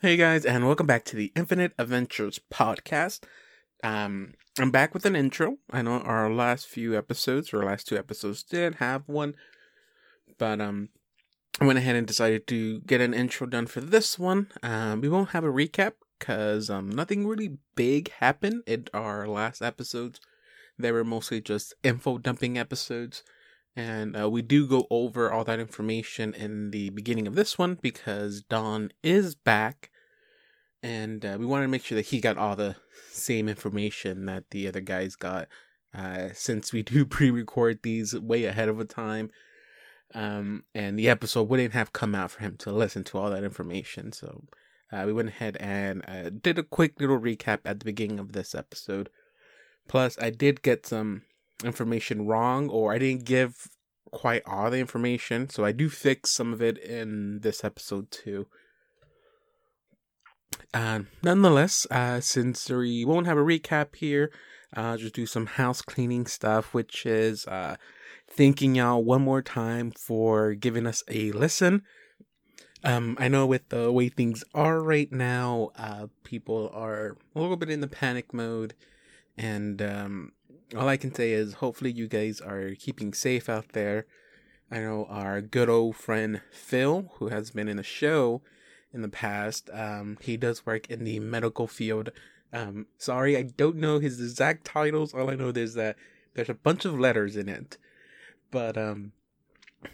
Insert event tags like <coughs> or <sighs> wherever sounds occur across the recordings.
Hey guys, and welcome back to the Infinite Adventures podcast. Um, I'm back with an intro. I know our last few episodes, or last two episodes, did have one, but um, I went ahead and decided to get an intro done for this one. Um, we won't have a recap because um, nothing really big happened in our last episodes. They were mostly just info dumping episodes. And uh, we do go over all that information in the beginning of this one because Don is back. And uh, we wanted to make sure that he got all the same information that the other guys got. Uh, since we <laughs> do pre record these way ahead of a time. Um, and the episode wouldn't have come out for him to listen to all that information. So uh, we went ahead and uh, did a quick little recap at the beginning of this episode. Plus, I did get some information wrong or I didn't give quite all the information, so I do fix some of it in this episode too. Uh, nonetheless, uh, since we won't have a recap here, I'll just do some house cleaning stuff, which is uh, thanking y'all one more time for giving us a listen. Um, I know with the way things are right now, uh, people are a little bit in the panic mode, and um, all I can say is hopefully you guys are keeping safe out there. I know our good old friend Phil, who has been in the show in the past, um, he does work in the medical field. Um, sorry, I don't know his exact titles. All I know is that there's a bunch of letters in it. But um,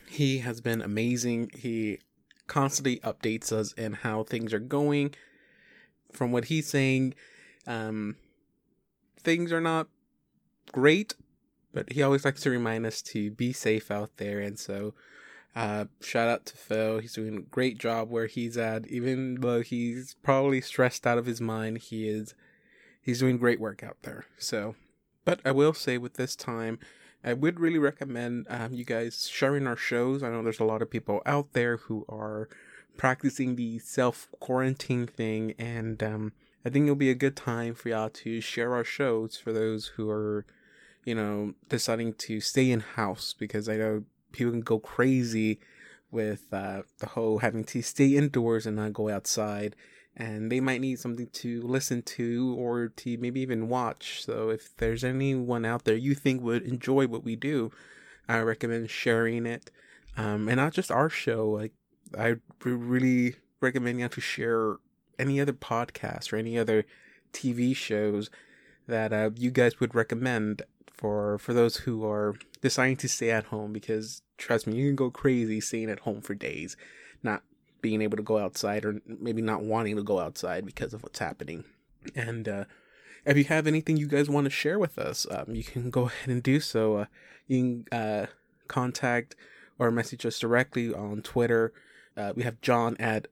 he has been amazing. He constantly updates us and how things are going. From what he's saying, um, things are not great, but he always likes to remind us to be safe out there. And so, uh, shout out to Phil. He's doing a great job where he's at. Even though he's probably stressed out of his mind, he is, he's doing great work out there. So, but I will say with this time, I would really recommend um, you guys sharing our shows. I know there's a lot of people out there who are practicing the self quarantine thing, and um, I think it'll be a good time for y'all to share our shows for those who are, you know, deciding to stay in house because I know people can go crazy with uh, the whole having to stay indoors and not go outside and they might need something to listen to or to maybe even watch. So if there's anyone out there you think would enjoy what we do, I recommend sharing it. Um, and not just our show. Like I really recommend you to share any other podcasts or any other TV shows that uh, you guys would recommend for for those who are deciding to stay at home because trust me you can go crazy staying at home for days not being able to go outside or maybe not wanting to go outside because of what's happening. And uh, if you have anything you guys want to share with us, um, you can go ahead and do so. Uh, you can uh, contact or message us directly on Twitter. Uh, we have John at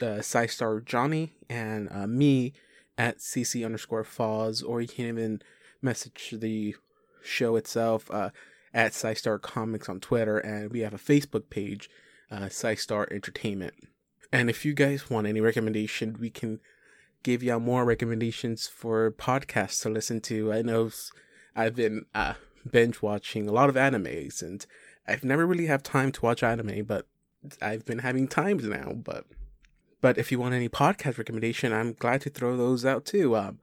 uh, SciStar Johnny and uh, me at CC underscore Foz, or you can even message the show itself uh, at SciStar Comics on Twitter, and we have a Facebook page, uh, SciStar Entertainment. And if you guys want any recommendation, we can give y'all more recommendations for podcasts to listen to. I know I've been uh, binge watching a lot of animes, and I've never really have time to watch anime, but I've been having times now. But but if you want any podcast recommendation, I'm glad to throw those out too. Um,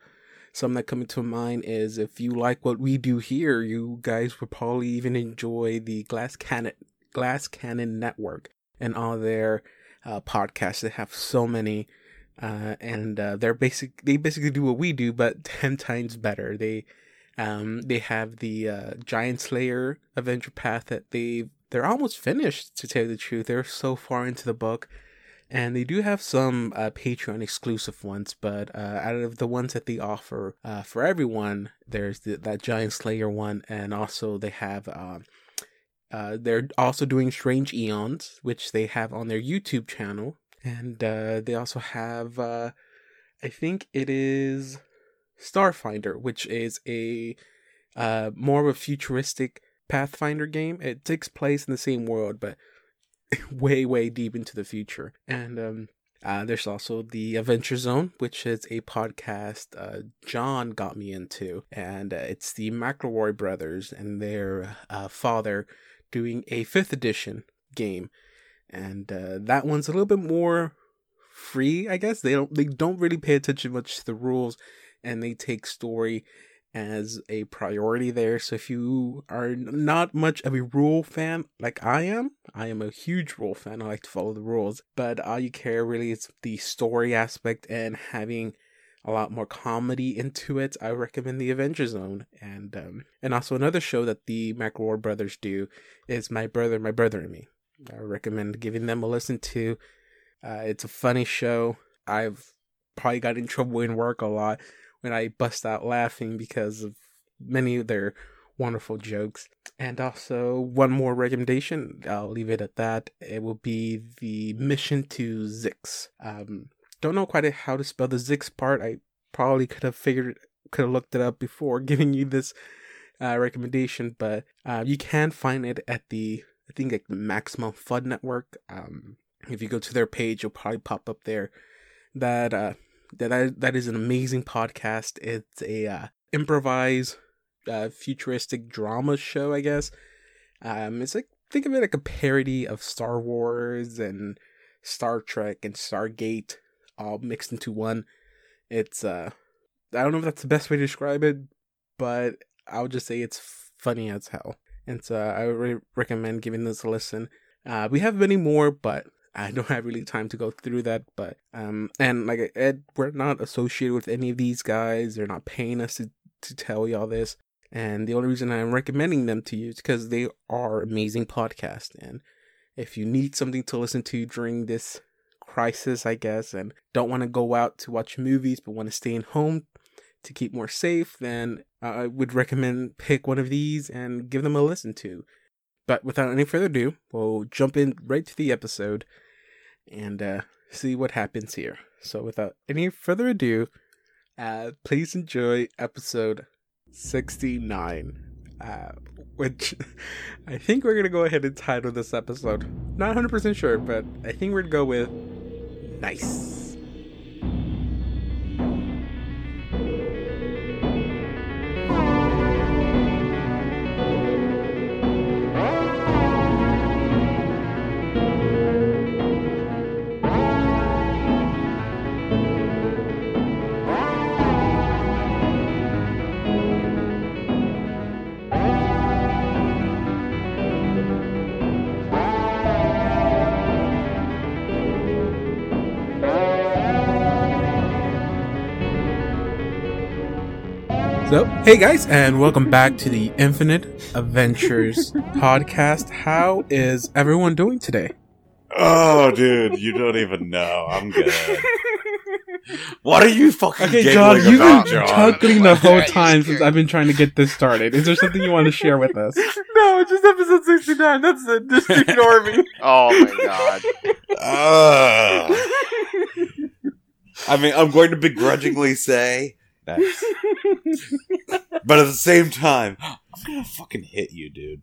some that come to mind is if you like what we do here, you guys would probably even enjoy the Glass Cannon Glass Cannon Network and all their uh, podcasts. They have so many, uh, and uh, they're basic. They basically do what we do, but <laughs> ten times better. They um, they have the uh, Giant Slayer Adventure Path that they they're almost finished. To tell you the truth, they're so far into the book. And they do have some uh, Patreon exclusive ones, but uh, out of the ones that they offer uh, for everyone, there's the, that Giant Slayer one, and also they have um, uh, they're also doing Strange Aeons, which they have on their YouTube channel, and uh, they also have, uh, I think it is Starfinder, which is a uh, more of a futuristic Pathfinder game. It takes place in the same world, but <laughs> way, way deep into the future. And um, uh, there's also the Adventure Zone, which is a podcast uh, John got me into, and uh, it's the McElroy brothers and their uh, father doing a fifth edition game, and uh, that one's a little bit more free, I guess. They don't they don't really pay attention much to the rules and they take story as a priority there. So if you are not much of a rule fan like I am, I am a huge rule fan. I like to follow the rules, but all you care really is the story aspect and having a lot more comedy into it. I recommend the Avenger Zone, and um, and also another show that the McElroy brothers do is My Brother, My Brother and Me. I recommend giving them a listen to. Uh, it's a funny show. I've probably got in trouble in work a lot when I bust out laughing because of many of their wonderful jokes. And also, one more recommendation, I'll leave it at that. It will be the Mission to Zyxx. Um, don't know quite how to spell the Zyxx part. I probably could have figured, could have looked it up before <laughs> giving you this uh, recommendation, but uh, you can find it at the, I think, like the Maximum Fun Network. Um, if you go to their page, you'll probably pop up there. That uh, that that is an amazing podcast. It's a uh, improvised uh, futuristic drama show, I guess. Um, it's like think of it like a parody of Star Wars and Star Trek and Stargate all mixed into one. It's uh, I don't know if that's the best way to describe it, but I would just say it's funny as hell. And so I would really recommend giving this a listen. Uh, we have many more, but I don't have really time to go through that, but um, and like Ed, we're not associated with any of these guys. They're not paying us to to tell y'all this, and the only reason I'm recommending them to you is because they are amazing podcasts. And if you need something to listen to during this crisis, I guess, and don't want to go out to watch movies but want to stay in home to keep more safe, then I would recommend pick one of these and give them a listen to. But without any further ado, we'll jump in right to the episode and uh, see what happens here. So, without any further ado, uh, please enjoy episode 69, uh, which <laughs> I think we're going to go ahead and title this episode. Not 100% sure, but I think we're going to go with Nice. So, hey guys, and welcome back to the Infinite Adventures <laughs> podcast. How is everyone doing today? Oh, dude, you don't even know. I'm good. <laughs> what are you fucking Okay, giggling John, you've about, been John? chuckling the whole time since I've been trying to get this started. Is there something you want to share with us? <laughs> No, it's just episode 69. That's it. Just ignore me. Oh my god. Ugh. I mean, I'm going to begrudgingly say that, <laughs> but at the same time, I'm gonna fucking hit you, dude.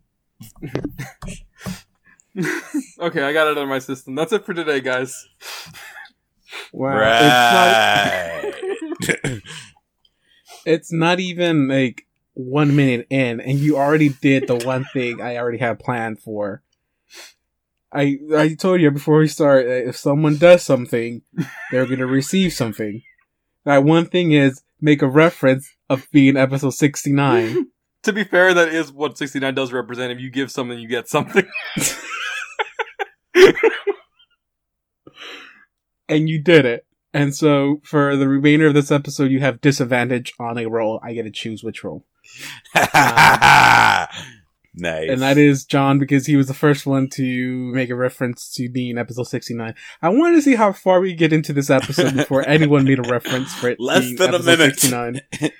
okay, I got it out of my system. That's it for today, guys. Wow, right. it's not. <laughs> It's not even like one minute in, and you already did the one thing I already had planned for. I I told you before we start that if someone does something, they're gonna receive something. That one thing is make a reference of being episode sixty nine. <laughs> To be fair, that is what 69 does represent. If you give something, you get something. <laughs> and you did it. And so for the remainder of this episode, you have disadvantage on a roll. I get to choose which roll. <laughs> Um, nice. And that is John because he was the first one to make a reference to being episode 69. I wanted to see how far we get into this episode before <laughs> anyone made a reference for it. Less being than a minute. 69. <laughs>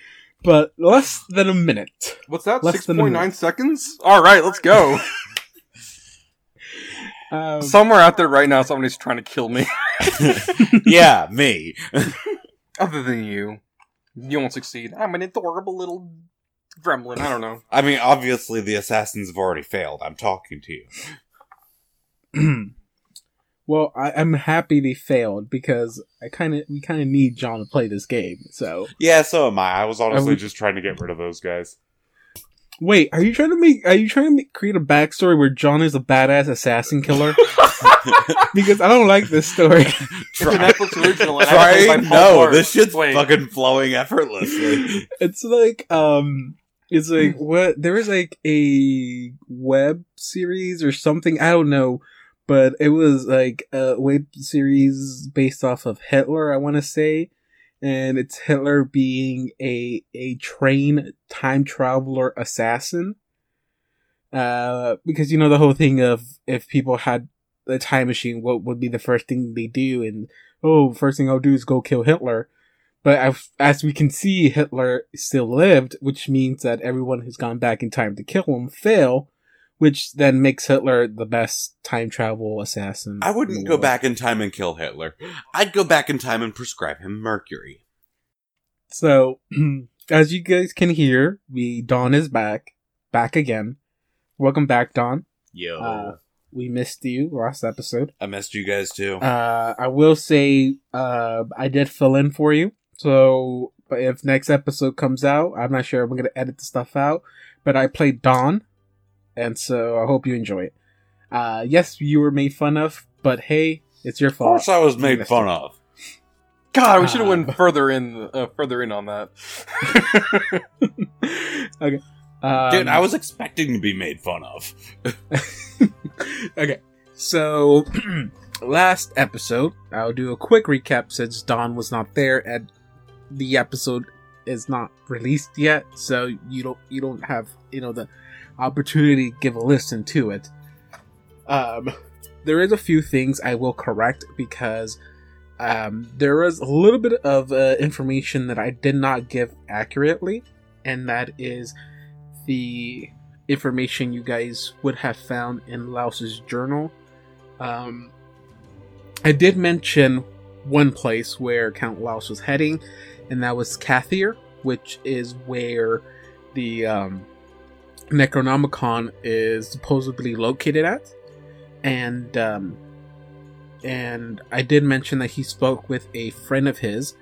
But less than a minute. What's that? Less 6.9 minute. seconds? Alright, let's go. <laughs> Um, Somewhere out there right now, somebody's trying to kill me. yeah, me. Other than you. You won't succeed. I'm an adorable little gremlin. I don't know. I mean, obviously the assassins have already failed. I'm talking to you. <clears throat> well, I, I'm happy they failed because I kind of we kind of need John to play this game. So Yeah, so am I. I was honestly would- just trying to get rid of those guys. Wait, are you trying to make? Are you trying to make, create a backstory where John is a badass assassin killer? <laughs> because I don't like this story. <laughs> It's an Netflix original. Try adapted by Paul no, Blart. this shit's Wait. fucking flowing effortlessly. it's like um, it's like what there was like a web series or something. I don't know, but it was like a web series based off of Hitler. I want to say. And it's Hitler being a a trained time traveler assassin. Uh, because you know the whole thing of if people had a time machine, what would be the first thing they do? And oh, first thing I'll do is go kill Hitler. But as, as we can see, Hitler still lived, which means that everyone who's gone back in time to kill him fail, which then makes Hitler the best time travel assassin. I wouldn't go back in time and kill Hitler. I'd go back in time and prescribe him mercury. So, <clears throat> as you guys can hear, we Don is back, back again. Welcome back, Don. Yo. Uh, We missed you last episode. I missed you guys too. Uh, I will say, uh, I did fill in for you. So, but if next episode comes out, I'm not sure I'm gonna edit the stuff out. But I played Don, and so I hope you enjoy it. Uh, yes, you were made fun of, but hey, it's your fault. of fault. course I was You made fun it. of. God, we should have Uh, went further in, uh, further in on that. <laughs> okay. Um, Dude, I was expecting to be made fun of. <laughs> okay, so <clears throat> last episode, I'll do a quick recap since Don was not there and the episode is not released yet, so you don't you don't have you know the opportunity to give a listen to it. Um, there is a few things I will correct because um, there was a little bit of uh, information that I did not give accurately, and that is the information you guys would have found in Lowls's journal. Um, I did mention one place where Count Lowls was heading, and that was Katheer, which is where the um, Necronomicon is supposedly located at. And um, and I did mention that he spoke with a friend of his,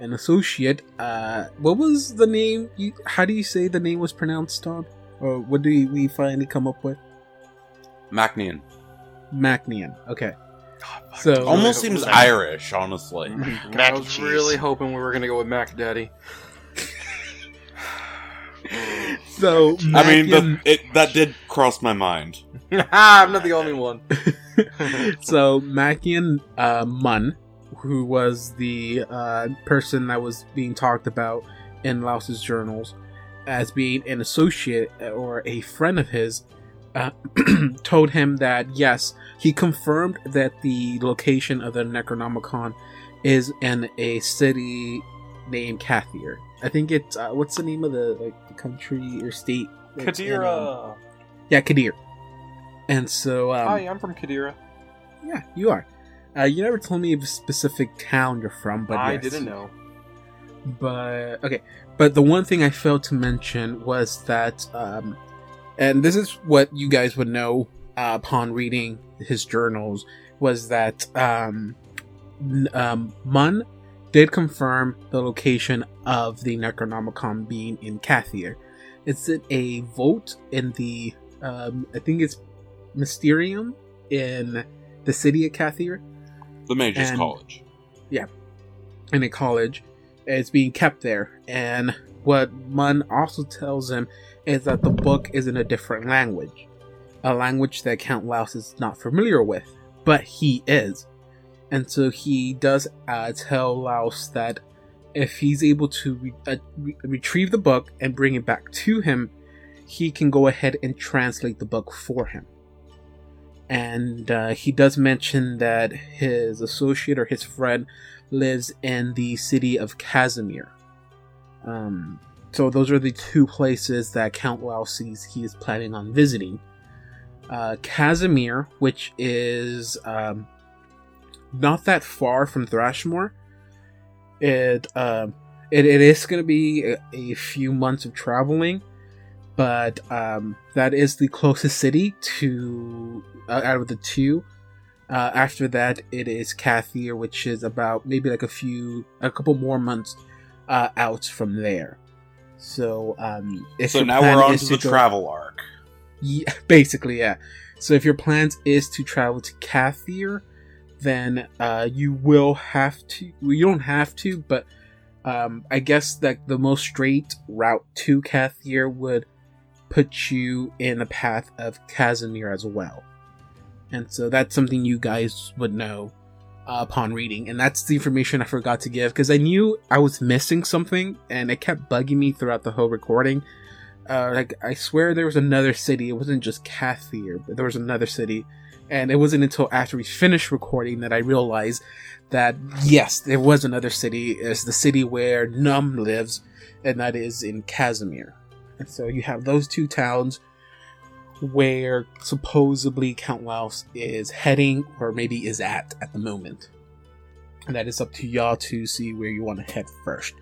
an associate. Uh, what was the name? You, how do you say the name was pronounced, Tom? Or what do we finally come up with? Macnian. Macnian. Okay. So Almost hope seems it was Irish, honestly. God, Mac I and was cheese. really hoping we were gonna go with Mac Daddy. <sighs> so I mean, the, it, that did cross my mind. <laughs> I'm not the only one. <laughs> so Macian uh, Mun, who was the uh, person that was being talked about in Lowls's journals as being an associate or a friend of his, uh, <clears throat> told him that yes, he confirmed that the location of the Necronomicon is in a city named Katheer. I think it's uh, what's the name of the like the country or state? that's in, um, Qadira. yeah, Kadir. And so, um, Hi, I'm from Qadira. yeah, you are. Uh, you never told me of a specific town you're from, but I yes. didn't know. But okay, but the one thing I failed to mention was that, um, and this is what you guys would know uh, upon reading his journals, was that um, um, Mun did confirm the location of the Necronomicon being in Katheer. It's at a vote in the, um, I think it's Mysterium in the city of Katheer The Mages And- College. Yeah, in a college. It's being kept there. And what Mun also tells him is that the book is in a different language. A language that Count Lowls is not familiar with, but he is. And so he does uh, tell Lowls that if he's able to re- uh, re- retrieve the book and bring it back to him, he can go ahead and translate the book for him. And uh, he does mention that his associate or his friend lives in the city of Casimir. Um, so those are the two places that Count Lao sees he is planning on visiting. Uh, Casimir, which is um, not that far from Thrushmoor, it um, it, it is going to be a, a few months of traveling, but um, that is the closest city to uh, out of the two. Uh, after that, it is Katheer, which is about maybe like a few, a couple more months uh, out from there. So, um, if so now we're on to the go- travel arc. Yeah, <laughs> basically, yeah. So if your plans is to travel to Katheer, then uh, you will have to. Well, you don't have to, but um, I guess that the most straight route to Katheer would put you in the path of Casimir as well. And so that's something you guys would know uh, upon reading. And that's the information I forgot to give because I knew I was missing something and it kept bugging me throughout the whole recording uh, like I swear there was another city. It wasn't just Katheer, but there was another city. And it wasn't until after we finished recording that I realized that yes, there was another city. It's the city where Num lives, and that is in Casimir. And so you have those two towns where supposedly Count Lowls is heading, or maybe is at at the moment. And that is up to y'all to see where you want to head first.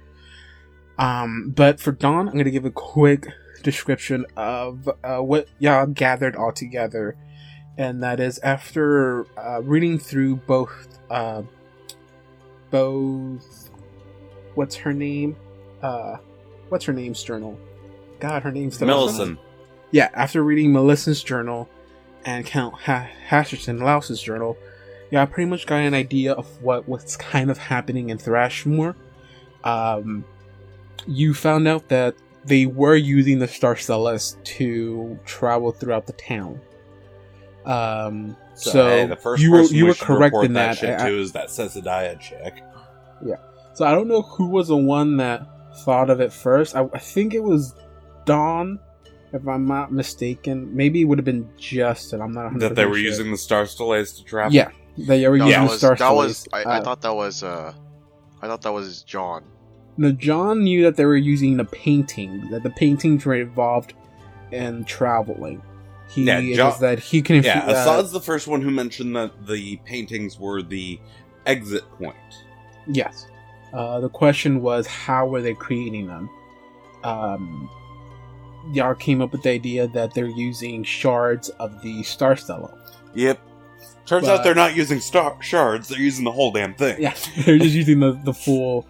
Um, but for Don, I'm gonna give a quick description of uh, what y'all gathered all together, and that is after uh, reading through both, uh, both, what's her name, uh, what's her name's journal? God, her name's Millicent. Yeah, after reading Melissa's journal and Count ha- Lowls's journal, yeah, I pretty much got an idea of what was kind of happening in Thrushmoor. Um, you found out that they were using the Star Stellas to travel throughout the town. Um, so, hey, the first you were person you we were correct in that. shit I- to is that Cesadaya chick. Yeah. So I don't know who was the one that thought of it first. I, I think it was Don, if I'm not mistaken. Maybe it would have been Justin. I'm not 100% That they were sure. using the star stellates to travel. Yeah, they were No, using that the was Star that was. Stellates. I, I Uh, thought that was. Uh, I thought that was John. No, John knew that they were using the painting. That the paintings were involved in traveling. He Yeah, John- was that he can. Yeah, uh, Assad's the first one who mentioned that the paintings were the exit point. Yes. Uh, the question was, how were they creating them? Um, y'all came up with the idea that they're using shards of the Star Stella. Yep. Turns But- out they're not using star shards; they're using the whole damn thing. Yeah, <laughs> they're just using the the full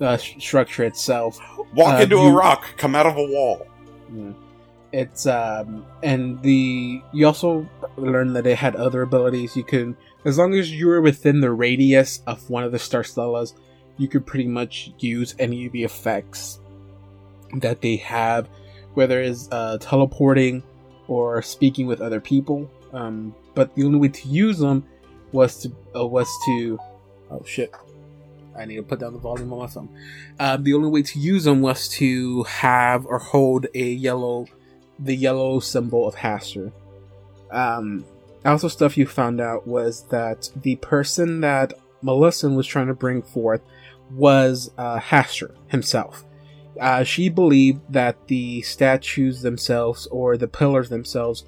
uh, sh- structure itself. Walk Uh, into a rock, come out of a wall. Yeah. It's um and the you also learned that it had other abilities. You can as long as you were within the radius of one of the star stellas, you could pretty much use any of the effects that they have, whether it's uh, teleporting or speaking with other people. Um, but the only way to use them was to uh, was to oh shit. I need to put down the volume on my phone. Um, the only way to use them was to have or hold a yellow, the yellow symbol of Hastur. Um, also, stuff you found out was that the person that Melissa was trying to bring forth was uh, Hastur himself. Uh, she believed that the statues themselves or the pillars themselves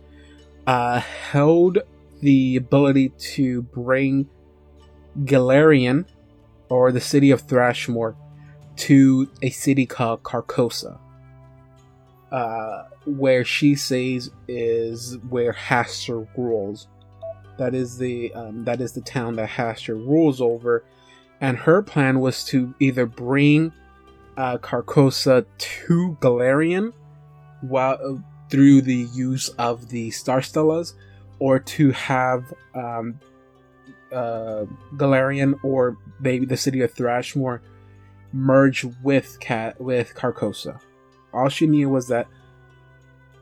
uh, held the ability to bring Golarion or the city of Thrushmoor to a city called Carcosa, uh, where she says is where Hastur rules. That is the um, that is the town that Hastur rules over, and her plan was to either bring uh, Carcosa to Golarion, while uh, through the use of the Star Stellas, or to have um, uh, Golarion or maybe the city of Thrushmoor merge with with Carcosa. All she knew was that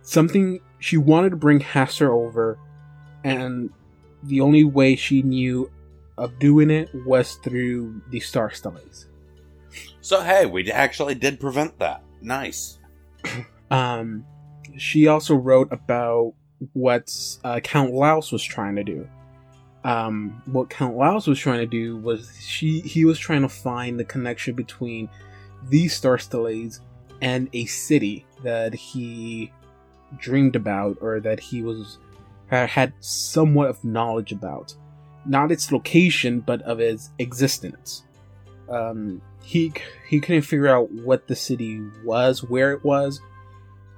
something she wanted to bring Hastur over, and the only way she knew of doing it was through the Star Stellates. So hey, we actually did prevent that. Nice. <coughs> Um, she also wrote about what uh, Count Lowls was trying to do. Um, what Count Lowls was trying to do was she he was trying to find the connection between these star stellates and a city that he dreamed about or that he was had somewhat of knowledge about, not its location but of its existence. Um, he he couldn't figure out what the city was, where it was,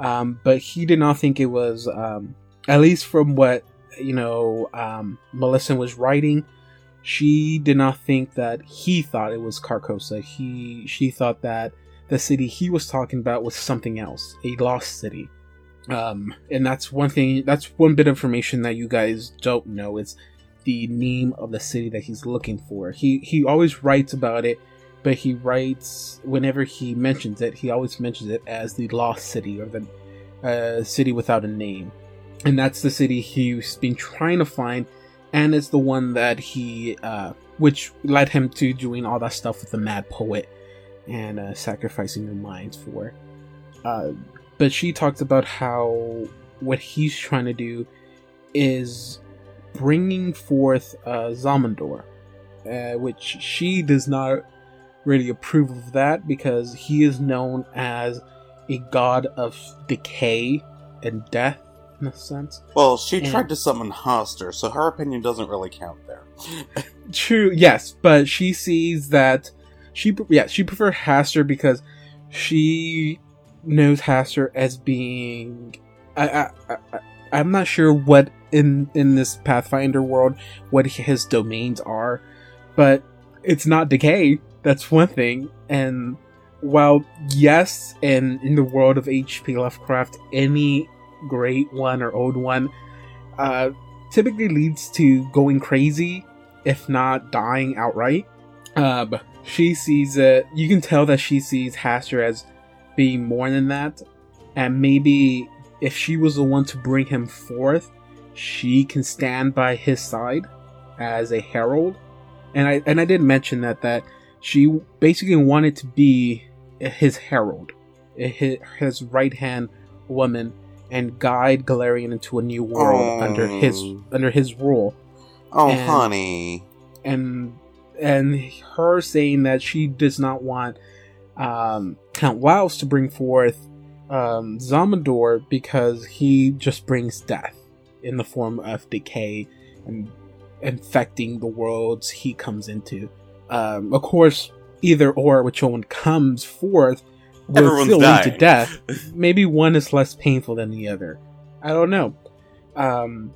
um, but he did not think it was, um, at least from what you know, um, Melissa was writing. She did not think that he thought it was Carcosa. He she thought that the city he was talking about was something else, a lost city. Um, and that's one thing. That's one bit of information that you guys don't know. It's the name of the city that he's looking for. He he always writes about it, but he writes whenever he mentions it, he always mentions it as the lost city or the uh, city without a name, and that's the city he's been trying to find, and it's the one that he, uh, which led him to doing all that stuff with the mad poet and uh, sacrificing their minds for. Uh, but she talks about how what he's trying to do is bringing forth uh, uh, which she does not really approve of that because he is known as a god of decay and death in a sense. Well, she Yeah. tried to summon Hastur, so her opinion doesn't really count there. <laughs> True, yes, but she sees that she yeah she prefers Hastur because she knows Hastur as being I, I, I I'm not sure what in in this Pathfinder world what his domains are, but it's not decay. That's one thing, and while yes, and in the world of H.P. Lovecraft, any great one or old one uh, typically leads to going crazy if not dying outright. Uh, but she sees it. You can tell that she sees Hastur as being more than that, and maybe if she was the one to bring him forth, she can stand by his side as a herald. And I and I did mention that that she basically wanted to be his herald, his, right hand woman, and guide Golarion into a new world Oh. under his under his rule Oh, And- honey. and and her saying that she does not want um, Count Wiles to bring forth um, Xhamen-Dor because he just brings death in the form of decay and infecting the worlds he comes into. Um, of course, either or which one comes forth will Everyone's still lead to death. <laughs> Maybe one is less painful than the other. I don't know. Um,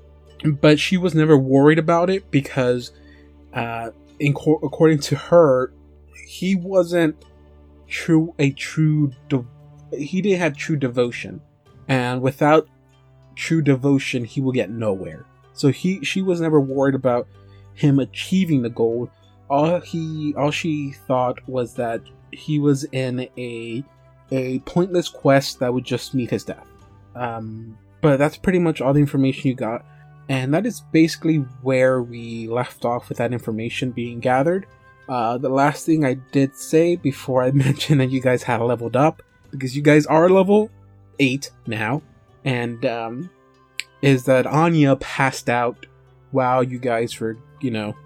but she was never worried about it because, uh, in co- according to her, he wasn't true a true. De- he didn't have true devotion, and without true devotion, he will get nowhere. So he she was never worried about him achieving the goal. All he all she thought was that he was in a a pointless quest that would just meet his death. Um, but that's pretty much all the information you got. And that is basically where we left off with that information being gathered. Uh, the last thing I did say before I <laughs> mentioned that you guys had leveled up, because you guys are level 8 now, and um, is that Anya passed out while you guys were, you know,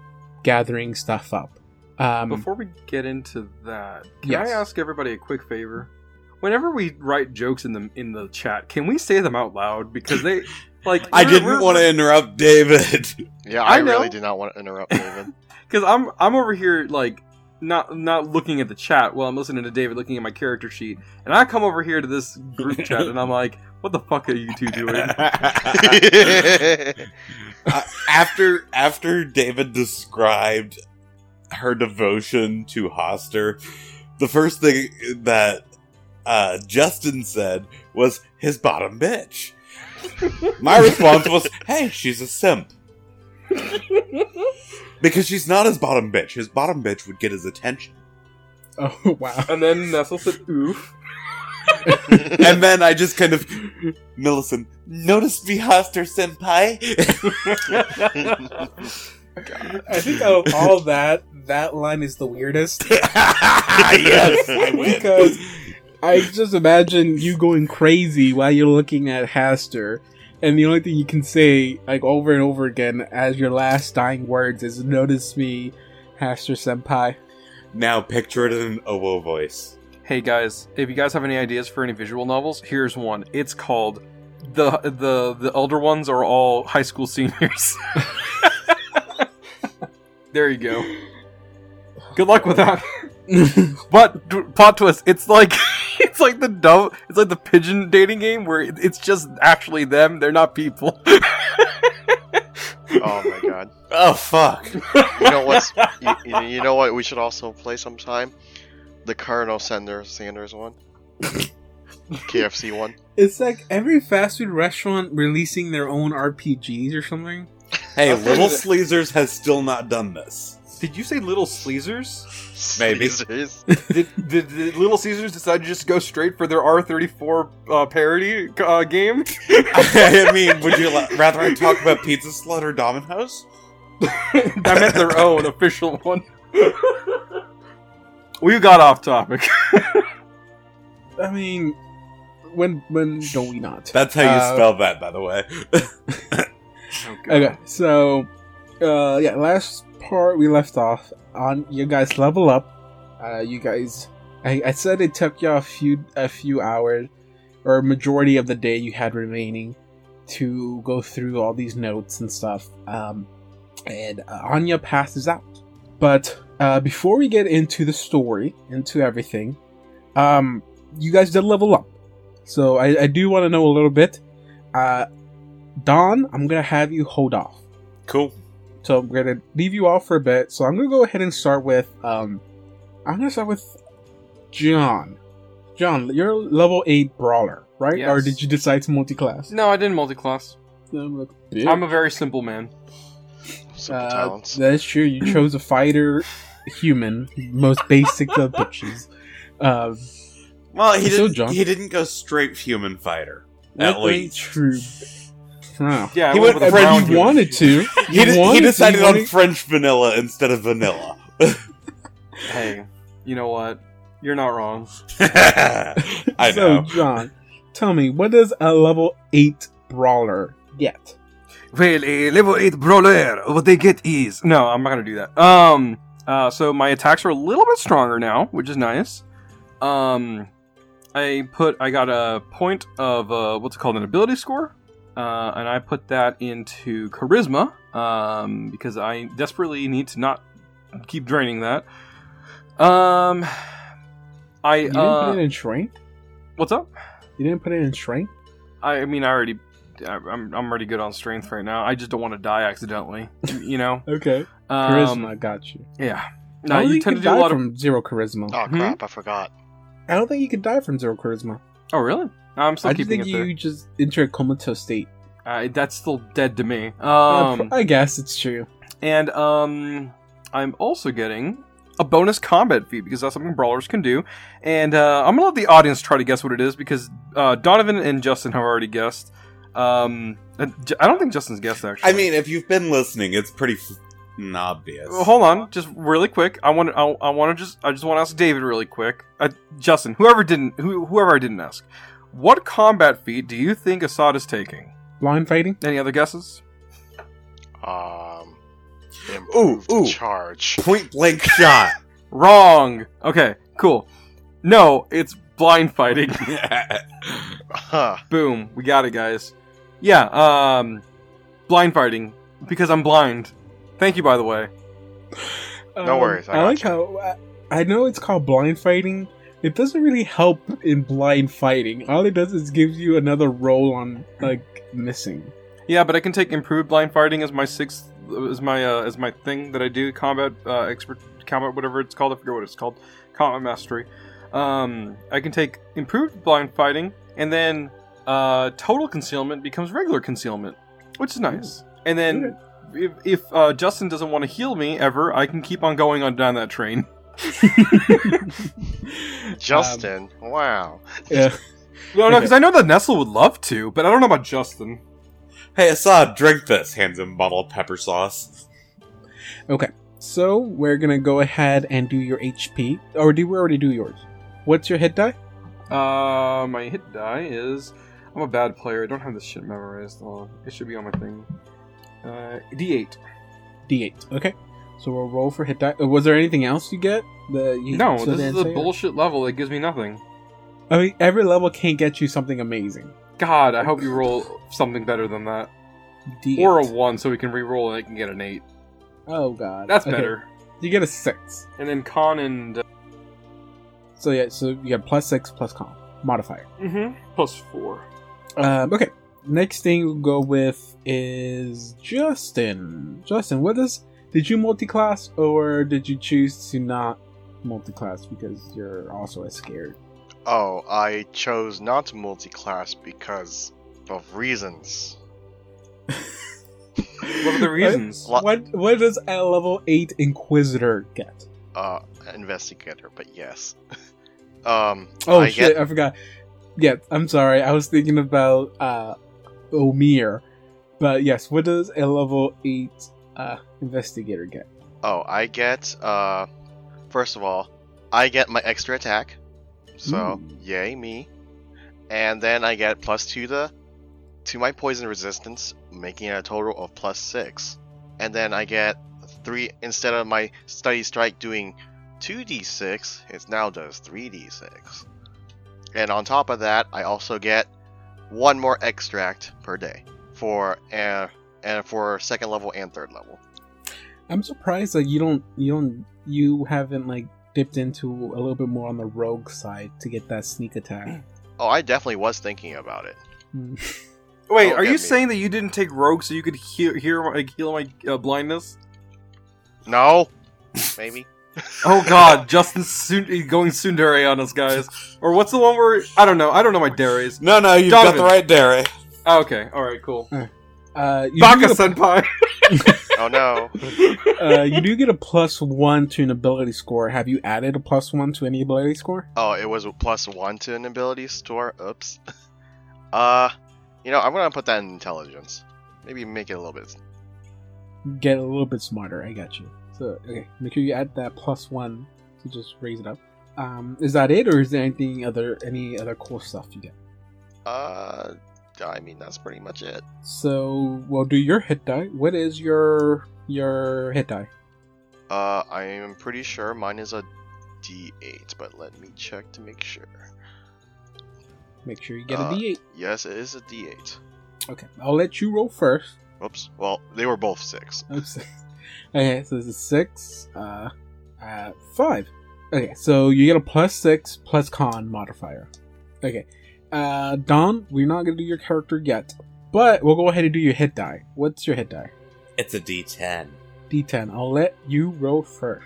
gathering stuff up. Um, Before we get into that, can Yes. I ask everybody a quick favor? Whenever we write jokes in the in the chat, can we say them out loud? Because they <laughs> like I didn't want to interrupt David. <laughs> Yeah, I I, really know. did not want to interrupt David. <laughs> because I'm I'm over here like not not looking at the chat while I'm listening to David looking at my character sheet, and I come over here to this group chat and I'm like, what the fuck are you two doing? Uh, after after David described her devotion to Hastur, the first thing that uh, Justin said was his bottom bitch. My response was, "Hey, she's a simp." Because she's not his bottom bitch. His bottom bitch would get his attention. oh, wow. and then Nestle said, "Oof." <laughs> and then I just kind of, Millicent, notice me, Hastur senpai. I think out of all <laughs> that, that line is the weirdest. <laughs> yes, I win. Because I just imagine you going crazy while you're looking at Hastur, and the only thing you can say, like over and over again, as your last dying words is "Notice me, Hastur Senpai." now picture it in an oboe voice. Hey guys, if you guys have any ideas for any visual novels, here's one. It's called the the the elder ones are all high school seniors. <laughs> there you go. Good luck with that. <laughs> But d- plot twist, it's like <laughs> it's like the dove, it's like the pigeon dating game where it's just actually them. They're not people. oh my god. Oh fuck! You know what's you, you- you know what we should also play sometime? The Colonel Sanders Sanders one. <laughs> KFC one. It's like every fast food restaurant releasing their own RPGs or something. Hey, Little that- Sleezers has still not done this. Did you say Little Sleezers? Maybe. Caesars. did, did, did Little Caesars decide to just go straight for their R34 uh, parody uh, game? <laughs> I mean, would you la- rather I talk about Pizza Slut or Domino's? <laughs> I meant their own official one. We got off topic. <laughs> I mean, when when don't we not? That's how you Uh, spell that, by the way. <laughs> Okay, so uh yeah, last part we left off on you guys level up. Uh you guys I, I said it took you a few a few hours or majority of the day you had remaining to go through all these notes and stuff. Um and uh, Anya passes out. But uh before we get into the story, into everything, um you guys did level up. So I, I do want to know a little bit. Uh Don, I'm gonna have you hold off. Cool. So I'm gonna leave you off for a bit. So I'm gonna go ahead and start with um I'm gonna start with John. John, you're level eight brawler, right? Yes. Or did you decide to multi-class? no, I didn't multi-class. I'm, like, I'm a very simple man. Simple uh, talents. That's true. You chose a fighter, human, most basic of <laughs> bitches. Uh, Well, he didn't. John- He didn't go straight human fighter. that At way least. true. Wow. Yeah, He went went with French brown wanted to. <laughs> He, You wanted he to, decided you on wanted- French vanilla instead of vanilla. <laughs> Hey, you know what? You're not wrong. I so, know. John, tell me, what does a level 8 brawler get? Well, a level 8 brawler, what they get is. No, I'm not gonna do that. Um, uh, so my attacks are a little bit stronger now, which is nice. Um, I put, I got a point of, uh, what's it called, an ability score. Uh, and I put that into charisma, um, because I desperately need to not keep draining that. Um, I, You didn't uh, put it in strength? what's up? You didn't put it in strength? I mean, I already, I'm, I'm already good on strength right now. I just don't want to die accidentally, you know? <laughs> Okay. Um, Charisma, got you. Yeah. I No, don't you think tend to do a die lot of. from zero charisma. Oh Hmm? crap! I forgot. I don't think you can die from zero charisma. Oh, really? I'm still I just keeping think it there. you just enter a comatose state. Uh, that's still dead to me. Um, I guess it's true. and um, I'm also getting a bonus combat feat because that's something brawlers can do. And uh, I'm gonna let the audience try to guess what it is because uh, Donovan and Justin have already guessed. Um, and J- I don't think Justin's guessed actually. I mean, if you've been listening, it's pretty f- obvious. Well, hold on, just really quick. I want to. I, I want to just. I just want to ask David really quick. Uh, Justin, whoever didn't, who, whoever I didn't ask, what combat feat do you think Assad is taking? Blind fighting? Any other guesses? Um. Ooh, ooh. Charge. Point blank shot. <laughs> Wrong. Okay, cool. No, it's blind fighting. <laughs> <laughs> Huh. Boom, we got it, guys. Yeah, um, blind fighting because I'm blind. Thank you, by the way. No worries, I I, like you. how I, I know it's called blind fighting. It doesn't really help in blind fighting. All it does is gives you another roll on like missing. Yeah, but I can take improved blind fighting as my sixth, as my uh, as my thing that I do combat uh, expert combat whatever it's called. I forget what it's called. Combat mastery. Um, I can take improved blind fighting, and then uh, total concealment becomes regular concealment, which is nice. And then if, if uh, Justin doesn't want to heal me ever, I can keep on going on down that train. <laughs> Justin. wow. Yeah. <laughs> No, no, because I know that Nestle would love to, but I don't know about Justin. hey, Assad, drink this. Hands him a bottle of pepper sauce. Okay. So we're gonna go ahead and do your HP, or do we already do yours? What's your hit die? Uh, my hit die is. I'm a bad player. I don't have this shit memorized. Hold on. It should be on my thing. Uh, D8. D8. Okay. So we'll roll for hit die. Uh, Was there anything else you get? The you No, this is a bullshit level that gives me nothing. I mean, every level can't get you something amazing. God, I hope you roll something better than that. D8. Or a 1 so we can re-roll and I can get an 8. Oh god. That's Okay. better. You get a six. And then con and. Uh, So yeah, so you get plus six plus con modifier. mm-hmm. Plus 4. Um, okay. Next thing we'll go with is Justin. Justin, what is? Did you multi-class or did you choose to not multi-class because you're also as scared. Oh, I chose not to multi-class because of reasons. What are the <laughs> reasons? What? What what does a level eight Inquisitor get? Uh, investigator, but yes. <laughs> um, Oh I shit, get I forgot. Yeah, I'm sorry. I was thinking about uh Omir. But yes, what does a level eight uh investigator get? Oh, I get uh first of all, I get my extra attack. So, Ooh. yay me. And then I get plus 2 to to my poison resistance, making it a total of plus 6. And then I get 3 instead of my study strike doing 2d6, it now does 3d6. And on top of that, I also get one more extract per day for uh, and for second level and third level. I'm surprised that you don't you don't you haven't like dipped into a little bit more on the rogue side to get that sneak attack. Oh, I definitely was thinking about it. Hmm. <laughs> Wait, Don't are you me. saying that you didn't take rogue so you could heal, heal, my- heal my uh, blindness? No, <laughs> maybe. Oh god, Justin's soon, going tsundere on us, guys. Or what's the one where I don't know. I don't know my dares. No, no, you've Donovan. got the right dairy. Oh, okay, all right, cool. Uh, you, Baka do get senpai. <laughs> Oh no. uh, you do get a plus one to an ability score. Have you added a plus one to any ability score? Oh, it was a plus one to an ability store. Oops. <laughs> Uh, you know, I'm gonna put that in intelligence. Maybe make it a little bit. Get a little bit smarter. I got you. So okay, make sure you add that plus one to just raise it up. Um, is that it, or is there anything other any other cool stuff you get? Uh, I mean that's pretty much it. So we'll do your hit die. What is your your hit die? Uh, I am pretty sure mine is a D8, but let me check to make sure. Make sure you get a Uh, D8. Yes, it is a D8. Okay, I'll let you roll first. Oops. Well, they were both six. Oops. <laughs> <laughs> okay, so this is six, uh, uh, five. Okay, so you get a plus six plus con modifier. Okay, uh, Don, we're not gonna do your character yet, but we'll go ahead and do your hit die. What's your hit die? It's a D10. D10. I'll let you roll first.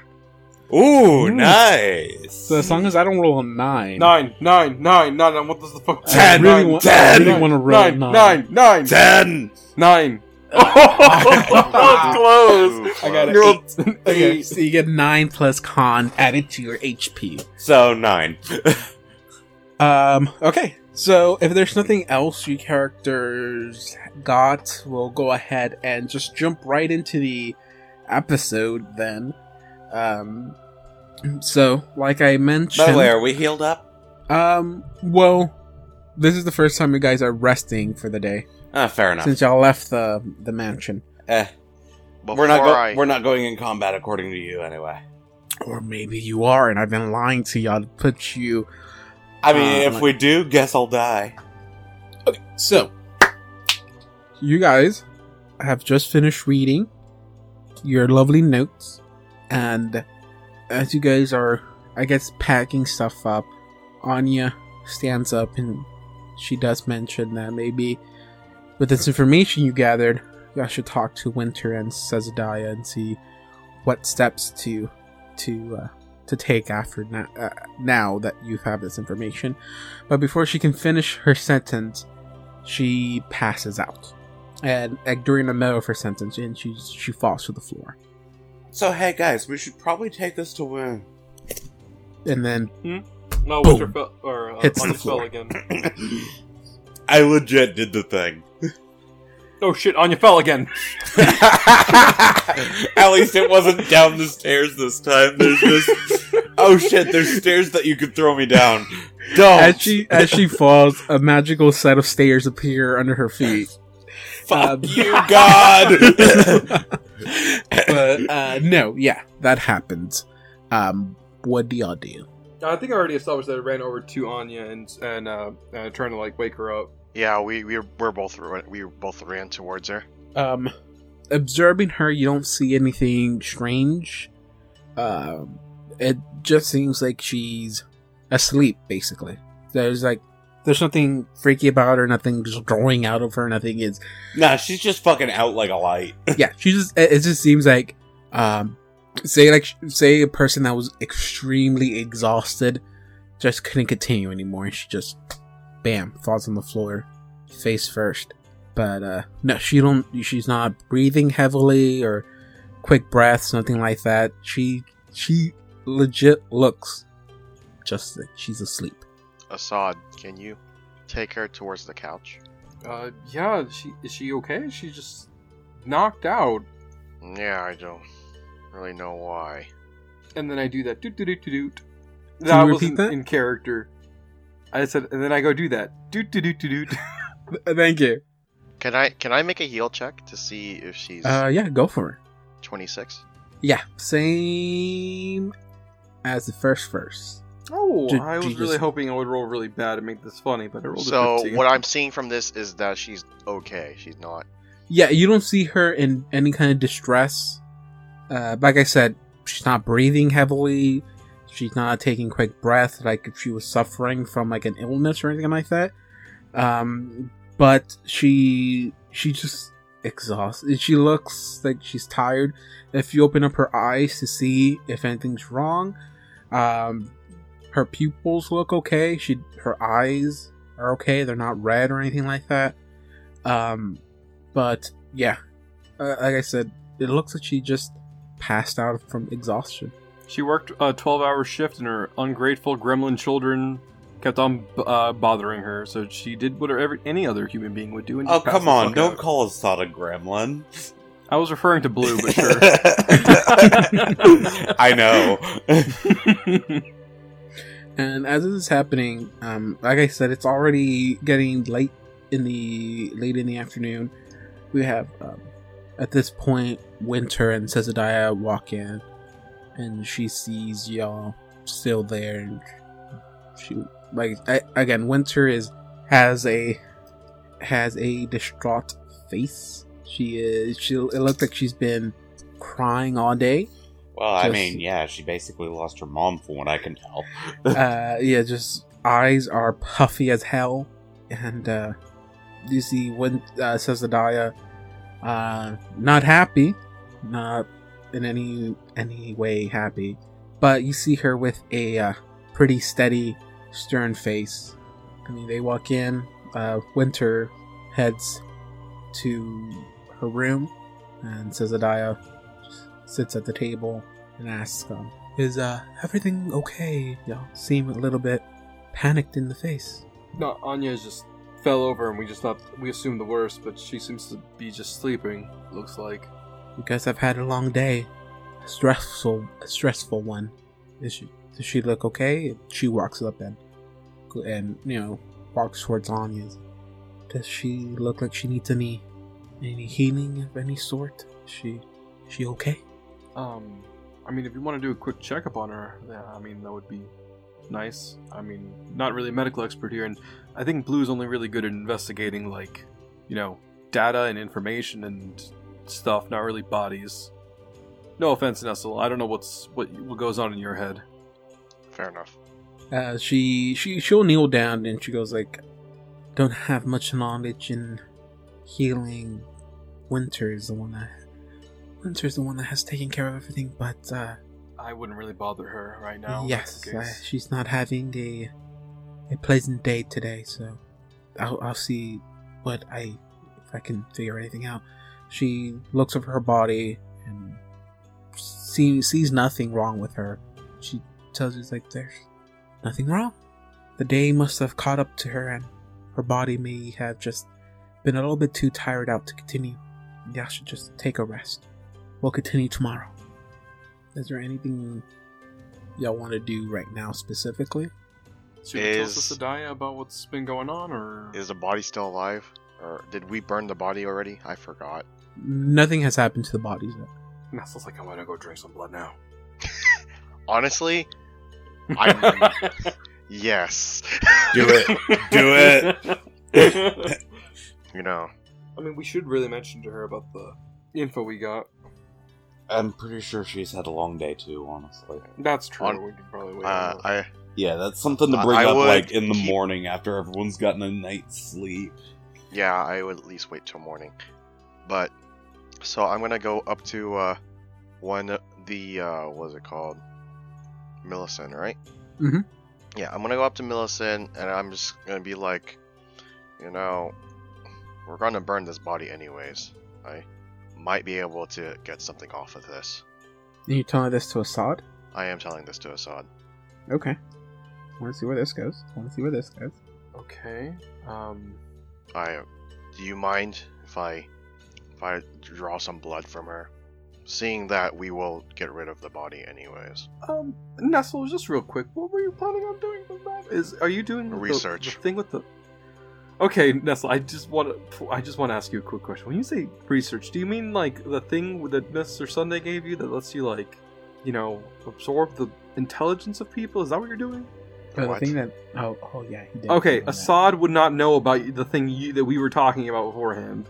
Ooh, Ooh. nice. So as long as I don't roll a nine, Nine, nine, nine, nine, nine. What does the fuck? I Ten, really nine, want, ten, I really want to roll nine, nine. nine, nine, Ten. nine. Oh, close. Ooh, I got fuck. it. You're all- <laughs> Okay, so you get nine plus con added to your HP. So nine. <laughs> Um, okay. So if there's nothing else you characters got, we'll go ahead and just jump right into the episode then. Um, so like I mentioned, By mentioned, the way, are we healed up? um, well, this is the first time you guys are resting for the day Ah, fair enough. since y'all left the the mansion, Eh, Before we're not. Go- I, We're not going in combat according to you, anyway. or maybe you are, and I've been lying to y'all to put you. I mean, Uh, if like- we do, guess I'll die. Okay, so, you guys have just finished reading your lovely notes, and as you guys are, I guess, packing stuff up, Anya stands up and she does mention that maybe with this information you gathered, you guys should talk to Winter and Sezadiah and see what steps to to uh, to take after na- uh, now that you have this information. But before she can finish her sentence, she passes out. And like, during the middle of her sentence, and she she falls to the floor. So hey, guys, we should probably take this to win. And then hmm? No, Boom. Winter fell or uh, Hits on the his fell floor. again. <clears throat> I legit did the thing. Oh shit, Anya fell again. <laughs> At least it wasn't down the stairs this time. There's this. Oh shit! There's stairs that you could throw me down. Don't. as she as she falls, a magical set of stairs appear under her feet. Fuck um, you, God. But uh, no, yeah, that happened. Um, what do y'all do? I think I already established that I ran over to Anya and and uh, uh trying to like wake her up. Yeah, we we were, we're both we both ran towards her. Um, observing her, you don't see anything strange. Um, it just seems like she's asleep. Basically, there's like there's nothing freaky about her. Nothing just growing out of her. Nothing is. nah, she's just fucking out like a light. <laughs> Yeah, she just. It, it just seems like um say like say a person that was extremely exhausted just couldn't continue anymore and she just bam falls on the floor face first but uh no she don't she's not breathing heavily or quick breaths nothing like that she she legit looks just like she's asleep Assad, can you take her towards the couch? Uh, yeah. She is she okay? She just knocked out, Yeah, I don't really know why. and then I do that. Doot doot doot doot. doot. That wasn't that? in character. I said, and then I go do that. Doot doot doot doot doot. <laughs> thank you Can I can I make a heal check to see if she's uh yeah go for it 26? yeah same as the first verse Oh, Did- I was you really hoping I would roll really bad and make this funny, but I rolled a So 15. what I'm seeing from this is that she's okay. She's not. yeah, you don't see her in any kind of distress. Uh, like I said, she's not breathing heavily. She's not taking quick breaths like if she was suffering from like an illness or anything like that. Um, but she she just exhausted. She looks like she's tired. If you open up her eyes to see if anything's wrong, um, her pupils look okay. She her eyes are okay. They're not red or anything like that. Um, but yeah, uh, like I said, it looks like she just passed out from exhaustion. She worked a 12 hour shift, and her ungrateful gremlin children kept on uh, bothering her, so she did what every, any other human being would do. And Oh, come on. Don't out. call Assad a gremlin. I was referring to Blue, but sure. <laughs> I know. <laughs> And as this is happening, um, like I said, it's already getting late in the late in the afternoon. We have um, at this point Winter and Cesadiah walk in, and she sees y'all still there, and she like I, again Winter is has a has a distraught face. She is she it looks like she's been crying all day. Well, I Just- mean, yeah, she basically lost her mom, from what I can tell. <laughs> uh yeah just eyes are puffy as hell and uh you see when uh Cesadiah uh not happy not in any any way happy but you see her with a uh, pretty steady stern face i mean they walk in uh winter heads to her room and Cesadiah just sits at the table and asks um is uh everything okay? Y'all seem a little bit panicked in the face. no, Anya just fell over, and we just thought we assumed the worst, but she seems to be just sleeping. Looks like. You I've had a long day, a stressful, a stressful one. Is she? Does she look okay? She walks up and and you know walks towards Anya's. Does she look like she needs any any healing of any sort? Is she is she okay? Um, I mean, if you want to do a quick checkup on her, yeah, I mean that would be nice. I mean, not really a medical expert here, and I think Blue's only really good at investigating like, you know, data and information and stuff, not really bodies. No offense, Nestle. I don't know what's what what goes on in your head. Fair enough. Uh, she she she'll kneel down and she goes like, "Don't have much knowledge in healing. Winter is the one that Winter is the one that has taken care of everything. But uh, I wouldn't really bother her right now. yes, uh, she's not having a a pleasant day today. So I'll I'll see what I if I can figure anything out." She looks over her body and sees sees nothing wrong with her. She tells you like there's nothing wrong. The day must have caught up to her, and her body may have just been a little bit too tired out to continue. Y'all should just take a rest. We'll continue tomorrow. Is there anything y'all want to do right now specifically? Should we tell Is- Sadaya about what's been going on, or Is the body still alive? Or did we burn the body already? I forgot. Nothing has happened to the bodies yet. Nestle's like, I want to go drink some blood now. <laughs> Honestly, I'm <laughs> yes. Do it. Do it. You know, I mean, we should really mention to her about the info we got. I'm pretty sure she's had a long day too, honestly. That's true. On- we could probably wait. uh. I Yeah, that's something to I- bring I up like in the keep- morning after everyone's gotten a night's sleep. yeah, I would at least wait till morning. But so I'm gonna go up to uh, one the uh, what is it called? Millicent, right? Mhm. Yeah, I'm gonna go up to Millicent and I'm just gonna be like, you know, we're gonna burn this body anyways. I might be able to get something off of this. And you telling this to Assad? I am telling this to Assad. Okay. Want to see where this goes? Want to see where this goes? Okay. Um. I do you mind if I if I draw some blood from her? Seeing that we will get rid of the body anyways. Um. Nestle, just real quick. What were you planning on doing with that? Is are you doing Research. the thing with the? Okay, Nestle. I just want to. I just want to ask you a quick question. When you say research, do you mean like the thing that Mr. Sunday gave you that lets you like, you know, absorb the intelligence of people? Is that what you're doing? The What? thing that oh oh yeah he did. Okay, tell me that. Assad would not know about the thing you, that we were talking about beforehand.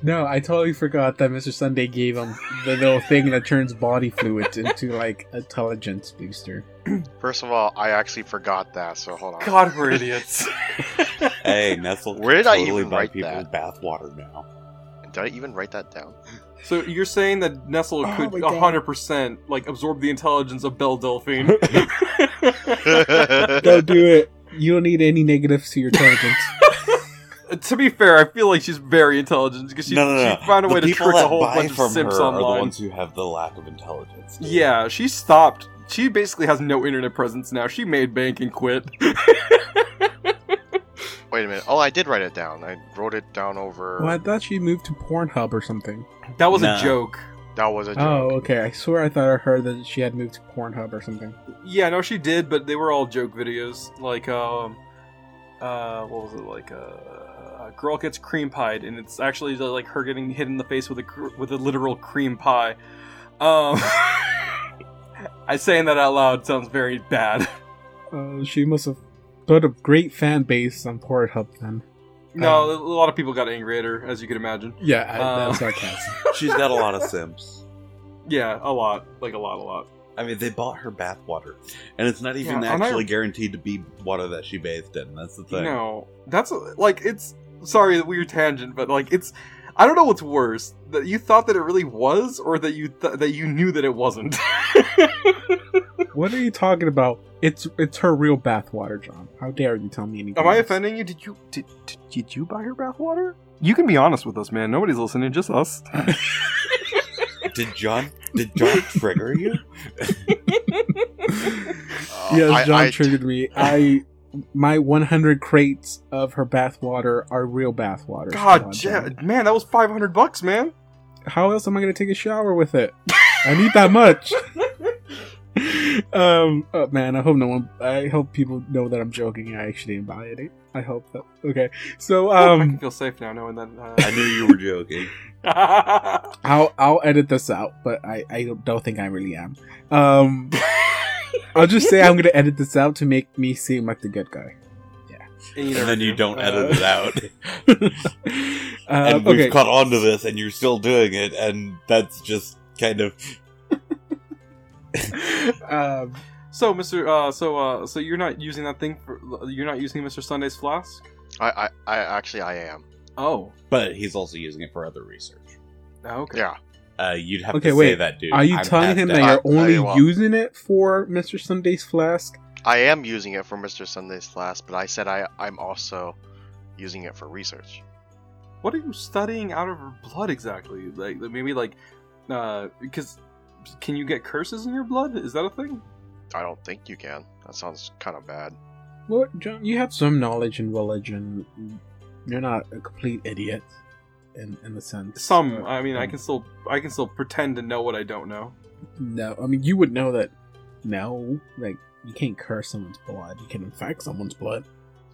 No, I totally forgot that Mr. Sunday gave him the little thing that turns body fluid into like intelligence booster. <clears throat> First of all, I actually forgot that, so hold on. God, we're idiots. <laughs> Hey, Nestle. Where did I even buy write people that? bathwater now. Did I even write that down? so you're saying that Nestle Oh could 100% like absorb the intelligence of Belle Delphine? <laughs> <laughs> Don't do it. You don't need any negatives to your intelligence. To be fair, I feel like she's very intelligent because she, no, no, no. she found a the way to people trick a whole buy bunch of from simps her are the online. ones who have the lack of intelligence. dude. Yeah, she stopped. She basically has no internet presence now. She made bank and quit. <laughs> Wait a minute. Oh, I did write it down. I wrote it down over. well, I thought she moved to Pornhub or something. that was Nah. a joke. That was a joke. Oh, okay. I swear I thought I heard that she had moved to Pornhub or something. Yeah, no, she did, but they were all joke videos. Like, um, uh, what was it? Like, uh, a girl gets cream pied, and it's actually like her getting hit in the face with a cr- with a literal cream pie. Um, <laughs> I saying that out loud sounds very bad. Uh, she must have built a great fan base on Pornhub then. No, a lot of people got angry at her, as you can imagine. Yeah, I, Uh, that's <laughs> sarcasm. She's got a lot of Sims. Yeah, a lot, like a lot, a lot. I mean, they bought her bathwater, and it's not even Yeah, and I- actually guaranteed to be water that she bathed in. That's the thing. No, that's like it's sorry weird tangent, but like it's I don't know what's worse that you thought that it really was, or that you th- that you knew that it wasn't. <laughs> what are you talking about? It's it's her real bathwater, John. How dare you tell me anything? Am I else? offending you? Did you did, did, did you buy her bathwater? You can be honest with us, man. Nobody's listening, just us. <laughs> Did John? Did John trigger you? Uh, <laughs> Yes, I- John I- triggered me. I my 100 crates of her bathwater are real bathwater. God, ja- man, that was five hundred bucks, man. How else am I going to take a shower with it? I need that much. <laughs> um, oh man, I hope no one. I hope people know that I'm joking. I actually didn't buy it. I hope that. Okay, so I can um, feel safe now knowing that. I knew you were joking. Uh... <laughs> I'll I'll edit this out, but I I don't- don't think I really am. Um, <laughs> I'll just say I'm going to edit this out to make me seem like the good guy. Yeah. and then you don't edit it out. <laughs> uh, and we've okay. caught on to this, and you're still doing it, and that's just kind of. <laughs> um, So, Mister, uh, so, uh, so you're not using that thing for you're not using Mister Sunday's flask. I, I, I actually I am. Oh, But he's also using it for other research. okay. Yeah. Uh, you'd have Okay, to say wait. that, dude. are you I'm telling him that. that you're I- I only will. using it for Mr. Sunday's flask? I am using it for Mr. Sunday's flask, but I said I I'm also using it for research. What are you studying out of her blood exactly? Like maybe like, uh, because can you get curses in your blood? Is that a thing? I don't think you can. That sounds kind of bad. Well, John, you have some knowledge in religion. You're not a complete idiot, in in the sense. Some. I mean, I um, can still I can still pretend to know what I don't know. No, I mean you would know that. No, like you can't curse someone's blood. You can infect someone's blood.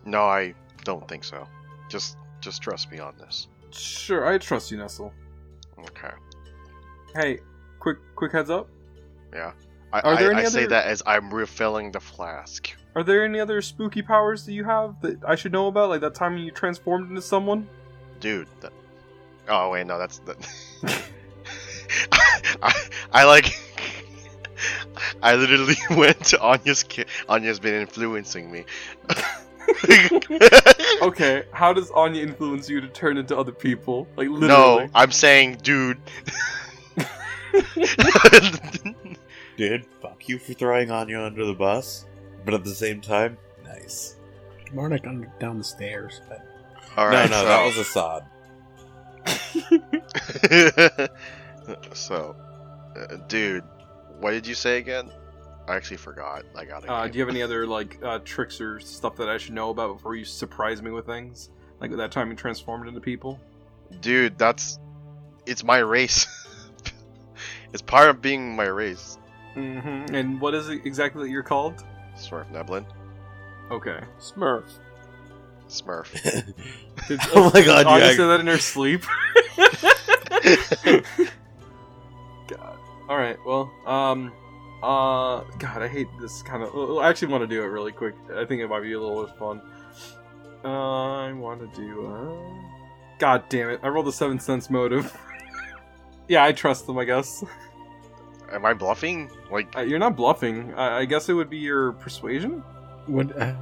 No, I don't think so. Just just trust me on this. Sure, I trust you, Nestle. Okay. Hey, quick quick heads up. I, Are there I, any I say that as I'm refilling the flask. Are there any other spooky powers that you have that I should know about? Like that time you transformed into someone? Dude, that... Oh wait, no, that's that. <laughs> I, I like. I literally <laughs> went to Anya's. Ki- Anya's been influencing me. <laughs> Okay, how does Anya influence you to turn into other people? Like literally. No. I'm saying, dude. dude, fuck you for throwing Anya under the bus. But at the same time, nice. More like under, down the stairs. But All no, no, so, that was Assad. <laughs> so, uh, dude, what did you say again? I actually forgot. I got it. Uh, do you have any other like uh, tricks or stuff that I should know about before you surprise me with things? Like that time you transformed into people? Dude, that's it's my race. <laughs> it's part of being my race. Mm-hmm. And what is it exactly that you're called? Svirfneblin, Okay. Smurf. Smurf. <laughs> Did, <laughs> oh my god, Anya yeah. said that in her sleep. <laughs> God. All right. Well, um, uh, God, I hate this kind of. I actually want to do it really quick. I think it might be a little bit fun. Uh, I want to do. Uh... God damn it! I rolled a seven sense motive. yeah, I trust them. I guess Am I bluffing? Like, uh, you're not bluffing. I, I guess it would be your persuasion. What? Uh,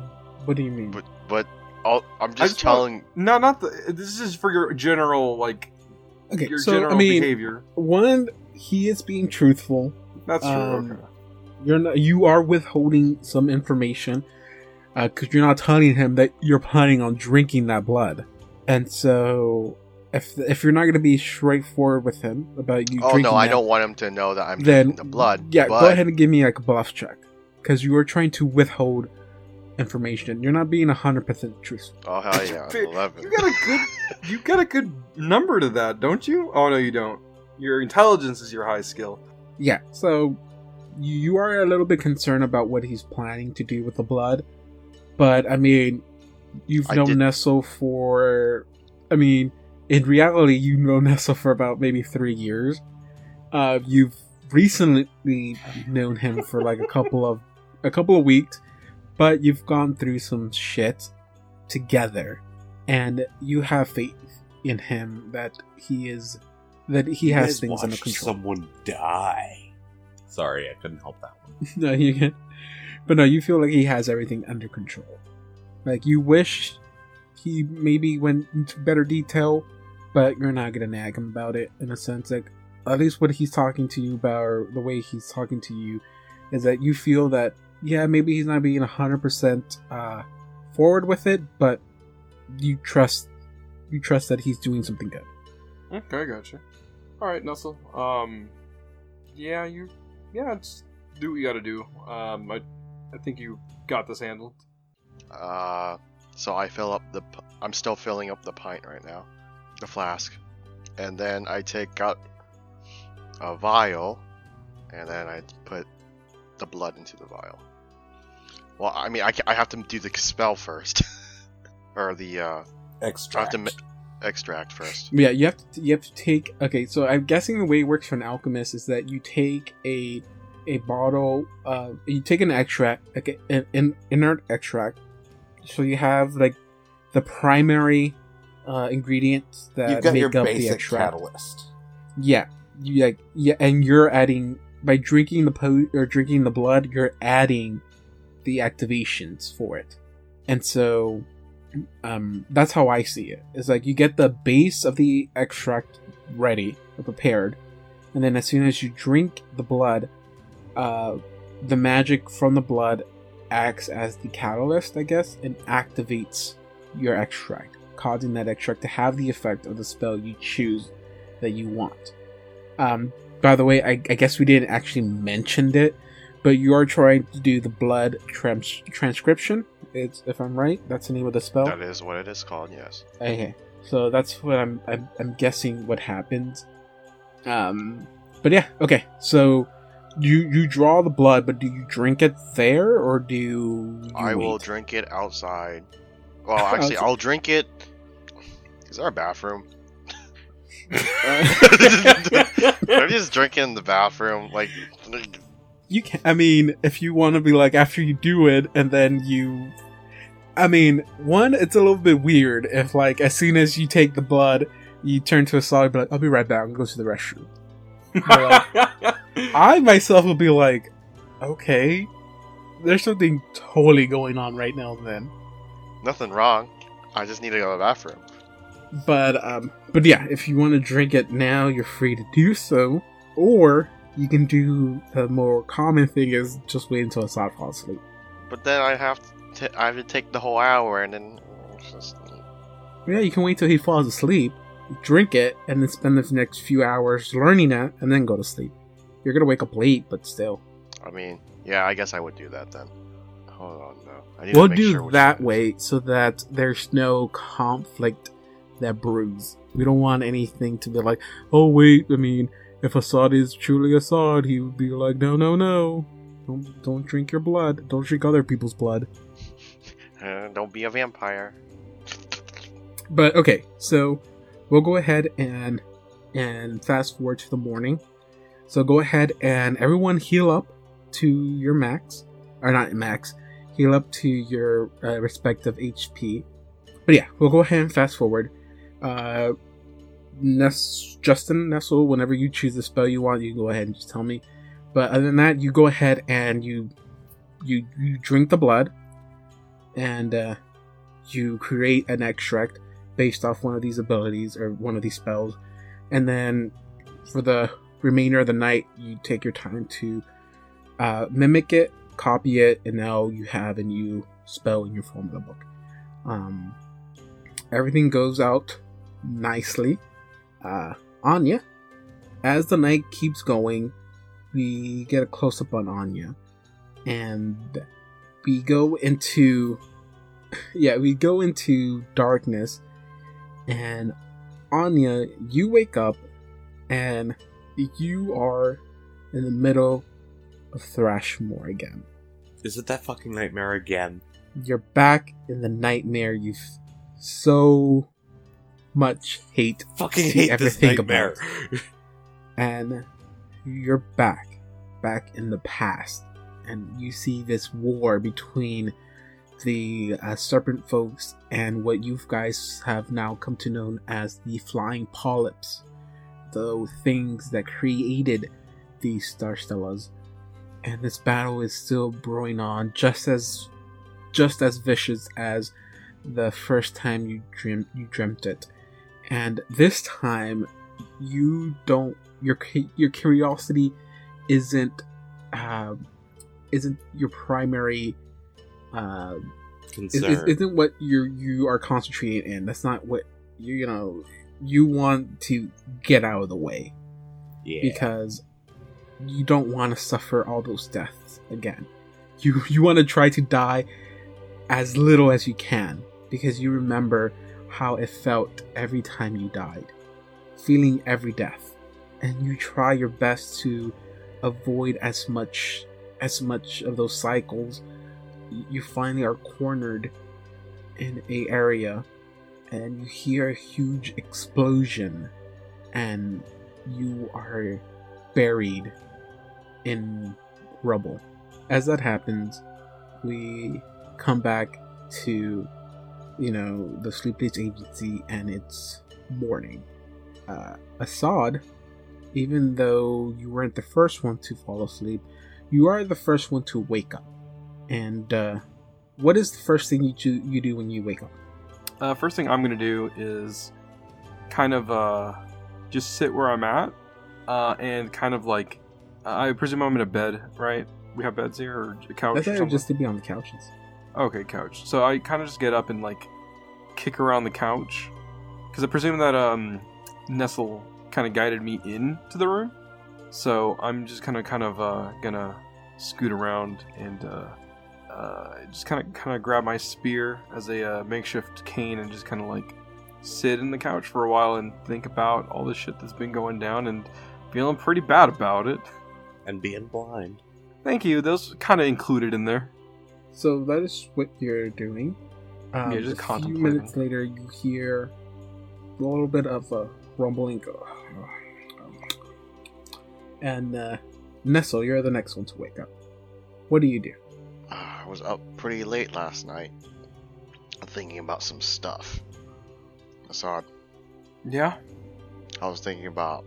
what do you mean? but but I'll, I'm just just want- telling. No, not the. This is for your general like okay, your so general I mean, behavior. one, he is being truthful. That's true. um, okay. You're not. You are withholding some information because you're not telling him that you're planning on drinking that blood, and so if if you're not going to be straightforward with him about you, Oh drinking no, I that, don't want him to know that I'm then drinking the blood. Yeah, but go ahead and give me like a bluff check because you are trying to withhold information. You're not being hundred percent truthful. Oh hell yeah, Dude, eleven. You got a good, you got a good number to that, don't you? Oh no, you don't. Your intelligence is your high skill. Yeah, so you, you are a little bit concerned about what he's planning to do with the blood, but I mean, you've I known did- Nestle for, I mean, in reality, you know Nestle for about maybe three years. Uh, you've recently known him for like a couple of a couple of weeks, but you've gone through some shit together, and you have faith in him that he is that he You has things under control. Someone die. Sorry, I couldn't help that one. <laughs> no, you can. But no, you feel like he has everything under control. Like you wish he maybe went into better detail, but you're not gonna nag him about it in a sense. Like at least what he's talking to you about, or the way he's talking to you, is that you feel that yeah, maybe he's not being hundred percent uh, forward with it, but you trust you trust that he's doing something good. Okay, gotcha. All right, Nestle. Um, yeah, you, yeah, just do what you got to do. Um, I, I think you got this handled. Uh, so I fill up the. p- I'm still filling up the pint right now, the flask, and then I take out a vial, and then I put the blood into the vial. Well, I mean, I, I have to do the spell first, <laughs> or the uh, I have Extract. to extract first. Yeah, you have to you have to take okay, so I'm guessing the way it works for an alchemist is that you take a a bottle uh you take an extract like an, an inert extract. So you have like the primary uh ingredients that You've got make your up the extract. catalyst. Yeah. You like yeah, and you're adding by drinking the po or drinking the blood, you're adding the activations for it. And so um that's how I see it. It's like you get the base of the extract ready or prepared, and then as soon as you drink the blood, uh the magic from the blood acts as the catalyst, I guess, and activates your extract, causing that extract to have the effect of the spell you choose that you want. Um, by the way, I, I guess we didn't actually mention it, but you are trying to do the blood trans- transcription. It's if I'm right, that's the name of the spell. That is what it is called. Yes. Okay, so that's what I'm, I'm I'm guessing what happens. Um, but yeah, okay. So you you draw the blood, but do you drink it there or do you I will drink it outside. Well, <laughs> actually. I'll drink it. Is there a bathroom? <laughs> <laughs> I'm just drinking in the bathroom. Like, you can I mean, if you want to be like after you do it and then you I mean, one, it's a little bit weird if like as soon as you take the blood, you turn to a solid, be like, I'll be right back and go to the restroom. <laughs> I myself will be like, okay, there's something totally going on right now then. nothing wrong. I just need to go to the bathroom. But um but yeah, if you want to drink it now, you're free to do so. Or you can do the more common thing is just wait until Assad falls asleep. But then I have to, I have to take the whole hour and then just Yeah, you can wait till he falls asleep, drink it, and then spend the next few hours learning it, and then go to sleep. You're gonna wake up late, but still. I mean, yeah, I guess I would do that then. Hold on, need We'll to do sure that one it is. way so that there's no conflict that brews. We don't want anything to be like, oh wait, I mean, if Assad is truly Assad, he would be like, no, no, no, don't don't drink your blood, don't drink other people's blood. <laughs> Uh, don't be a vampire. But okay, so we'll go ahead and and fast forward to the morning. So go ahead and everyone heal up to your max, or not max, heal up to your uh, respective HP. But yeah, we'll go ahead and fast forward. Uh, Ness, Justin Nestle, whenever you choose the spell you want, you go ahead and just tell me. But other than that, you go ahead and you you you drink the blood, and uh, you create an extract based off one of these abilities or one of these spells, and then for the remainder of the night, you take your time to uh, mimic it, copy it, and now you have a new spell in your formula book. Um, everything goes out nicely. Uh, Anya, as the night keeps going, we get a close up on Anya, and we go into <laughs> yeah, we go into darkness, and Anya, you wake up, and you are in the middle of Thrushmoor again. Is it that fucking nightmare again? You're back in the nightmare you've so much hate, Fucking hate this everything nightmare. and you're back, back in the past, and you see this war between the uh, serpent folks and what you guys have now come to know as the flying polyps, the things that created these star stellas. And this battle is still brewing on, just as, just as vicious as the first time you dream you dreamt it. And this time, you don't your your curiosity isn't um, isn't your primary uh, Concern. is, isn't what you you are concentrating in. That's not what you you know you want to get out of the way yeah. because you don't want to suffer all those deaths again. You you want to try to die as little as you can because you remember how it felt every time you died, feeling every death, and you try your best to avoid as much as much of those cycles. You finally are cornered in a area, and you hear a huge explosion, and you are buried in rubble. As that happens, we come back to, you know, the Sleepless Agency and it's morning. Uh, Assad, even though you weren't the first one to fall asleep, you are the first one to wake up. And uh, what is the first thing you do, you do when you wake up? Uh, first thing I'm gonna do is kind of uh, just sit where I'm at, uh, and kind of like I presume I'm in a bed, right? We have beds here or a couch. I or something? just to be on the couches. Okay, couch. So I kind of just get up and like kick around the couch because I presume that um Nestle kind of guided me into the room. So I'm just kind of kind of uh, gonna scoot around and uh, uh, just kind of kind of grab my spear as a uh, makeshift cane and just kind of like sit in the couch for a while and think about all the shit that's been going down and feeling pretty bad about it. and being blind. Thank you. Those kind of included in there. So that is what you're doing. Um, Yeah, just a few minutes later, you hear a little bit of a rumbling. And uh, Nestle, you're the next one to wake up. What do you do? I was up pretty late last night, thinking about some stuff. I saw. Yeah. I was thinking about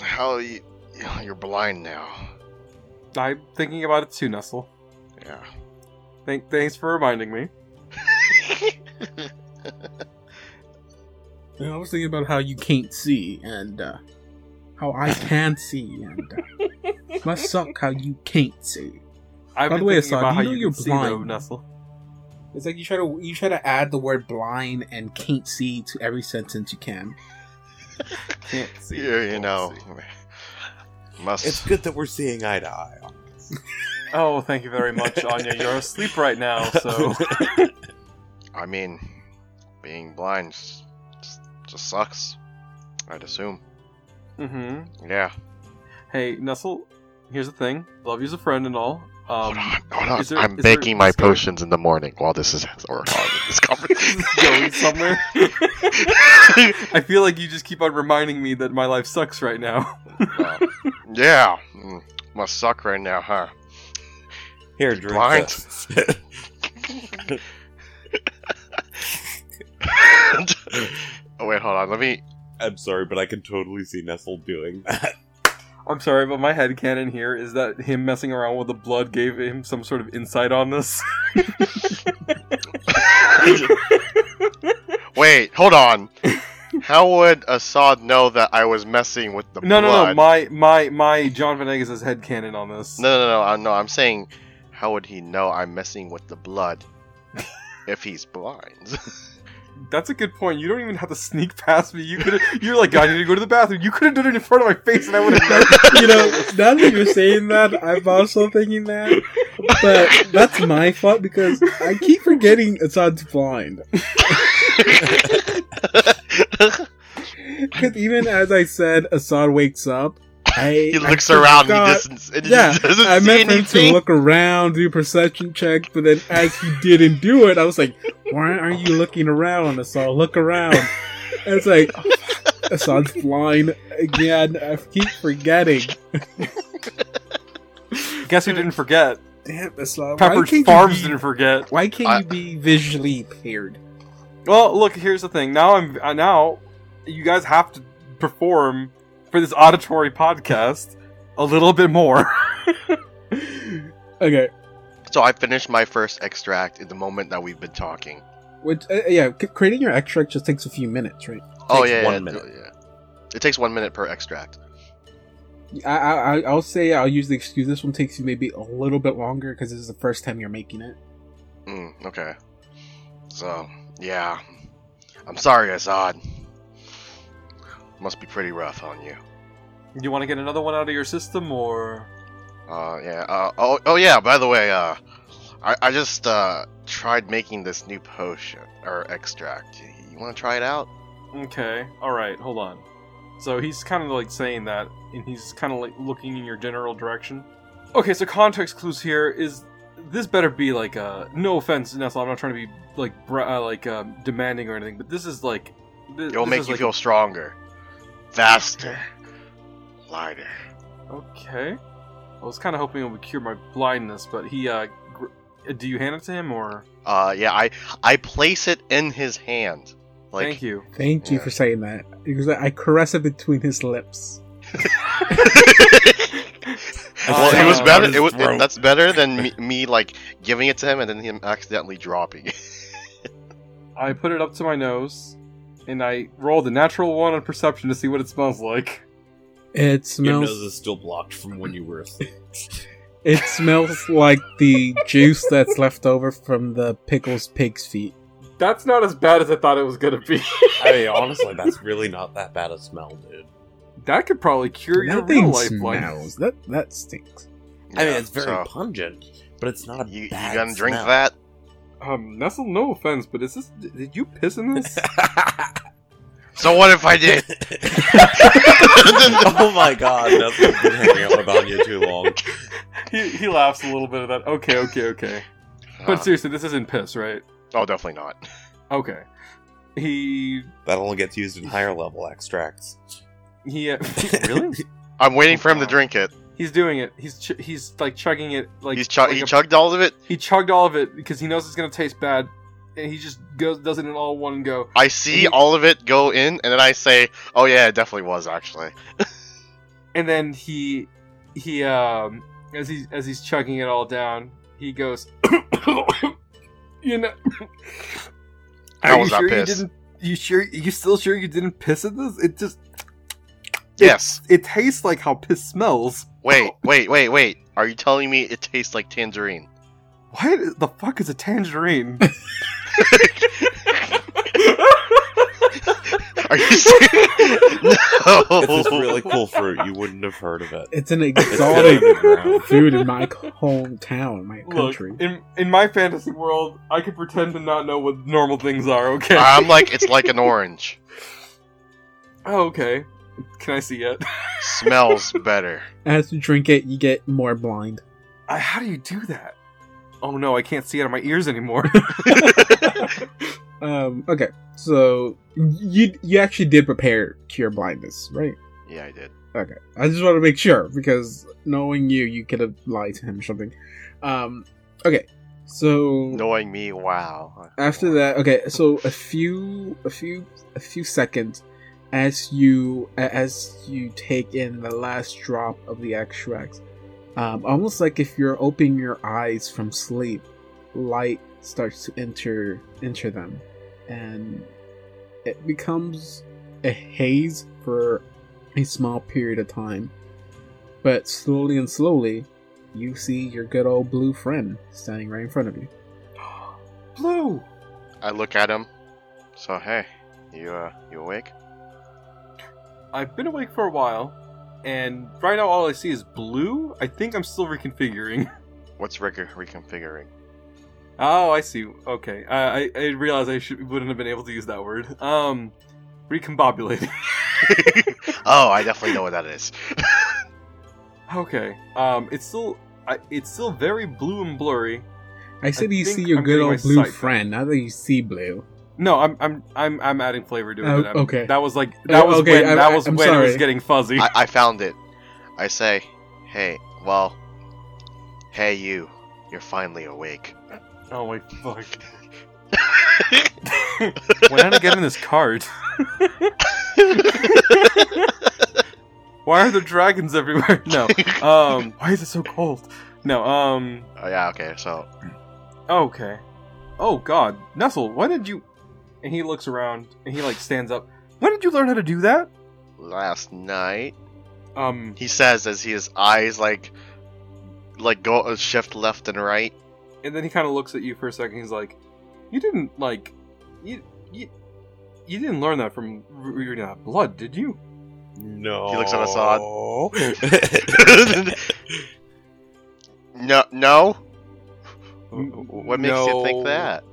how you, you're blind now. I'm thinking about it too, Nestle. Yeah. Thank, thanks for reminding me. <laughs> I was thinking about how you can't see and uh, how I can see, and uh, <laughs> must suck how you can't see. I've By the way, thinking Assad, about you how know you you're can see, though, blind. Nestle. It's like you try to you try to add the word blind and can't see to every sentence you can. Can't see. Yeah, you know. see. Must. It's good that we're seeing eye to eye on this. <laughs> Oh, thank you very much, <laughs> Anya. You're asleep right now, so <laughs> I mean, being blind just, just sucks. I'd assume. Mm-hmm. Yeah. Hey, Nestle. Here's the thing. Love you as a friend and all. Um, hold on, hold on. there- I'm is making my this potions in the morning while this is or while this <laughs> conversation. going somewhere. I feel like you just keep on reminding me that my life sucks right now. Uh, yeah. Mm, Must suck right now, huh? Here, drink Blind. this. oh <laughs> wait, hold on. Let me. I'm sorry, but I can totally see Nestle doing that. I'm sorry, but my head headcanon here is that him messing around with the blood gave him some sort of insight on this. <laughs> Wait, hold on. How would Assad know that I was messing with the blood? no, no, no. My my my John Venegas' headcanon on this. No, no, no, no. I'm saying, how would he know I'm messing with the blood <laughs> if he's blind? <laughs> That's a good point. You don't even have to sneak past me. You could you're like, I need to go to the bathroom. You could have done it in front of my face and I would have known. <laughs> you know, now that you're saying that, I'm also thinking that. But that's my fault because I keep forgetting Assad's blind. Because even as I said, Assad wakes up. I, he I looks around and he doesn't, and Yeah, just <laughs> doesn't I see meant for him to look around, do perception check, but then as he didn't do it, I was like, "Why aren't you looking around, Assad? Look around." And it's like, <laughs> fuck, Assad's blind again. I keep forgetting. Guess who didn't forget? Damn, Assad. Pepperidge why can't Farms be, didn't forget. Why can't I- you be visually impaired? Well, look, here's the thing. Now I'm uh, now you guys have to perform for this auditory podcast a little bit more. <laughs> Okay, So I finished my first extract in the moment that we've been talking. which uh, yeah, c- creating your extract just takes a few minutes, right? oh Takes yeah, one yeah, minute. yeah. It takes one minute per extract. I, I I- I'll say I'll use the excuse. This one takes you maybe a little bit longer because this is the first time you're making it. Mm, okay. So yeah, I'm sorry, Assad. Must be pretty rough on you. you want to get another one out of your system, or Uh, yeah. Uh, oh, oh yeah. By the way, uh, I, I just uh tried making this new potion or extract. You, want to try it out? okay, all right, hold on. So he's kind of like saying that, and he's kind of like looking in your general direction. Okay, so context clues here is this better be like uh no offense, Nestle. I'm not trying to be like bra- uh, like um, demanding or anything, but this is like It'll this make you like- feel stronger, faster, lighter. Okay. I was kind of hoping it would cure my blindness, but he, uh, gr- uh, do you hand it to him or? Uh, yeah. I I place it in his hand. Like, Thank you. Thank you Yeah. for saying that because I I caress it between his lips. <laughs> well, it was better. It was throat. that's better than me, me like giving it to him and then him accidentally dropping. it. I put it up to my nose, and I rolled a natural one on perception to see what it smells like. It smells. Your nose is still blocked from when you were asleep. It smells like the juice that's left over from the pickles pig's feet. That's not as bad as I thought it was gonna be. <laughs> I mean, honestly, that's really not that bad a smell, dude. that could probably cure your that real life smells. blindness. That that stinks. I mean, Yeah, it's very so, pungent, but it's not a you, you bad gonna drink smell. that? Um, Nestle, no offense, but is this? Did you piss in this? <laughs> So what if I did? <laughs> oh my god, that's been hanging out with Anya too long. he he laughs a little bit at that. Okay, okay, okay. Uh, But seriously, this isn't piss, right? oh, definitely not. Okay. He That only gets used in higher level extracts. he uh, <laughs> really? I'm waiting for him to drink it. He's doing it. He's ch- he's like chugging it like He's chu- like he a- chugged all of it. he chugged all of it because he knows it's gonna taste bad, and he just goes does it in all one go. I see he- all of it go in, and then I say, "Oh yeah, it definitely was actually." <laughs> And then he he um as he as he's chugging it all down, he goes, <coughs> you know, <coughs> are was you that sure piss? you didn't? You sure? You still sure you didn't piss at this? It just Yes. It tastes like how piss smells. Wait, wait, wait, wait. Are you telling me it tastes like tangerine? What the fuck is a tangerine? <laughs> Are you serious? no. It's this really cool fruit. You wouldn't have heard of it. It's an exotic food in my hometown, my Look, country. in in my fantasy world, I could pretend to not know what normal things are. Okay. I'm like, it's like an orange. <laughs> oh, okay. Can I see it? <laughs> Smells better. As you drink it, you get more blind. I, how do you do that? Oh no, I can't see out of my ears anymore. <laughs> <laughs> Um, okay, so you you actually did prepare cure blindness, right? Yeah, I did. Okay, I just want to make sure because knowing you, you could have lied to him or something. Um, okay, so Knowing me, wow. after that, okay, so a few, a few, a few seconds as you as you take in the last drop of the extract um, almost like if you're opening your eyes from sleep, light starts to enter enter them, and it becomes a haze for a small period of time. But slowly and slowly, you see your good old blue friend standing right in front of you. <gasps> Blue. I look at him. So hey, you uh, you awake? I've been awake for a while, and right now all I see is blue. I think I'm still reconfiguring. <laughs> What's rec- reconfiguring? Oh, I see. Okay, I I, I realized I should wouldn't have been able to use that word. Um, recombobulating. <laughs> <laughs> oh, I definitely know what that is. okay. Um, it's still I, it's still very blue and blurry. I said I you see your I'm good old blue friend, Now that you see blue. No, I'm I'm I'm I'm adding flavor to it. Oh, I'm- okay. That was like that was okay, when I- that was I'm when it was getting fuzzy. I, I found it. I say, hey, well, hey you, you're finally awake. oh my fuck! when did I get in this card? <laughs> Why are there dragons everywhere? <laughs> No. Um. Why is it so cold? No. Um. Oh yeah, okay. So Okay. Oh God, Nestle, why did you? And he looks around and he like stands up. When did you learn how to do that? last night, Um. he says as his eyes like like go uh, shift left and right. And then he kind of looks at you for a second. He's like, "You didn't like, you you you didn't learn that from reading that blood, did you?" No. He looks at Assad. <laughs> no, no. What makes you think that?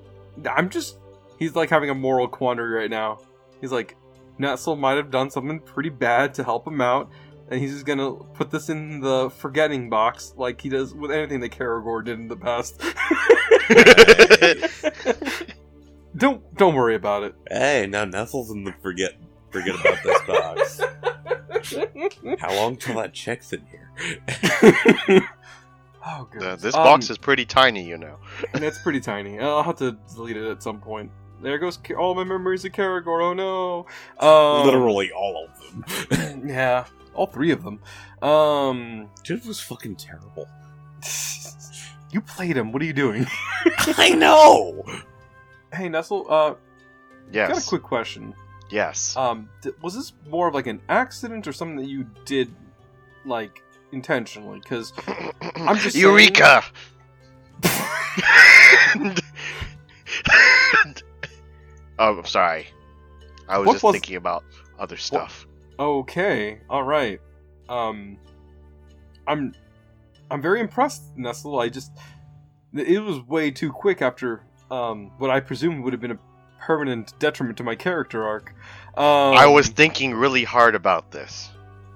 I'm just. He's like having a moral quandary right now. He's like, Nestle might have done something pretty bad to help him out, and he's just gonna put this in the forgetting box, like he does with anything that Karagor did in the past. <laughs> don't don't worry about it. hey, now Nestle's in the forget forget about this box. <laughs> How long till that check's in here? <laughs> oh, The- goodness. this Um, box is pretty tiny, you know. It's pretty tiny. I'll have to delete it at some point. There goes all my memories of Karagor. Oh no! Um, Literally all of them. <laughs> yeah, all three of them. Um, Dude was fucking terrible. <laughs> you played him. What are you doing? <laughs> I know. hey, Nestle. Uh, Yes. got a quick question. Yes. Um, th- was this more of like an accident or something that you did, like intentionally? Because <clears throat> I'm just saying- Eureka! Oh, sorry. I was What just was- thinking about other stuff. Okay, all right. Um, I'm, I'm very impressed, Nestle. I just, it was way too quick after um what I presume would have been a permanent detriment to my character arc. Um, I was thinking really hard about this.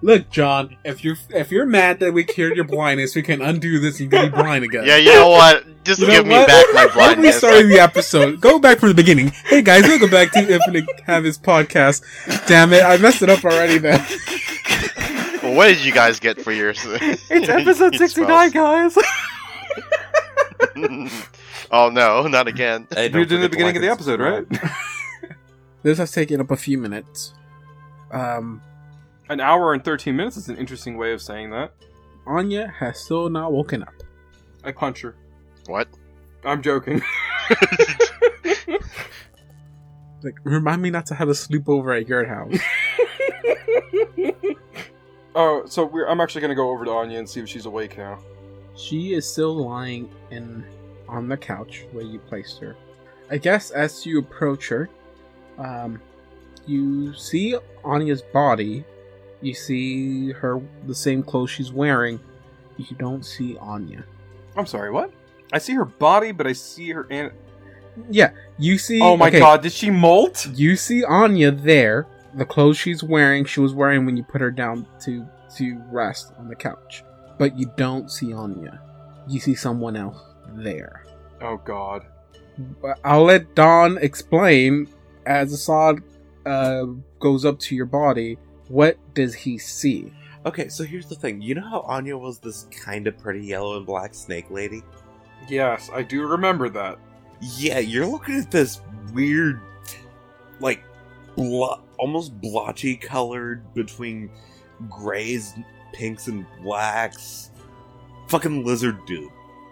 Look, John, if you're if you're mad that we cured your <laughs> blindness, we can undo this and you can be blind again. Yeah, you know what? Just You know give me back my <laughs> When we blindness. started the episode, go back from the beginning. Hey guys, welcome back to Infinite Canvas podcast. Damn it, I messed it up already. Then <laughs> Well, what did you guys get for your? It's episode sixty nine, guys. oh no, not again. Hey, we did it the beginning of the episode, right? this has taken up a few minutes. Um, An hour and thirteen minutes is an interesting way of saying that. Anya has still not woken up. I punch her. What? I'm joking. <laughs> Like, remind me not to have a sleepover at your house. <laughs> Oh, so we're, I'm actually gonna go over to Anya and see if she's awake now. She is still lying in on the couch where you placed her. I guess as you approach her, um, you see Anya's body. You see her the same clothes she's wearing. You don't see Anya. I'm sorry, what? I see her body, but I see her and. Yeah, you see. Oh my okay, god, did she molt? You see Anya there. The clothes she's wearing, she was wearing when you put her down to to rest on the couch. But you don't see Anya. You see someone else there. Oh god. But I'll let Don explain as Assad uh, goes up to your body. What does he see? Okay, so here's the thing. You know how Anya was this kind of pretty yellow and black snake lady? Yes, I do remember that. Yeah, you're looking at this weird, like, blo- almost blotchy colored between grays, pinks, and blacks. Fucking lizard dude.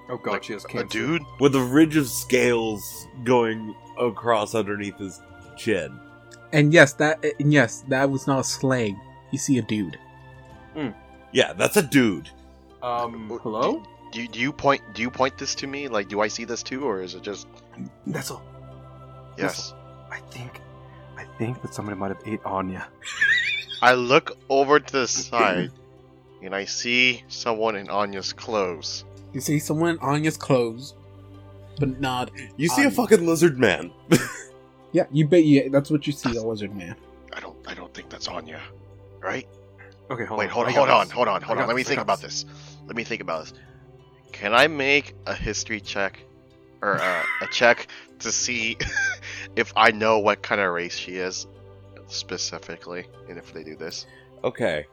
Oh god, Like, she has A dude? With a ridge of scales going across underneath his chin. And yes, that and yes, that was not a slag. You see a dude. Yeah, that's a dude. Um, hello? Do you, do you point do you point this to me? Like, do I see this too, or is it just Nestle, yes? I think, I think that somebody might have ate Anya. <laughs> I look over to the <clears throat> side, and I see someone in Anya's clothes. You see someone in Anya's clothes, but not. You see a fucking lizard man. <laughs> Yeah, you bet. Yeah, that's what you see, a lizard man. I don't I don't think that's Anya, right? Okay, hold Wait, on. hold I on, hold on, hold on, hold on. Let me think about this. Let me think about this. Can I make a history check or uh, a <laughs> check to see <laughs> if I know what kind of race she is specifically, and if they do this? Okay.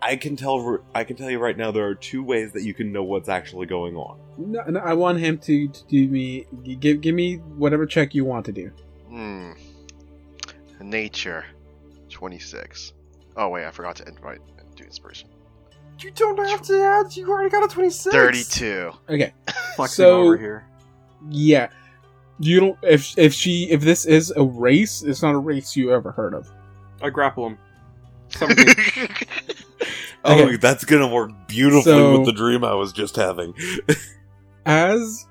I can tell I can tell you right now there are two ways that you can know what's actually going on. No, no, I want him to, to do me. Give give me whatever check you want to do. Hmm. Nature, twenty-six. Oh wait, I forgot to invite do inspiration. You don't have to add. You already got a twenty-six. Thirty-two. Okay. <laughs> Flexing So- over here. Yeah. You don't. If if she if this is a race, it's not a race you ever heard of. I grapple him. Seventeen. <laughs> Oh, Okay. that's gonna work beautifully So- with the dream I was just having. As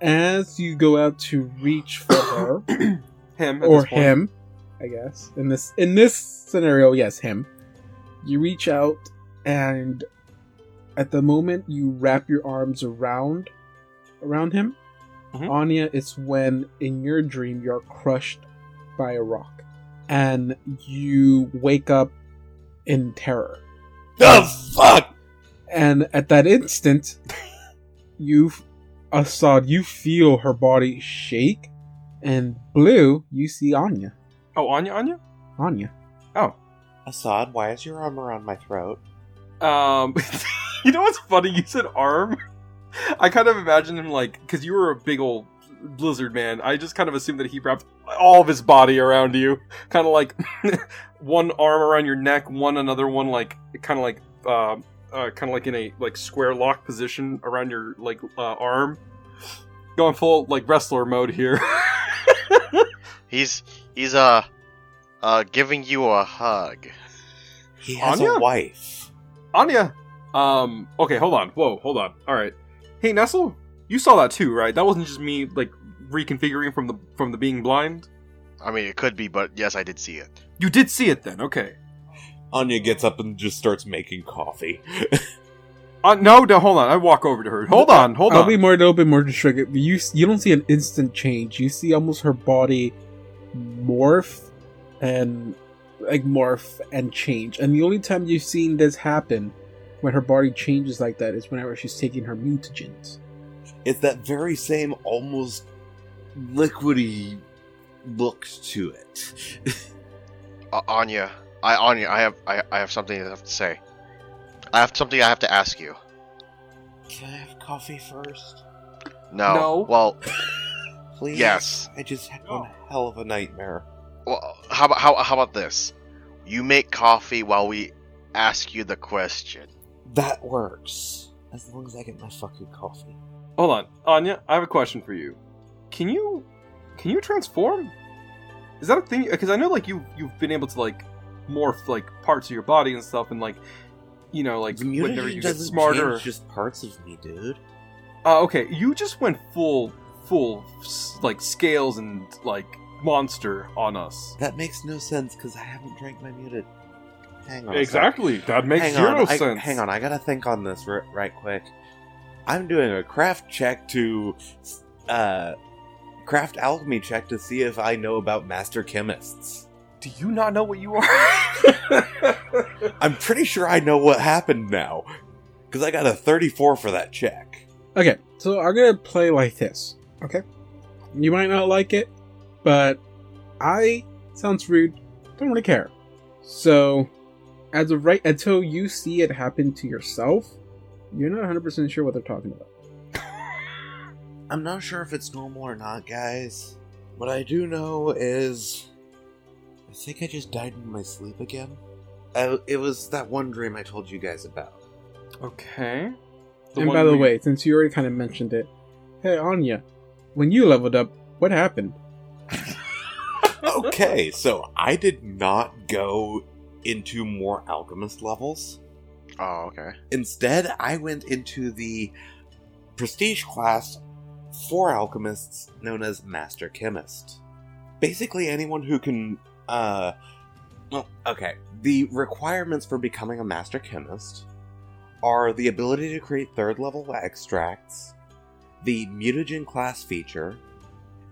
as you go out to reach for her <clears throat> him or him, I guess in this in this scenario, yes, him. You reach out and at the moment you wrap your arms around around him. Mhm. Anya, it's when in your dream you're crushed by a rock and you wake up in terror. The fuck! And at that instant, <laughs> you, Assad, you feel her body shake, and Blue, you see Anya. Oh, Anya, Anya. Anya. Oh, Assad, why is your arm around my throat? Um, <laughs> you know what's funny? You said arm. I kind of imagine him like because you were a big old Blizzard man. I just kind of assumed that he wrapped all of his body around you, kind of like <laughs> one arm around your neck, one another one like kind of like uh, uh kind of like in a like square lock position around your like uh, arm. Going full like wrestler mode here. <laughs> he's he's uh uh giving you a hug. He has Anya? a wife. Anya. Um. Okay. Hold on. Whoa. Hold on. All right. Hey, Nestle. You saw that too, right? That wasn't just me like reconfiguring from the from the being blind. I mean, it could be, but yes, I did see it. You did see it then. Okay. Anya gets up and just starts making coffee. <laughs> Uh, no, no. Hold on. I walk over to her. Hold on. Hold I'll on. be more a little bit more distracted. You you don't see an instant change. You see almost her body morph and like morph and change. And the only time you've seen this happen when her body changes like that is whenever she's taking her mutagens. it's that very same almost liquidy look to it. <laughs> Uh, Anya, I Anya, I have I, I have something I have to say. I have something I have to ask you. Can I have coffee first? No. No. Well, <laughs> Please? Yes. I just had one hell of a nightmare. well, how about how how about this? You make coffee while we ask you the question. That works. As long as I get my fucking coffee. Hold on, Anya. I have a question for you. Can you can you transform? Is that a thing? Because I know like you you've been able to like morph like parts of your body and stuff, and like you know, like The whenever you get smarter. change just parts of me, dude. Uh, okay, you just went full, full, like scales and like monster on us. That makes no sense because I haven't drank my muted. Hang on. a sec. Exactly. That makes hang zero on, I- sense. hang on, I gotta think on this r- right quick. I'm doing a craft check to, uh, craft alchemy check to see if I know about master chemists. Do you not know what you are? <laughs> I'm pretty sure I know what happened now, because I got a 34 for that check. Okay, so I'm gonna play like this. Okay, you might not like it, but I sounds rude. Don't really care. So, as of right until you see it happen to yourself, you're not 100 percent sure what they're talking about. <laughs> I'm not sure if it's normal or not, guys. What I do know is. I think I just died in my sleep again. Uh, it was that one dream I told you guys about. okay. and by the we- way, since you already kind of mentioned it, hey Anya, when you leveled up, what happened? <laughs> okay, so I did not go into more alchemist levels. Oh, okay. Instead, I went into the prestige class for alchemists known as Master Chemist. Basically, anyone who can. Uh, well, okay. The requirements for becoming a Master Chemist are the ability to create third level extracts, the mutagen class feature,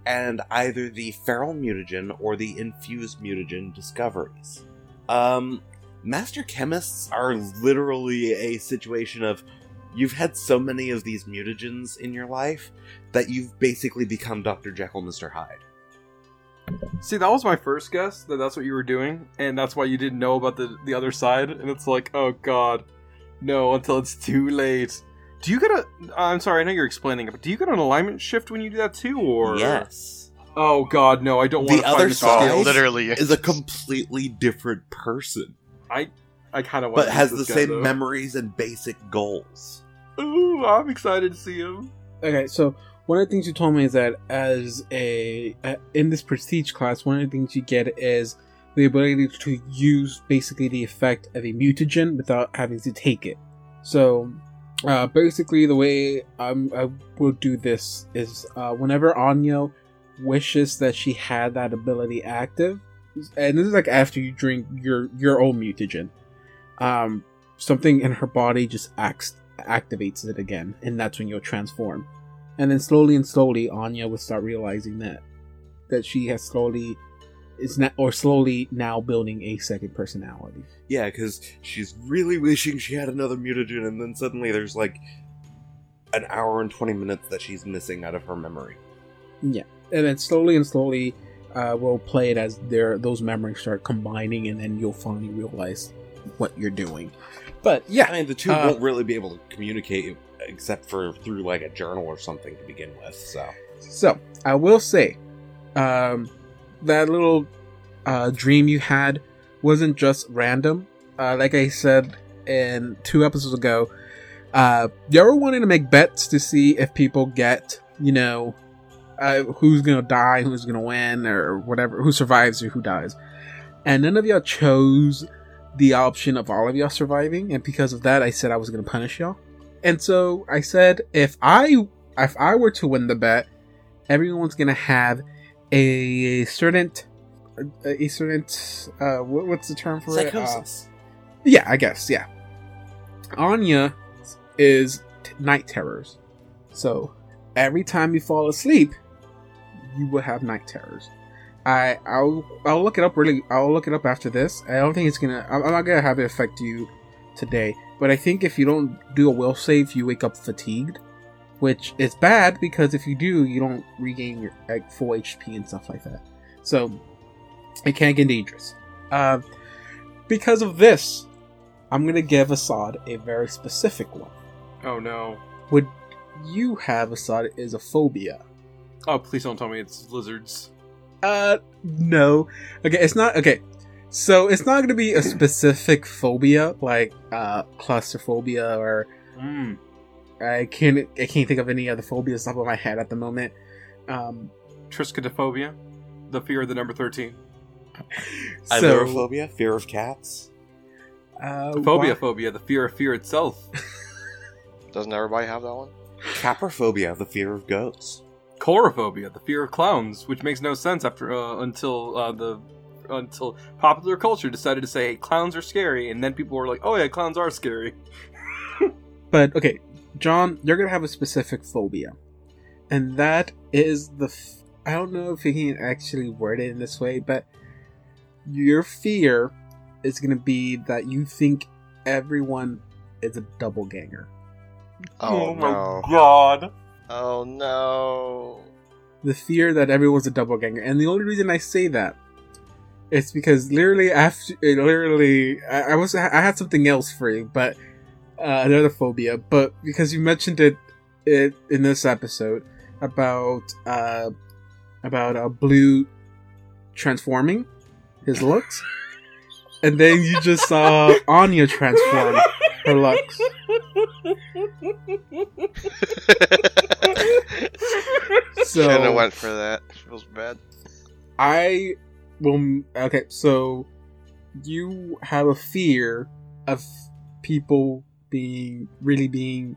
and either the feral mutagen or the infused mutagen discoveries. Um, Master chemists are literally a situation of you've had so many of these mutagens in your life that you've basically become Dr. Jekyll, Mr. Hyde. See, that was my first guess that that's what you were doing, and that's why you didn't know about the the other side. And it's like, oh god, no, until it's too late. Do you get a? I'm sorry, I know you're explaining it, but do you get an alignment shift when you do that too, or Yes. Oh god, no, I don't The want to other side- Literally. Is a completely different person, I I kind of want, but has the same memories and basic goals. Ooh, I'm excited to see him. Okay, so one of the things you told me is that as a uh, in this prestige class, one of the things you get is the ability to use basically the effect of a mutagen without having to take it. So uh, basically, the way I'm, I will do this is uh, whenever Anya wishes that she had that ability active, and this is like after you drink your your own mutagen, um, something in her body just acts activates it again, and that's when you'll transform. And then slowly and slowly, Anya will start realizing that that she has slowly is not or slowly now building a second personality. Yeah, because she's really wishing she had another mutagen, and then suddenly there's like an hour and 20 minutes that she's missing out of her memory. Yeah, and then slowly and slowly, uh, we'll play it as their those memories start combining, and then you'll finally realize what you're doing. But yeah, I mean, the two Uh, won't really be able to communicate except for through like a journal or something to begin with, so. So I will say, um, that little uh, dream you had wasn't just random. Uh, like I said in two episodes ago, uh, you ever wanted to make bets to see if people get, you know, uh, who's gonna die, who's gonna win, or whatever, who survives or who dies, and none of y'all chose the option of all of y'all surviving, and because of that, I said I was gonna punish y'all. And so I said, if I if I were to win the bet, everyone's gonna have a certain a certain uh what, what's the term for it? Uh, Psychosis. yeah, I guess yeah. Anya is t- night terrors, so every time you fall asleep, you will have night terrors. I I'll I'll look it up really. I'll look it up after this. I don't think it's gonna. I'm I'm not gonna have it affect you today, but I think if you don't do a will save, you wake up fatigued, which is bad because if you do, you don't regain your like full HP and stuff like that. So it can get dangerous. Uh, because of this, I'm gonna give Assad a very specific one. Oh no. Would you have Assad is a phobia? Oh, please don't tell me it's lizards. Uh, no. Okay, it's not. Okay, so it's not gonna be a specific phobia like uh claustrophobia or Mm. I can't. I can't think of any other phobias off of my head at the moment. Um, Triskaidekaphobia, the fear of the number thirteen. <laughs> so Ailurophobia, fear of cats. Uh, Phobia, why- phobia, the fear of fear itself. <laughs> Doesn't everybody have that one? Caprophobia, the fear of goats. Chorophobia, the fear of clowns, which makes no sense after uh, until uh, the until popular culture decided to say hey, clowns are scary, and then people were like, "Oh yeah, clowns are scary." <laughs> But okay, John, you're gonna have a specific phobia, and that is the. F- I don't know if you can actually word it in this way, but your fear is gonna be that you think everyone is a doppelganger. Oh, oh no. god! Oh no. The fear that everyone's a doppelganger, and the only reason I say that is because literally after, it literally, I, I was I had something else for you, but uh, another phobia, but because you mentioned it, it in this episode about uh about uh, blue transforming his looks, and then you just saw <laughs> Anya transform her looks. <laughs> So Shouldn't have went for that. Feels bad. I will. Okay, so you have a fear of people being really being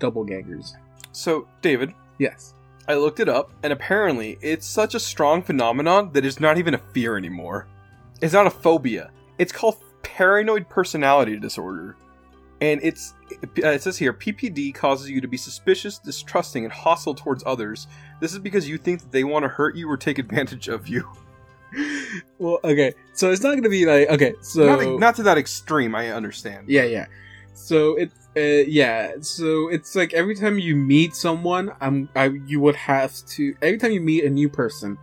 doppelgangers. So, David, Yes. I looked it up, and apparently, it's such a strong phenomenon that it's not even a fear anymore. It's not a phobia. It's called paranoid personality disorder. And it's uh, it says here PPD causes you to be suspicious, distrusting, and hostile towards others. This is because you think that they want to hurt you or take advantage of you. <laughs> Well, okay. So it's not going to be like okay. So not, not to that extreme, I understand. yeah, yeah. So it's uh, yeah. So it's like every time you meet someone, I'm I you would have to every time you meet a new person,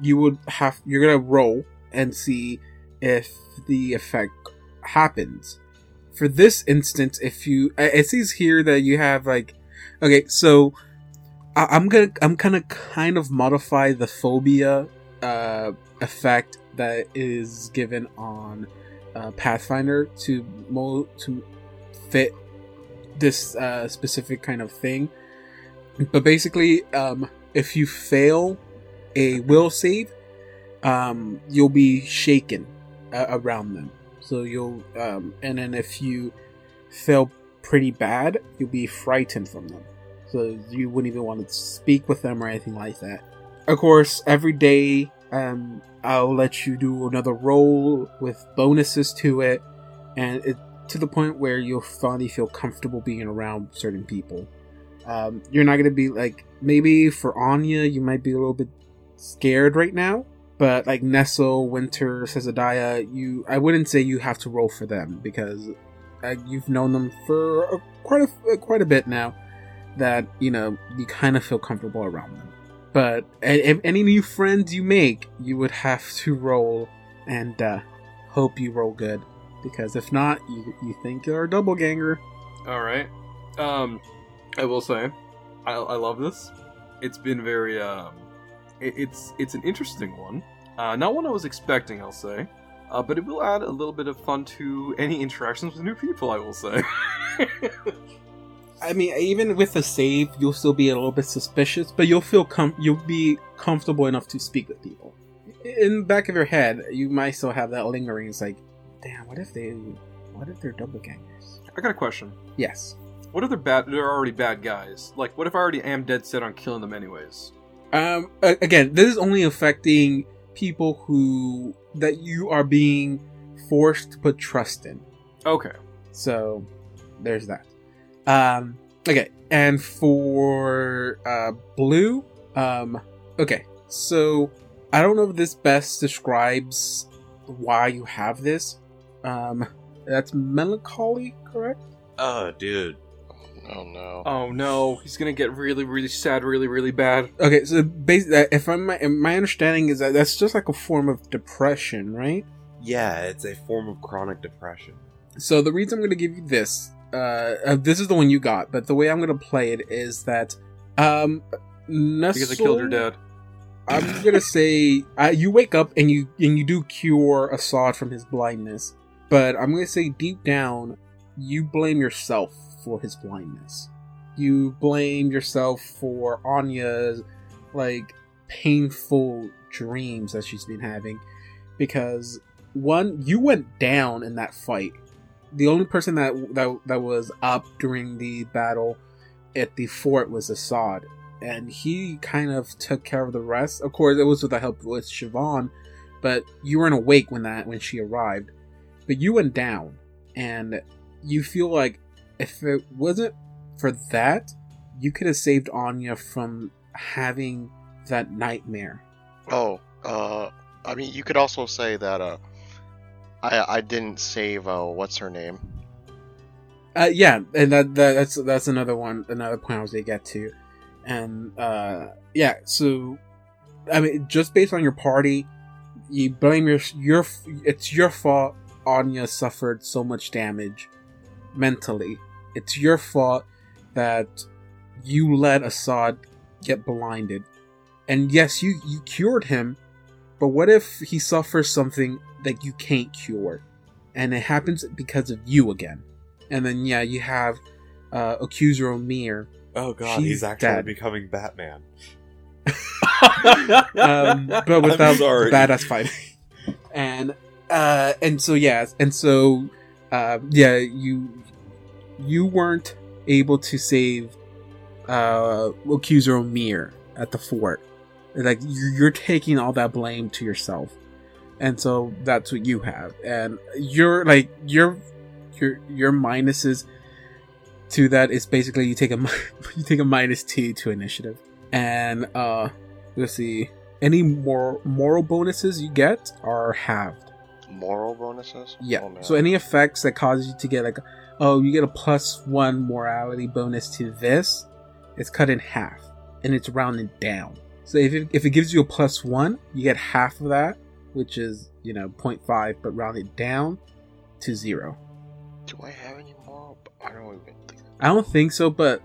you would have you're gonna roll and see if the effect happens. For this instance, if you it says here that you have like okay, so I, I'm gonna I'm gonna kind of modify the phobia uh, effect that is given on uh, Pathfinder to mo- to fit this uh, specific kind of thing. But basically, um, if you fail a will save, um, you'll be shaken uh, around them. So you'll, um, and then if you fail pretty bad, you'll be frightened from them. So you wouldn't even want to speak with them or anything like that. Of course, every day, I'll let you do another roll with bonuses to it, and it to the point where you'll finally feel comfortable being around certain people. Um, you're not gonna be like maybe for Anya, you might be a little bit scared right now, but like Nestle, Winter, Cezadiah, you I wouldn't say you have to roll for them because uh, you've known them for a, quite a quite a bit now. That you know you kind of feel comfortable around them. But if any new friends you make, you would have <laughs> to roll and uh, hope you roll good. Because if not, you, you think you're a doppelganger. All right. Um, I will say, I, I love this. It's been very um, it, it's it's an interesting one. Uh, not one I was expecting, I'll say. Uh, but it will add a little bit of fun to any interactions with new people. I will say. <laughs> I mean, even with a save, you'll still be a little bit suspicious, but you'll feel com- you'll be comfortable enough to speak with people. In the back of your head, you might still have that lingering. It's like, damn, what if they, what if they're doppelgangers? I got a question. Yes. What if they're bad? They're already bad guys. Like, what if I already am dead set on killing them anyways? Um. Again, this is only affecting people who that you are being forced to put trust in. Okay. So there's that. Um okay, and for uh blue, um okay. So I don't know if this best describes why you have this. Um that's melancholy, correct? Oh, dude. Oh no. Oh no, he's gonna get really, really sad, really, really bad. Okay, so basically if I'm my, my understanding is that that's just like a form of depression, right? Yeah, it's a form of chronic depression. So the reason I'm going to give you this, uh, uh, this is the one you got, but the way I'm going to play it is that, um, Because I killed your dad. I'm gonna say uh, you wake up and you and you do cure Assad from his blindness, but I'm gonna say deep down you blame yourself for his blindness. You blame yourself for Anya's like painful dreams that she's been having because one you went down in that fight the only person that that that was up during the battle at the fort was Assad, and he kind of took care of the rest. Of course, it was with the help with Siobhan, but you weren't awake when that when she arrived. But you went down, and you feel like if it wasn't for that, you could have saved Anya from having that nightmare. Oh, uh, I mean, you could also say that uh, I I didn't save uh, what's her name? Uh, yeah, and that, that that's that's another one, another point I was gonna get to, and uh, yeah. So, I mean, just based on your party, you blame your your it's your fault. Anya suffered so much damage mentally. It's your fault that you let Assad get blinded. And yes, you you cured him, but what if he suffers something that you can't cure, and it happens because of you again? And then yeah, you have uh, accuser Omir. Oh god, She's he's actually dead. becoming Batman. <laughs> um, but <laughs> without badass fighting. <laughs> And uh, and so yeah, and so uh, yeah, you you weren't able to save uh, accuser Omir at the fort. Like you're taking all that blame to yourself, and so that's what you have. And you're like your your your minuses to that is basically you take a <laughs> you take a minus two to initiative, and uh let's see. Any more moral bonuses you get are halved. Moral bonuses? yeah. Oh, so any effects that cause you to get like oh you get a plus one morality bonus to this it's cut in half. And it's rounded down. So if it, if it gives you a plus one you get half of that which is you know 0.5 but rounded down to zero Do I have any moral? I don't even think. I don't think so, but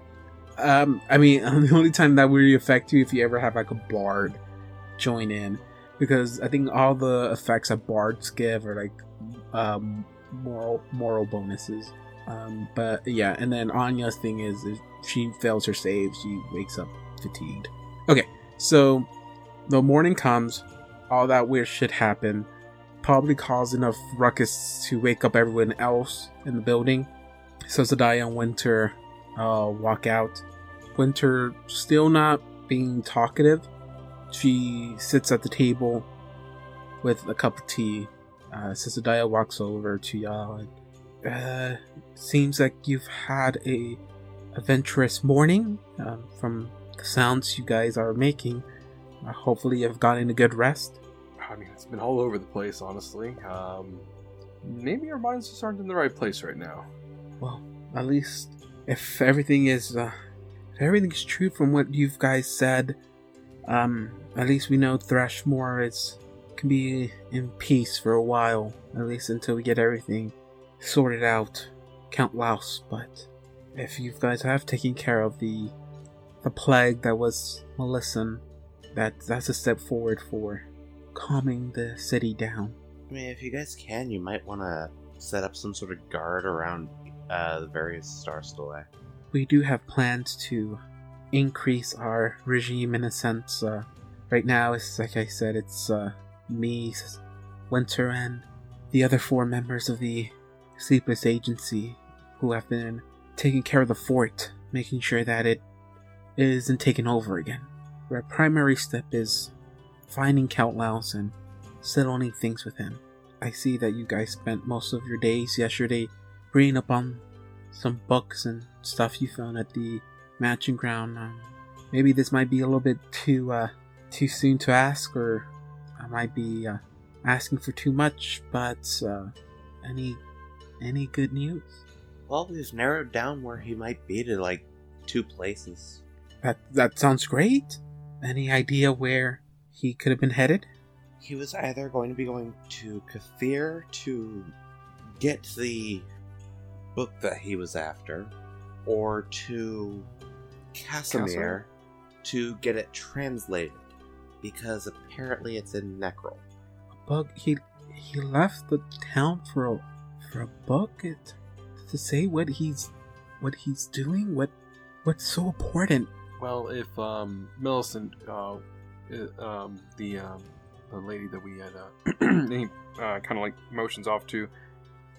um, I mean, <laughs> the only time that would really affect you if you ever have like a bard join in, because I think all the effects that bards give are like um, moral moral bonuses. Um, but yeah, and then Anya's thing is if she fails her save, she wakes up fatigued. Okay, so the morning comes, all that weird shit happened, probably caused enough ruckus to wake up everyone else in the building. So Zadiah and Winter uh, walk out. Winter still not being talkative. She sits at the table with a cup of tea. Uh, walks over to y'all and uh, seems like you've had a adventurous morning um, from the sounds you guys are making. Hopefully, you've gotten a good rest. I mean, it's been all over the place, honestly. Um, maybe our minds just aren't in the right place right now. Well, at least if everything is uh, if everything's true from what you guys said, um, at least we know Thrushmoor is can be in peace for a while, at least until we get everything sorted out. Count Lowls, but if you guys have taken care of the the plague that was Melissan, that that's a step forward for calming the city down. I mean, if you guys can, you might want to set up some sort of guard around uh, the various stars delay. we do have plans to increase our regime in a sense. Uh, right now, it's like I said, it's uh, me, Winter, and the other four members of the Sleepless Agency who have been taking care of the fort, making sure that it isn't taken over again. Our primary step is finding Count Lowls and settling things with him. I see that you guys spent most of your days yesterday reading up on some books and stuff you found at the matching ground. Um, maybe this might be a little bit too uh, too soon to ask, or I might be uh, asking for too much. But uh, any any good news? Well, we've narrowed down where he might be to like two places. That that sounds great. Any idea where he could have been headed? He was either going to be going to Katheer to get the book that he was after, or to Casimir to get it translated, because apparently it's in Necril. A book. He he left the town for a for a book. It to say what he's what he's doing. What what's so important? Well, if um, Millicent, uh, um, the um, the lady that we had, uh, <clears throat> he uh, kind of like motions off to,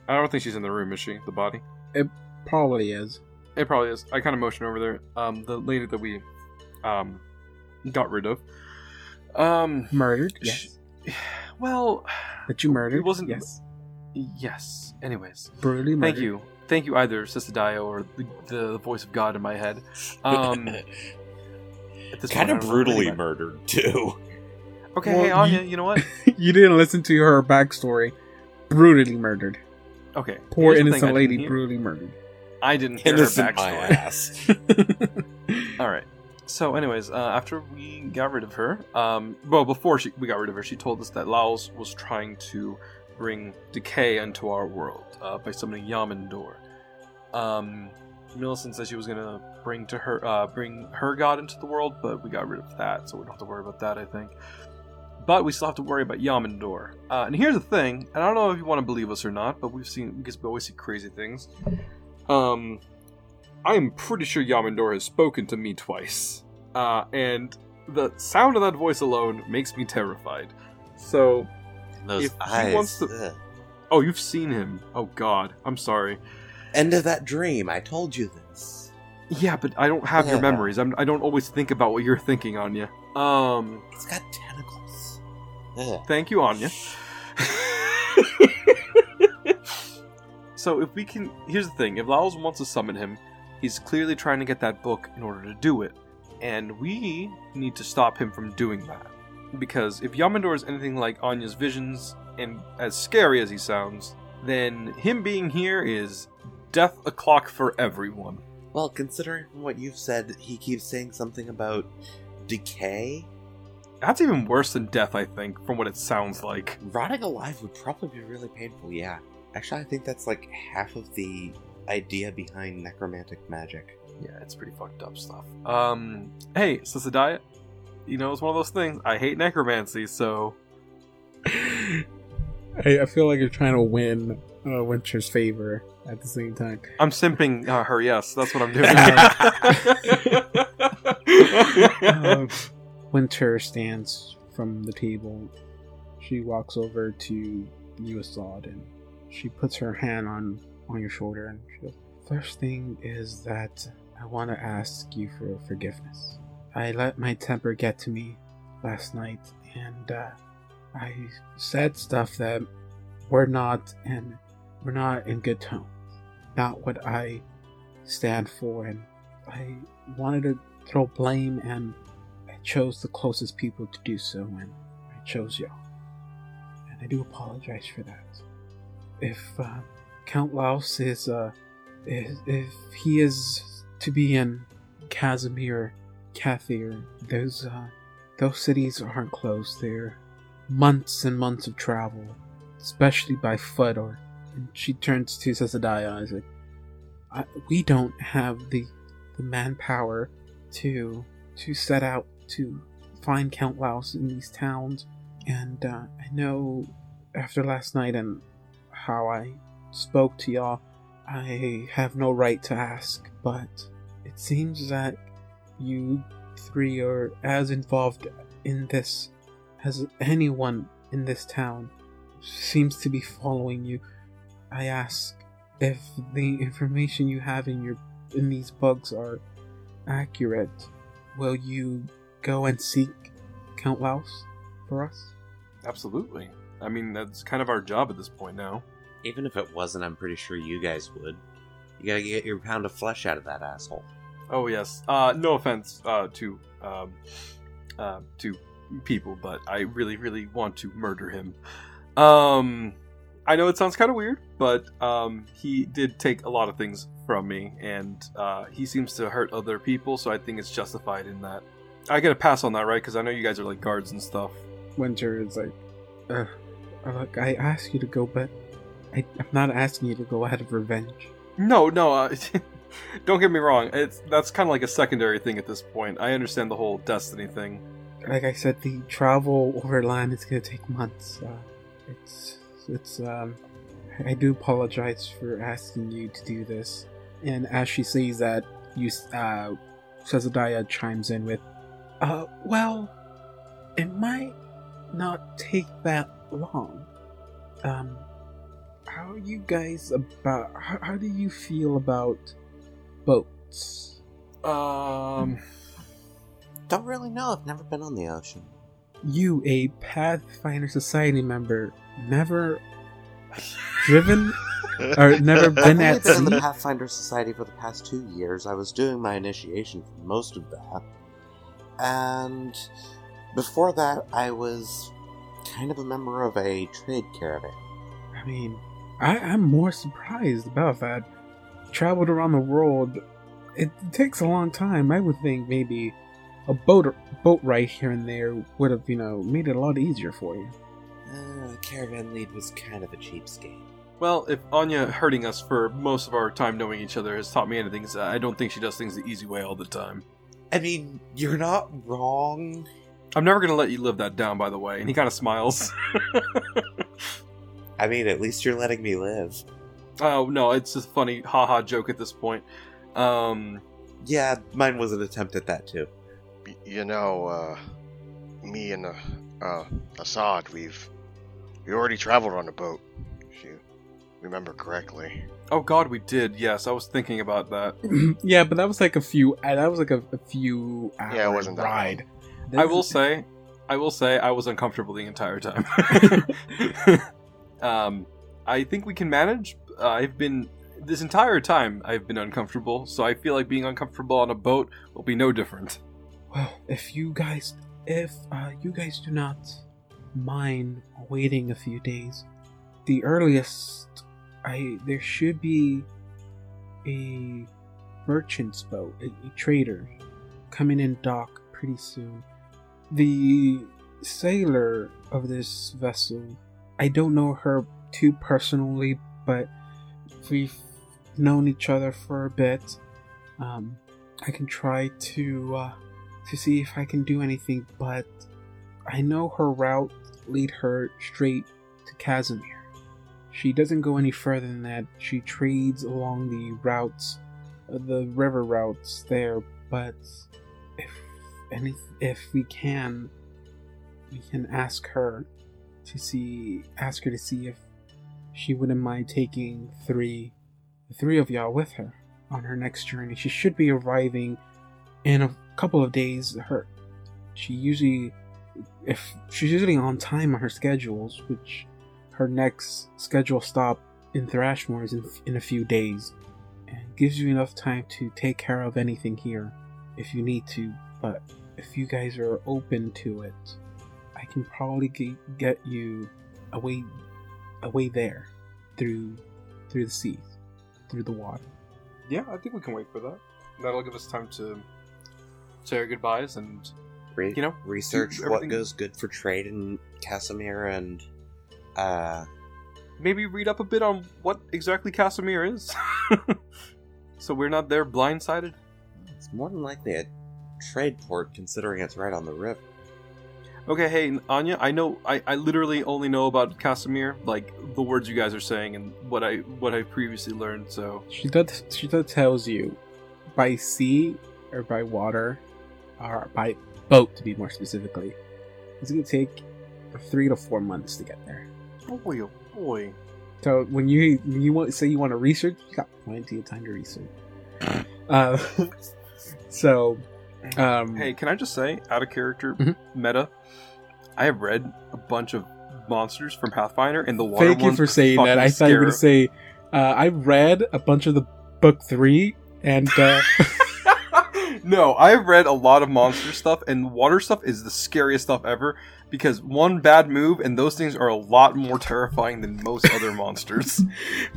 I don't think she's in the room, is she? The body? It probably is. It probably is. I kind of motion over there. Um, the lady that we, um, got rid of. Um, Murdered? Yes. <sighs> well, That you murdered? It wasn't- Yes. yes. Anyways, Brutally murdered. thank you, thank you, either Sister Dio or the, the voice of God in my head. Um, <laughs> at kind of I don't know brutally murdered too. Okay, Well, hey Anya, you- you know what? <laughs> you didn't listen to her backstory. Brutally murdered. Okay, Poor here's the thing, innocent I lady didn't hear- brutally murdered. I didn't hear Innocent her my backstory. ass. <laughs> All right. So, anyways, uh, after we got rid of her, um, well, before she, we got rid of her, she told us that Lowls was trying to bring decay into our world uh, by summoning Xhamen-Dor. Um, Millicent said she was gonna bring to her, uh, bring her god into the world, but we got rid of that, so we don't have to worry about that. I think. But we still have to worry about Xhamen-Dor. Uh, and here's the thing, and I don't know if you want to believe us or not, but we've seen because we always see crazy things. Um, I am pretty sure Xhamen-Dor has spoken to me twice. Uh, and the sound of that voice alone makes me terrified. So, Those If he eyes. wants to- ugh. oh, you've seen him. Oh God, I'm sorry. End of that dream. I told you this. Yeah, but I don't have your memories. I'm, I don't always think about what you're thinking, Anya. Um, It's got tentacles. Ugh. thank you, Anya. <laughs> so if we can, here's the thing: if Lowls wants to summon him, he's clearly trying to get that book in order to do it, and we need to stop him from doing that. Because if Xhamen-Dor is anything like Anya's visions, and as scary as he sounds, then him being here is death o'clock for everyone. Well, considering from what you've said, he keeps saying something about decay. That's even worse than death, I think, from what it sounds like. Rotting alive would probably be really painful. Yeah. Actually, I think that's like half of the idea behind necromantic magic. Yeah, it's pretty fucked up stuff. Um, hey, Sister Diet, you know, it's one of those things. I hate necromancy, so I, I feel like you're trying to win uh, Winter's favor at the same time. I'm simping uh, her. Yes, that's what I'm <laughs> doing. Um, Winter stands from the table. She walks over to you, Assad, and she puts her hand on on your shoulder and she goes, First thing is that I want to ask you for forgiveness. I let my temper get to me last night, and uh, I said stuff that were not and were not in good tone, not what I stand for, and I wanted to throw blame, and I chose the closest people to do so, and I chose y'all, and I do apologize for that. If uh, Count Lowls is, uh, is, if he is to be in Casimir, Katheer, those, uh, those cities aren't close. They're months and months of travel, especially by foot. Or and she turns to Sesadiah and is like, I, "We don't have the the manpower to to set out to find Count Lowls in these towns." And uh, I know after last night and how I spoke to y'all, I have no right to ask, but it seems that you three are as involved in this as anyone in this town seems to be following you. I ask if the information you have in your in these bugs are accurate. Will you go and seek Count Lowls for us? Absolutely. I mean, that's kind of our job at this point now. Even if it wasn't, I'm pretty sure you guys would. You gotta get your pound of flesh out of that asshole. Oh yes. Uh, no offense uh, to um, uh, to people, but I really, really want to murder him. Um, I know it sounds kind of weird, but um, he did take a lot of things from me, and uh, he seems to hurt other people, so I think it's justified in that. I get a pass on that, right? Because I know you guys are like guards and stuff. Winter is like, uh, look, I asked you to go, but I, I'm not asking you to go out of revenge. No, no. Uh, <laughs> <laughs> don't get me wrong. It's that's kind of like a secondary thing at this point. I understand the whole destiny thing. Like I said, the travel overland is gonna take months. Uh, it's it's um, I do apologize for asking you to do this. And as she says that, you uh, chimes in with, uh, well, it might not take that long. Um, how are you guys about? How, how do you feel about boats? Um, Don't really know. I've never been on the ocean. You, a Pathfinder Society member, never driven or <laughs> never I've been only at been in the. Pathfinder Society for the past two years. I was doing my initiation for most of that. And before that, I was kind of a member of a trade caravan. I mean, I, I'm more surprised about that. Traveled around the world. It takes a long time. I would think maybe a boat boat ride here and there would have, you know, made it a lot easier for you. Uh, caravan lead was kind of a cheapskate. well, if Anya hurting us for most of our time knowing each other has taught me anything, it's, I don't think she does things the easy way all the time. I mean, you're not wrong. I'm never gonna let you live that down, by the way. And he kind of smiles. <laughs> I mean, at least you're letting me live. Oh no, it's just a funny haha joke at this point. Um, Yeah, mine was an attempt at that too. You know, uh, me and uh, uh, Assad, we've we already traveled on a boat. If you remember correctly. oh god, we did. Yes, I was thinking about that. <clears throat> yeah, but that was like a few. uh, That was like a, a few hour Yeah, it wasn't that ride. I will say, I will say, I was uncomfortable the entire time. <laughs> <laughs> um, I think we can manage. Uh, I've been this entire time. I've been uncomfortable, so I feel like being uncomfortable on a boat will be no different. Well, if you guys, if uh, you guys do not mind waiting a few days, the earliest I there should be a merchant's boat, a, a trader, coming in dock pretty soon. The sailor of this vessel, I don't know her too personally, but we've known each other for a bit. Um, I can try to uh, to see if I can do anything, but I know her route lead her straight to Casimir. She doesn't go any further than that. She trades along the routes, uh, the river routes there. But if any, if we can, we can ask her to see, ask her to see if she wouldn't mind taking three, three of y'all with her on her next journey. She should be arriving in a couple of days. Her, she usually, if she's usually on time on her schedules, which her next schedule stop in Thrushmoor is in, in a few days, and gives you enough time to take care of anything here if you need to. But if you guys are open to it, I can probably get, get you away, away there, through, through the sea, through the water. Yeah, I think we can wait for that. That'll give us time to say our goodbyes and Re- You know, research what goes good for trade in Casimir and uh maybe read up a bit on what exactly Casimir is. <laughs> so we're not there blindsided. it's more than likely a trade port considering it's right on the river. Okay, hey Anya, I know I, I literally only know about Casimir, like the words you guys are saying and what I what I previously learned. So She does. She does tells you by sea or by water, or by boat to be more specifically. It's gonna take three to four months to get there. boy, oh boy. So when you when you want say you want to research, you got plenty of time to research. <laughs> Uh, <laughs> so, um, Hey, can I just say, out of character Mhm. meta, I have read a bunch of monsters from Pathfinder, and the water thank you for saying that. I thought you were gonna say uh, I read a bunch of the book three, and uh, <laughs> <laughs> no, I've read a lot of monster stuff, and water stuff is the scariest stuff ever because one bad move, and those things are a lot more terrifying than most other <laughs> monsters.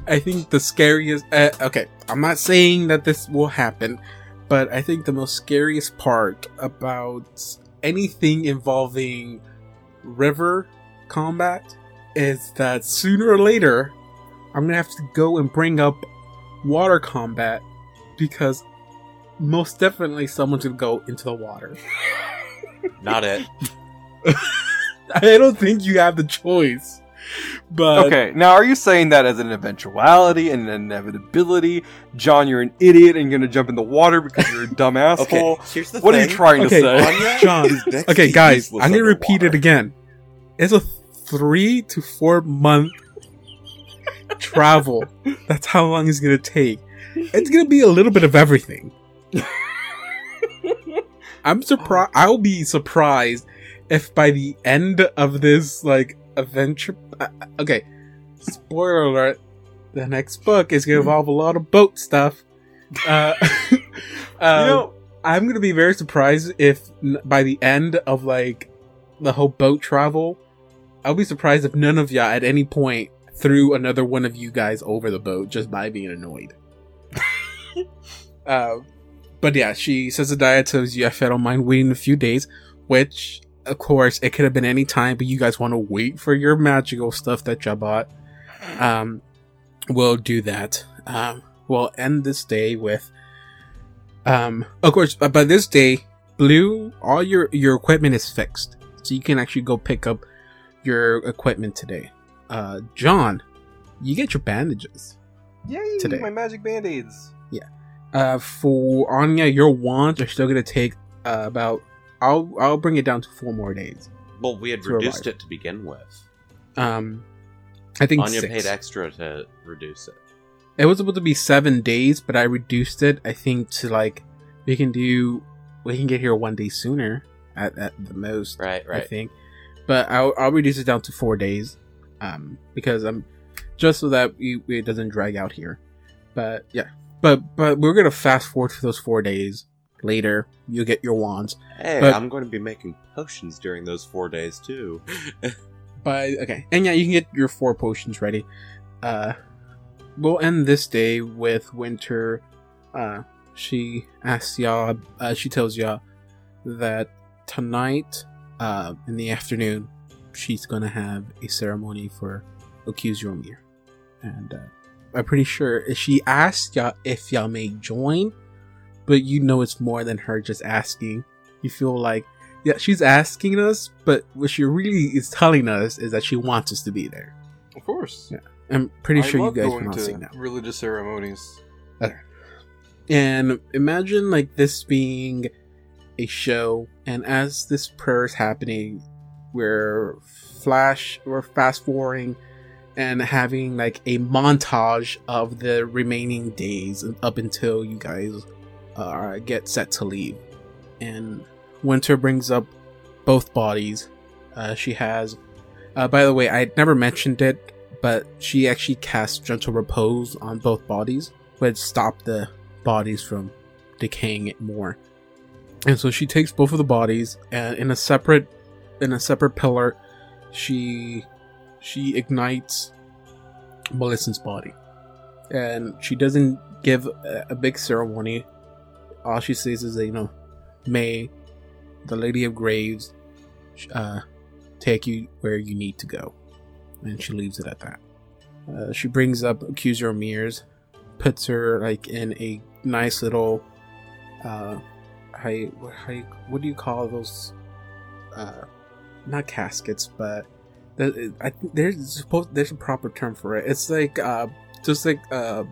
I think the scariest. Uh, okay, I'm not saying that this will happen, but I think the most scariest part about anything involving river combat is that sooner or later I'm gonna have to go and bring up water combat because most definitely someone's gonna go into the water. <laughs> Not it. <laughs> I don't think you have the choice. But okay, now are you saying that as an eventuality and an inevitability? John, you're an idiot and you're gonna jump in the water because you're a dumb <laughs> Okay, asshole. here's the What are you trying Okay, to say? Anya John, okay, guys, I'm gonna repeat it again. It's a three to four month travel. <laughs> That's how long it's gonna take. It's gonna be a little bit of everything. <laughs> I'm surprised. I'll be surprised if by the end of this like adventure. Uh, okay, spoiler alert: the next book is gonna involve a lot of boat stuff. Uh, <laughs> you um, know, I'm gonna be very surprised if n- by the end of like the whole boat travel, I'll be surprised if none of y'all at any point threw another one of you guys over the boat just by being annoyed. <laughs> uh, but yeah, she says the diet tells you I don't mind waiting a few days, which of course it could have been any time, but you guys want to wait for your magical stuff that y'all bought. Um, we'll do that. Um, we'll end this day with um, of course, by this day, Blue, all your your equipment is fixed, so you can actually go pick up your equipment today. Uh, John, you get your bandages. yay, today. my magic band-aids. Yeah. Uh, for Anya, your wands are still gonna take uh, about. I'll I'll bring it down to four more days. Well, we had reduced revive. it to begin with. Um, I think Anya six. paid extra to reduce it. It was supposed to be seven days, but I reduced it. I think to like we can do. We can get here one day sooner at, at the most. Right, right. I think. But I'll, I'll reduce it down to four days, um, because I'm just so that we, it doesn't drag out here. But yeah, but but we're gonna fast forward to those four days. Later, you get your wands. Hey, But- I'm going to be making potions during those four days too. <laughs> But okay, and yeah, you can get your four potions ready. Uh, we'll end this day with Winter. Uh, she asks y'all. Uh, she tells y'all that tonight, uh, in the afternoon, she's gonna have a ceremony for Accuse Romir, and uh, I'm pretty sure she asked y'all if y'all may join, but you know it's more than her just asking. You feel like yeah, she's asking us, but what she really is telling us is that she wants us to be there. Of course. Yeah. I'm pretty I sure you guys going can all to religious ceremonies. And imagine like this being a show, and as this prayer is happening, we're flash, we're fast forwarding, and having like a montage of the remaining days up until you guys uh, get set to leave. And Winter brings up both bodies. Uh, she has, uh, by the way, I never mentioned it, but she actually casts Gentle Repose on both bodies, which stop the bodies from decaying it more. And so she takes both of the bodies and in a separate in a separate pillar she she ignites Melissa's body. And she doesn't give a, a big ceremony. All she says is that, you know, may the Lady of Graves uh, take you where you need to go. And she leaves it at that. Uh, she brings up Accuser Mears, puts her like in a nice little uh how you, how you, what do you call those uh not caskets but the, I think there's supposed there's a proper term for it. It's like uh just like uh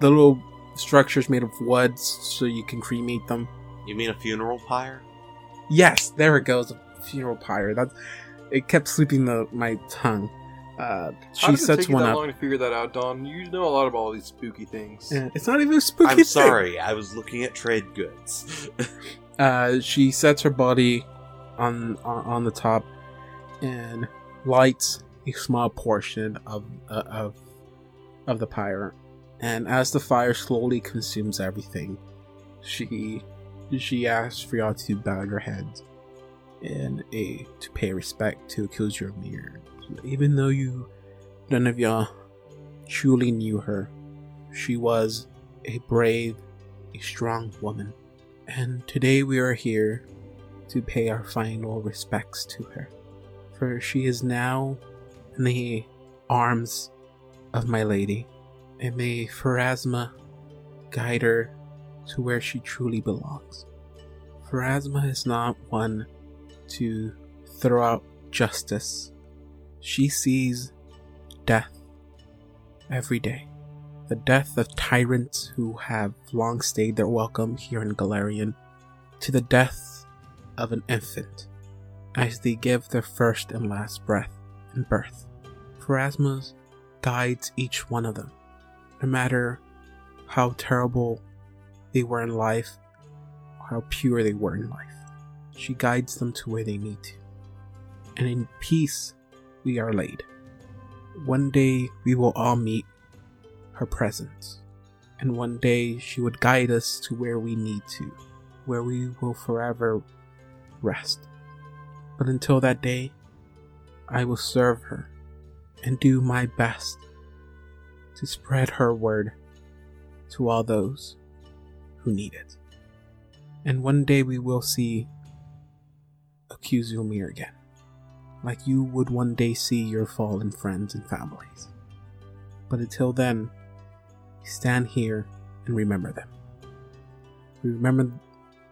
the little structures made of wood so you can cremate them. You mean a funeral pyre? yes there it goes a funeral pyre. That it kept slipping the my tongue uh she How did it sets take you one that up long to figure that out, Don? You know a lot about all these spooky things. Yeah, it's not even a spooky I'm thing. sorry, I was looking at trade goods. <laughs> uh, she sets her body on, on on the top and lights a small portion of uh, of of the pyre. And as the fire slowly consumes everything, she she asks for y'all to bow your heads and a to pay respect to Killjoy Mir. Even though you none of y'all truly knew her, she was a brave, a strong woman. And today we are here to pay our final respects to her. For she is now in the arms of my lady, and may Pharasma guide her to where she truly belongs. Pharasma is not one to throw out justice. She sees death every day. The death of tyrants who have long stayed their welcome here in Golarion, to the death of an infant as they give their first and last breath in birth. Pharasma's guides each one of them. No matter how terrible they were in life, or how pure they were in life. She guides them to where they need to. And in peace we are laid. One day we will all meet her presence. And one day she would guide us to where we need to, where we will forever rest. But until that day, I will serve her and do my best to spread her word to all those who need it. And one day we will see Akuzumir again, like you would one day see your fallen friends and families. But until then, stand here and remember them. We remember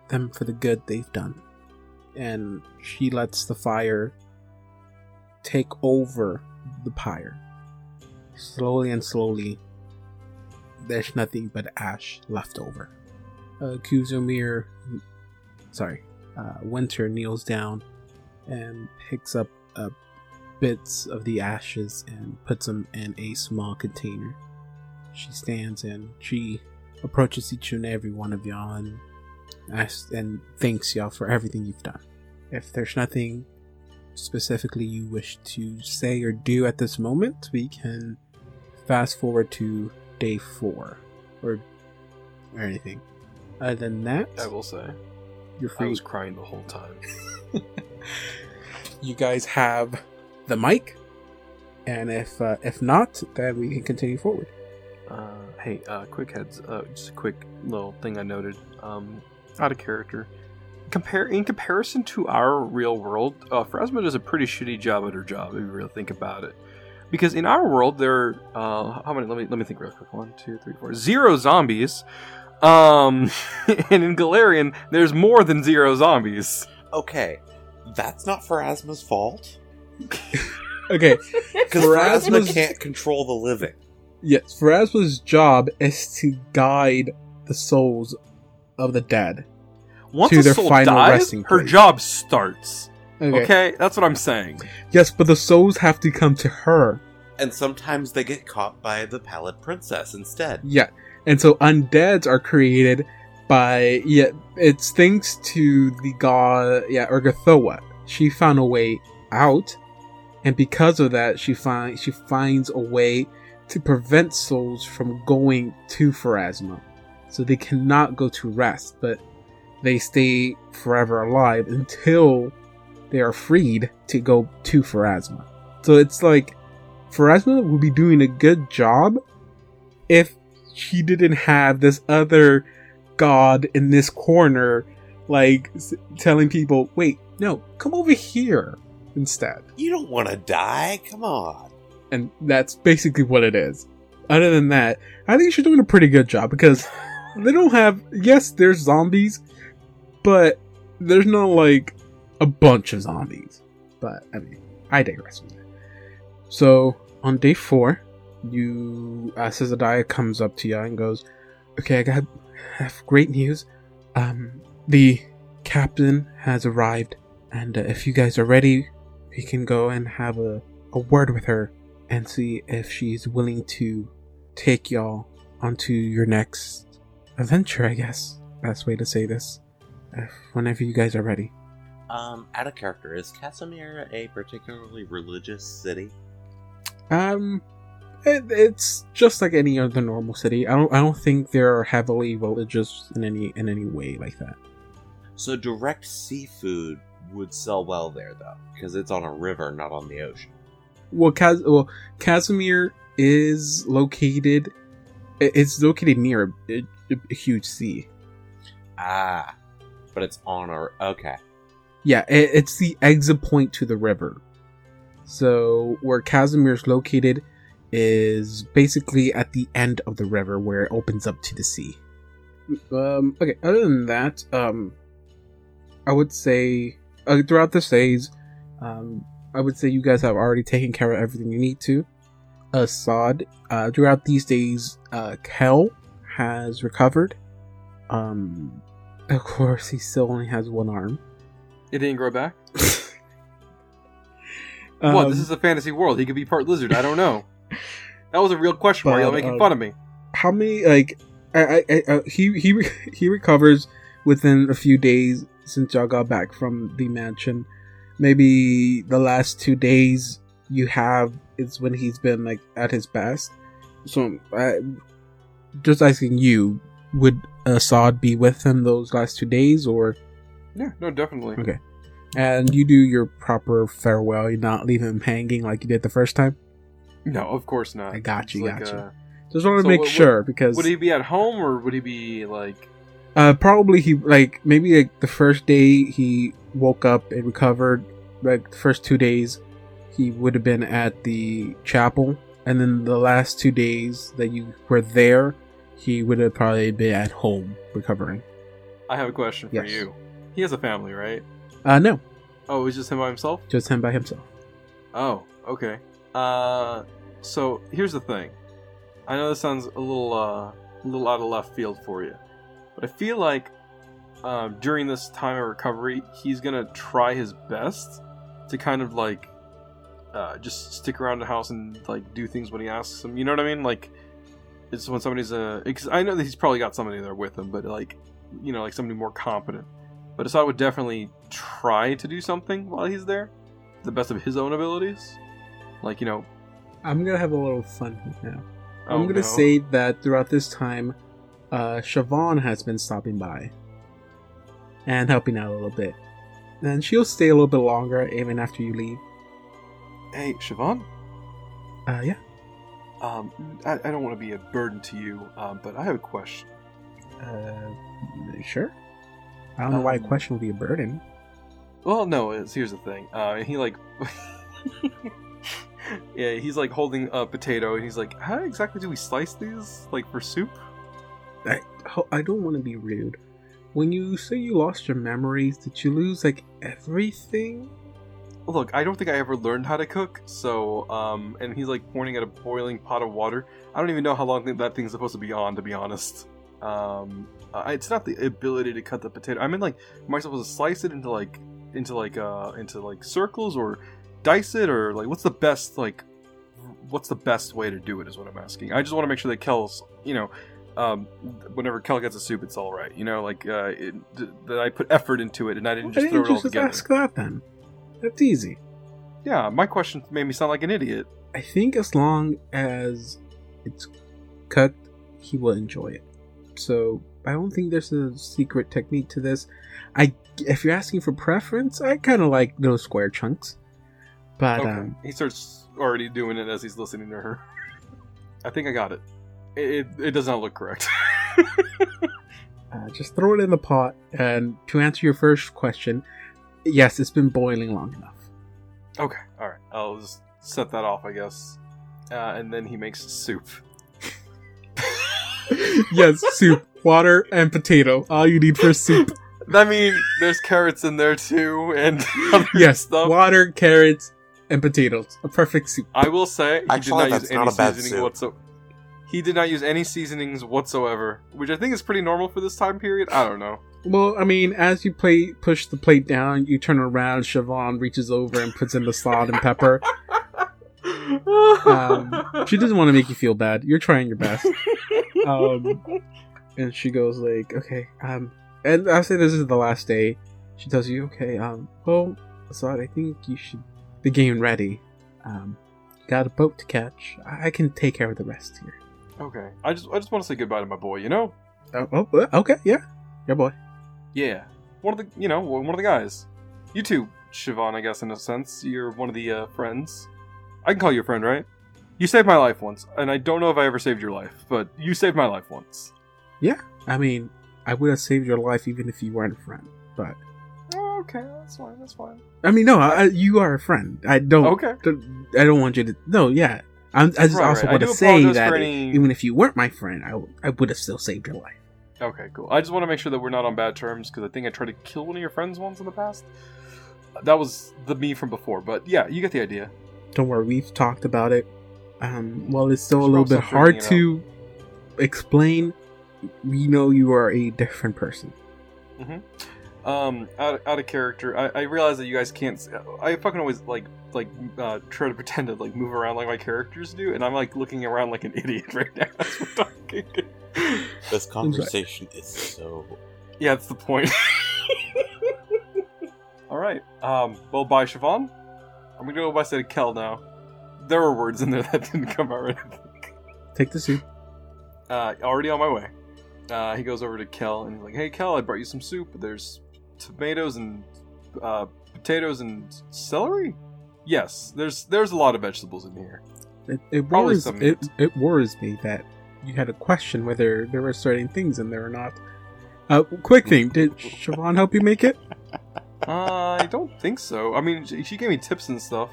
them for the good they've done. And she lets the fire take over the pyre. Slowly and slowly, there's nothing but ash left over. Uh, Kuzumir, sorry, uh, Winter kneels down and picks up uh, bits of the ashes and puts them in a small container. She stands and she approaches each and every one of y'all and asks and thanks y'all for everything you've done. If there's nothing specifically you wish to say or do at this moment, we can fast forward to day four or or anything. Other than that, I will say, you're I was crying the whole time. <laughs> you guys have the mic, and if uh, if not, then we can continue forward. Uh, hey, uh, quick heads, uh, just a quick little thing I noted. Um, out of character. Compare in comparison to our real world, uh, Pharasma does a pretty shitty job at her job. If you really think about it, because in our world there, uh, how many? Let me let me think real quick. One, two, three, four. Zero zombies. Um, <laughs> and in Golarion, there's more than zero zombies. Okay, that's not Pharasma's fault. <laughs> Okay, Because Pharasma's- Pharasma can't control the living. yes, Pharasma's job is to guide the souls of the dead. Once To a their soul final dies, resting her place. job starts. Okay. Okay, that's what I'm saying. Yes, but the souls have to come to her. And sometimes they get caught by the Pallid Princess instead. Yeah, and so undeads are created by yeah. It's thanks to the god yeah Urgathoa. She found a way out, and because of that, she finds she finds a way to prevent souls from going to Pharasma, so they cannot go to rest, but they stay forever alive until they are freed to go to Pharasma. So it's like Pharasma would be doing a good job if she didn't have this other god in this corner, like s- telling people, "Wait, no, come over here instead." You don't want to die. Come on. And that's basically what it is. Other than that, I think she's doing a pretty good job because <laughs> they don't have. Yes, there's zombies, but there's not like a bunch of zombies. But I mean, I digress from that. So on day four, you uh, Cesadiah comes up to you and goes, "Okay, I got have great news. Um, the captain has arrived, and uh, if you guys are ready, we can go and have a a word with her and see if she's willing to take y'all onto your next adventure. I guess best way to say this. Whenever you guys are ready." Um, out of character, is Casimir a particularly religious city? Um, it, it's just like any other normal city. I don't. I don't think they're heavily religious in any in any way like that. So direct seafood would sell well there, though, because it's on a river, not on the ocean. Well, Kaz, well, Casimir is located. It's located near a, a, a huge sea. Ah, but it's on a okay. Yeah, it, it's the exit point to the river. So where Casimir's located is basically at the end of the river where it opens up to the sea. Um, okay, other than that, um, I would say uh, throughout this phase, um, I would say you guys have already taken care of everything you need to. Assad, uh, throughout these days, uh, Kel has recovered. Um, of course, he still only has one arm. It didn't grow back. <laughs> what? Um, This is a fantasy world. He could be part lizard. I don't know. <laughs> <laughs> That was a real question. Are you But, making um, fun of me? How many like I, I, I uh, he he <laughs> he recovers within a few days since y'all got back from the mansion. Maybe the last two days you have is when he's been like at his best. So I just asking you, would Assad be with him those last two days, or Yeah, no, definitely. Okay. and you do your proper farewell, you not leave him hanging like you did the first time? No, of course not. I got you, got you. uh, Just wanted to So make what- what- sure because would he be at home or would he be like? Uh, probably he like maybe like the first day he woke up and recovered. Like the first two days, he would have been at the chapel, and then the last two days that you were there, he would have probably been at home recovering. I have a question for Yes. you. He has a family, right? Uh, no, Oh, it's just him by himself. just him by himself. Oh, okay. Uh, so here's the thing. I know this sounds a little, uh, a little out of left field for you, but I feel like um, during this time of recovery, he's gonna try his best to kind of like uh, just stick around the house and like do things when he asks him. You know what I mean? Like it's when somebody's uh, because I know that he's probably got somebody there with him, but like you know, like somebody more competent. But Assad would definitely try to do something while he's there, the best of his own abilities. Like you know, I'm gonna have a little fun now. oh, I'm gonna no. say that throughout this time, uh, Siobhan has been stopping by and helping out a little bit. And she'll stay a little bit longer even after you leave. Hey, Siobhan. Uh, yeah. Um, I, I don't want to be a burden to you, um, but I have a question. Uh, sure. I don't know why a Um, question would be a burden. Well, no. It's, here's the thing. Uh, he like, <laughs> yeah, he's like holding a potato, and he's like, "How exactly do we slice these? Like for soup?" I, I don't want to be rude. When you say you lost your memories, did you lose like everything? Look, I don't think I ever learned how to cook. So, um, and he's like pointing at a boiling pot of water. I don't even know how long that thing's supposed to be on, to be honest. Um, uh, it's not the ability to cut the potato. I mean, like, am I supposed to slice it into like, into like, uh, into like circles or dice it or like, what's the best like, what's the best way to do it? Is what I'm asking. I just want to make sure that Kel's, you know, um, whenever Kel gets a soup, it's all right. You know, like, uh, it, that I put effort into it and I didn't just throw didn't it you all just together. ask that then? That's easy. Yeah, my question made me sound like an idiot. I think as long as it's cooked, he will enjoy it. So I don't think there's a secret technique to this. I, if you're asking for preference, I kind of like those square chunks. But Okay. um, he starts already doing it as he's listening to her. <laughs> I think I got it. It, it, it does not look correct. <laughs> uh, just throw it in the pot. And to answer your first question, yes, it's been boiling long enough. okay, alright. I'll just set that off, I guess. Uh, and then he makes soup. <laughs> yes, soup, water, and potato. All you need for soup. I mean, there's carrots in there too, and other Yes, stuff. water, carrots, and potatoes. A perfect soup. I will say, he Actually, did not that's use any not a seasoning whatsoever. He did not use any seasonings whatsoever, which I think is pretty normal for this time period. I don't know. Well, I mean, as you play, push the plate down, you turn around. Siobhan reaches over and puts in the salt and pepper. Um, she doesn't want to make you feel bad. You're trying your best. Um, and she goes like, "Okay." Um, and I say this is the last day. She tells you, "Okay." Um, well, Assad, I think you should be game ready. Um, got a boat to catch. I can take care of the rest here. okay, I just I just want to say goodbye to my boy. You know? Oh, oh, uh, okay, yeah, your boy. Yeah, one of the you know one of the guys. You too, Siobhan. I guess in a sense, you're one of the uh, friends. I can call you a friend, right? You saved my life once, and I don't know if I ever saved your life, but you saved my life once. Yeah, I mean, I would have saved your life even if you weren't a friend. But Oh, okay, that's fine. That's fine. I mean, no, I, you are a friend. I don't. Okay. I don't want you to. No, yeah. I'm, I just Right, also right. Want to say that any- even if you weren't my friend, I, w- I would have still saved your life. Okay, cool. I just want to make sure that we're not on bad terms because I think I tried to kill one of your friends once in the past. That was the me from before, but yeah, you get the idea. Don't worry, we've talked about it. Um, well, it's still a little bit hard to explain. We know you are a different person. Um, out, out of character, I, I realize that you guys can't. i fucking always like like uh, try to pretend to like move around like my characters do, and I'm like looking around like an <laughs> idiot right now. as we're talking. This <laughs> conversation is so. yeah, that's the point. <laughs> All right. Um. Well, bye, Siobhan. I'm gonna go by say to Kel now. There were words in there that didn't come out right. I think. Take the soup. Uh, already on my way. Uh, he goes over to Kel and he's like, "Hey, Kel, I brought you some soup. There's tomatoes and uh, potatoes and celery. Yes, there's there's a lot of vegetables in here. It, it Probably worries it, it worries me that you had a question whether there were certain things in there or not. Uh, quick thing, did Siobhan help you make it? Uh, I don't think so. I mean, she, she gave me tips and stuff.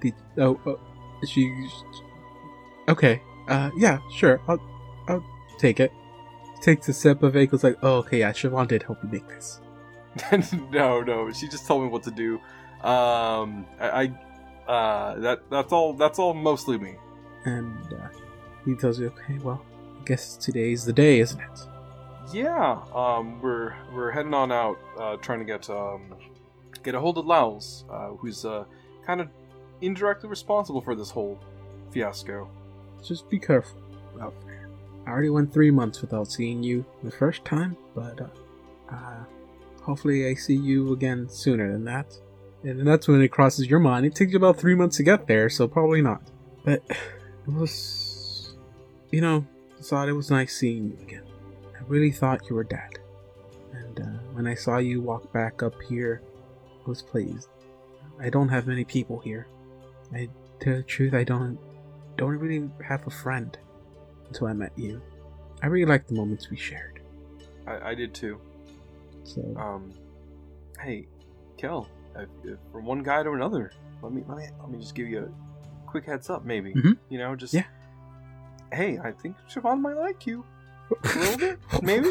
Did, oh, oh, she. Okay. Uh, yeah, sure. I'll, I'll take it. Takes a sip of it. Goes like, oh, okay, yeah. Siobhan did help you make this. <laughs> no, no, she just told me what to do. Um, I, I uh, that that's all. That's all mostly me. And uh, he tells you, okay, well, I guess today's the day, isn't it? Yeah, um, we're we're heading on out, uh, trying to get um, get a hold of Lowls, uh, who's uh, kind of indirectly responsible for this whole fiasco. Just be careful out there. I already went three months without seeing you the first time, but uh, uh, hopefully I see you again sooner than that. And that's when it crosses your mind. It takes you about three months to get there, so probably not. But it was, you know, I thought it was nice seeing you again. I really thought you were dead. And uh, when I saw you walk back up here, I was pleased. I don't have many people here. I tell the truth, I don't don't really have a friend until I met you. I really liked the moments we shared. I, I did too. So Um, hey, Kel, if, if from one guy to another, let me let me let me just give you a quick heads up, maybe. Mhm. You know, just Yeah. Hey, I think Siobhan might like you <laughs> a little bit, maybe,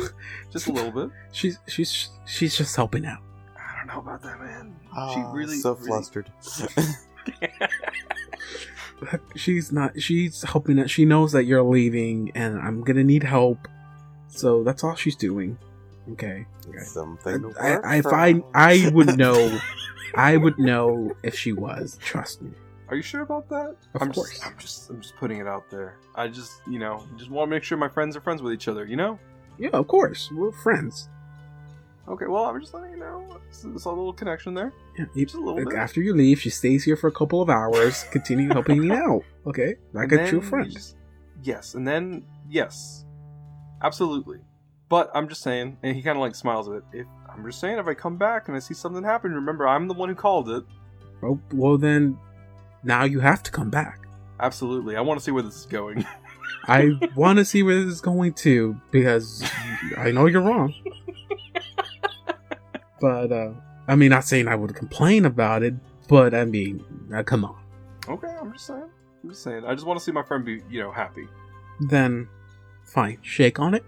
just a little bit. <laughs> she's she's she's just helping out. I don't know about that, man. Ah, she really so really- flustered. <laughs> She's not. She's helping out. She knows that you're leaving, and I'm gonna need help. So that's all she's doing. Okay. okay. Something. I, I, if. I I would <laughs> know. I would know if she was. Trust me. Are you sure about that? Of I'm course. Just, I'm just I'm just putting it out there. I just you know just want to make sure my friends are friends with each other. You know. Yeah, of course. We're friends. Okay. Well, I'm just letting you know. It's, it's a little connection there. Yeah, you- Just a little like, bit. after you leave, she stays here for a couple of hours, continue helping me out. Okay, like And a true friend. you just- yes, and then yes, absolutely. But I'm just saying, and he kind of like smiles a bit. If I'm just saying, if I come back and I see something happen, remember I'm the one who called it. Oh, well then, now you have to come back. Absolutely, I want to see where this is going. <laughs> I want to see where this is going to because I know you're wrong. <laughs> But uh, I mean, not saying I would complain about it, but I mean, uh, come on. okay, I'm just saying. I'm just saying. I just want to see my friend be, you know, happy. Then, fine, shake on it,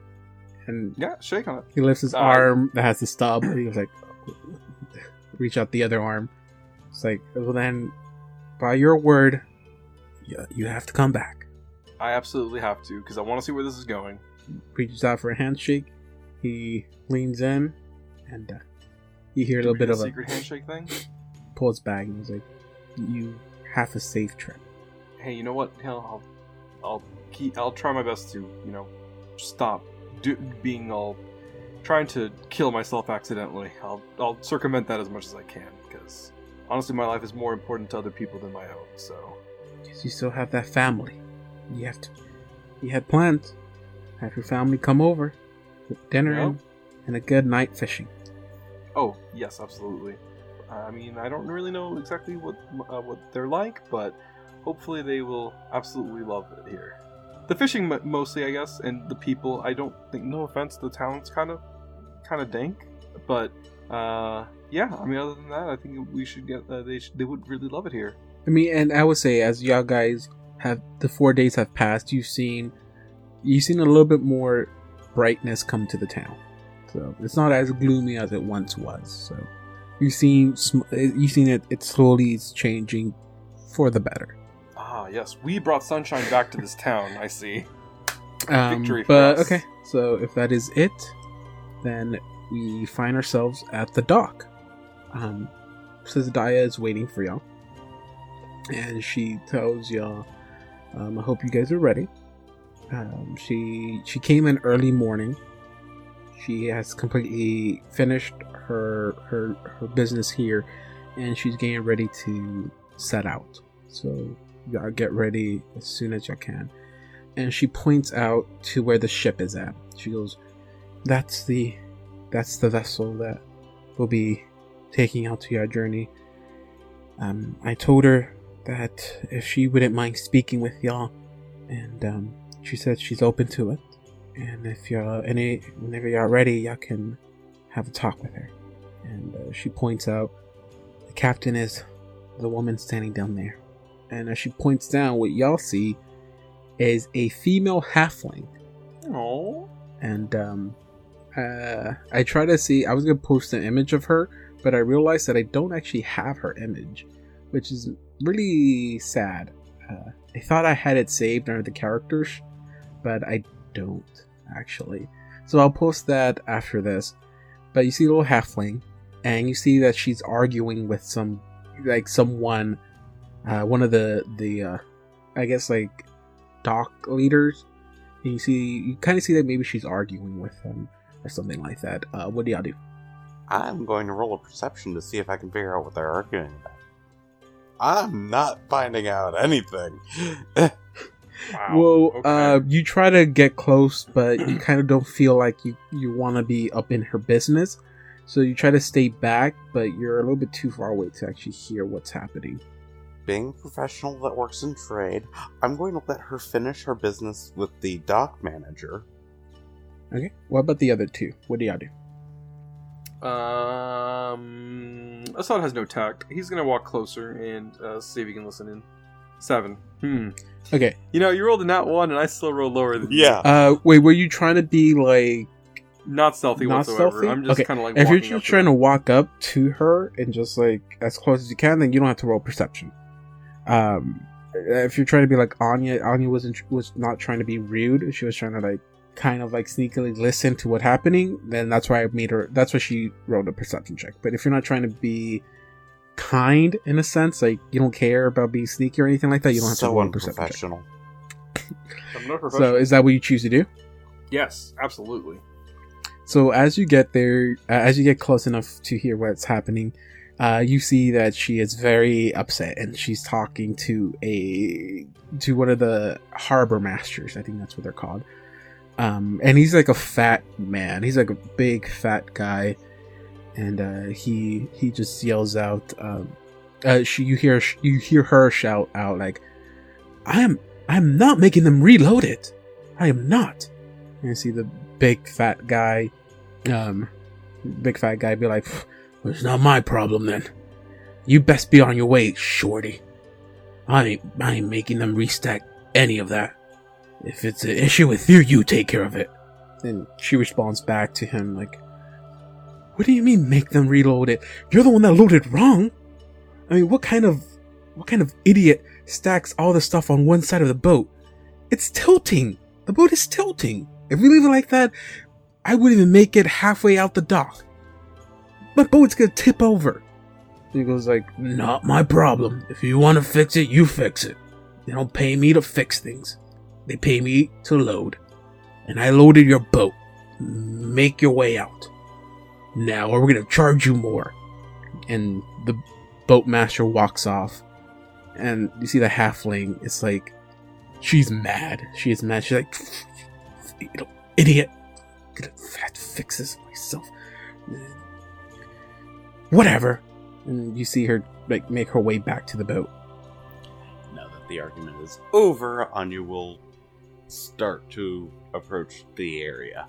and Yeah, shake on it. he lifts his Uh, arm that has the stub. He was like, reach out the other arm. It's like, well then, by your word, you, you have to come back. I absolutely have to because I want to see where this is going. reaches out for a handshake. He leans in, and uh, you hear a little bit do of a secret handshake thing. pulls back, and he's like, "You have a safe trip." Hey, you know what? Hell, I'll, I'll keep. I'll try my best to, you know, stop do, being all trying to kill myself accidentally. I'll, I'll circumvent that as much as I can because honestly, my life is more important to other people than my own. So, Because you still have that family. You have to. You had plans. Have your family come over, with dinner Yeah. and, and a good night fishing. oh yes, absolutely. I mean, I don't really know exactly what uh, what they're like, but hopefully they will absolutely love it here. The fishing mo- mostly, I guess, and the people. I don't think. No offense, the town's kind of kind of dank, but uh, yeah. I mean, other than that, I think we should get. Uh, they should, they would really love it here. I mean, and I would say as y'all guys have the four days have passed, you've seen you've seen a little bit more brightness come to the town. So it's not as gloomy as it once was. So you've seen you've seen it. It slowly is changing for the better. Ah, yes, we brought sunshine back to this town. I see. Um, Victory but okay, so if that is it, then we find ourselves at the dock. Um, says Daya is waiting for y'all, and she tells y'all, um, "I hope you guys are ready." Um, she she came in early morning. She has completely finished her her her business here, and she's getting ready to set out. So y'all get ready as soon as you can. And she points out to where the ship is at. She goes, "That's the that's the vessel that will be taking out to your journey." Um, I told her that if she wouldn't mind speaking with y'all, and um, she said she's open to it. And if you're any, whenever you're ready, y'all can have a talk with her. And uh, she points out the captain is the woman standing down there. And as she points down, what y'all see is a female halfling. Oh. And um, uh, I try to see. I was gonna post an image of her, but I realized that I don't actually have her image, which is really sad. Uh, I thought I had it saved under the characters, but I don't actually. So I'll post that after this. But you see a little halfling, and you see that she's arguing with some, like someone, uh, one of the the, uh, I guess like, dock leaders. And you see, you kind of see that maybe she's arguing with them or something like that. Uh, what do y'all do? I'm going to roll a perception to see if I can figure out what they're arguing about. I'm not finding out anything. Wow. Well, okay. uh, you try to get close, but you <clears throat> kind of don't feel like you you want to be up in her business. So you try to stay back, but you're a little bit too far away to actually hear what's happening. Being a professional that works in trade, I'm going to let her finish her business with the dock manager. Okay. What about the other two? What do y'all do? Um, Assad has no tact. He's gonna walk closer and uh, see if he can listen in. Seven. Hmm. Okay. You know, you rolled a nat one, and I still rolled lower than you. Yeah. Uh, wait. Were you trying to be like? Not stealthy Not whatsoever. stealthy? I'm just Okay, kind of like. If you're just trying to to walk up to her and just like as close as you can, then you don't have to roll perception. Um, if you're trying to be like Anya, Anya wasn't was not trying to be rude. She was trying to like kind of like sneakily listen to what's happening. Then that's why I made her. That's why she rolled a perception check. But if you're not trying to be kind in a sense, like you don't care about being sneaky or anything like that, you don't have so to roll a perception check. <laughs> I'm not So is that what you choose to do? yes, absolutely. So as you get there, uh, as you get close enough to hear what's happening, uh, you see that she is very upset, and she's talking to a to one of the harbor masters. I think that's what they're called. Um, and he's like a fat man. He's like a big fat guy, and uh, he he just yells out. Um, uh, she, you hear you hear her shout out like, "I am I am not making them reload it. I am not." And you see the big fat guy um big fat guy be like it's not my problem then. You best be on your way shorty. I ain't i ain't making them restack any of that. If it's an issue with you you take care of it. And she responds back to him like what do you mean make them reload it? You're the one that loaded wrong. I mean what kind of what kind of idiot stacks all the stuff on one side of the boat? It's tilting. The boat is tilting. If we leave it like that I wouldn't even make it halfway out the dock. My boat's gonna tip over. He goes like, not my problem. If you want to fix it, you fix it. They don't pay me to fix things. They pay me to load. And I loaded your boat. Make your way out. Now, or we're gonna charge you more. And the boatmaster walks off. And you see the halfling, it's like, she's mad. She is mad. She's like, idiot gonna have to fix this myself. Whatever. And you see her like make her way back to the boat. Now that the argument is over, Anya will start to approach the area.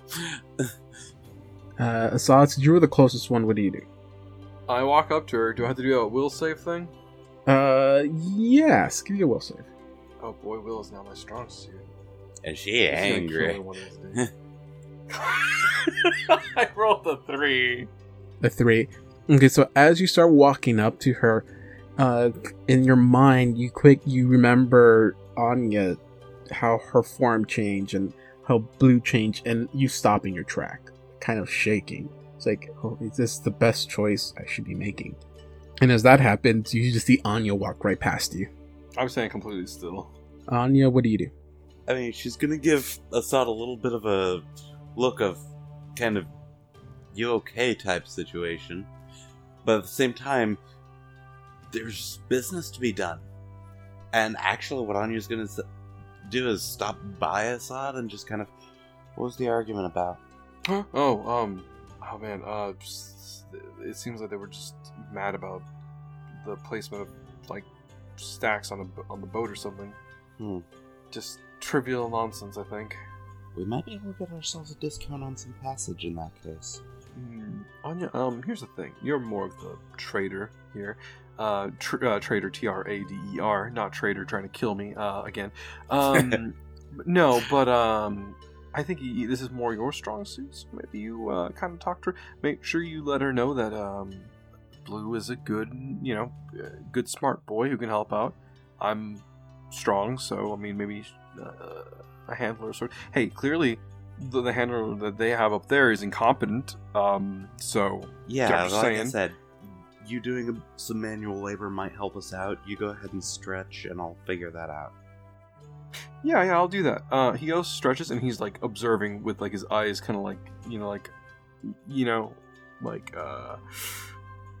Uh, Assad, since you were the closest one, what do you do? I walk up to her. Do I have to do a will save thing? Uh, yes. Give me a will save. Oh boy, will is not my strong suit. And she It's gonna kill me angry. one of these days. <laughs> <laughs> I rolled a three. The three. Okay, so as you start walking up to her, uh, in your mind, you quick you remember Anya, how her form changed and how blue changed, and you stop in your track, kind of shaking. It's like, oh, is this the best choice I should be making? And as that happens, you just see Anya walk right past you. I'm staying completely still. Anya, what do you do? I mean, she's gonna give Assad a little bit of a look of kind of you okay type situation, but at the same time, there's business to be done. And actually, what Anya's gonna do is stop by Assad and just kind of. What was the argument about? Oh, um, oh man, uh, just- it seems like they were just mad about the placement of like stacks on the on the boat or something. Hmm. Just trivial nonsense, I think. We might be able to get ourselves a discount on some passage in that case. Hmm, Anya, um, here's the thing. You're more of the trader here. Uh, tr- uh trader, T R A D E R, not trader trying to kill me, uh, again. Um, <laughs> no, but, um, I think you, this is more your strong suit. So maybe you, uh, kind of talk to her. Make sure you let her know that, um, Blue is a good, you know, uh, good smart boy who can help out. I'm strong, so, I mean, maybe, uh, a handler or sort. Hey, clearly, the, the handler that they have up there is incompetent. Um, so Yeah, like I said, you doing some manual labor might help us out. You go ahead and stretch, and I'll figure that out. yeah, yeah, I'll do that. Uh, he goes stretches and he's like observing with like his eyes, kind of like you know, like you know, like uh,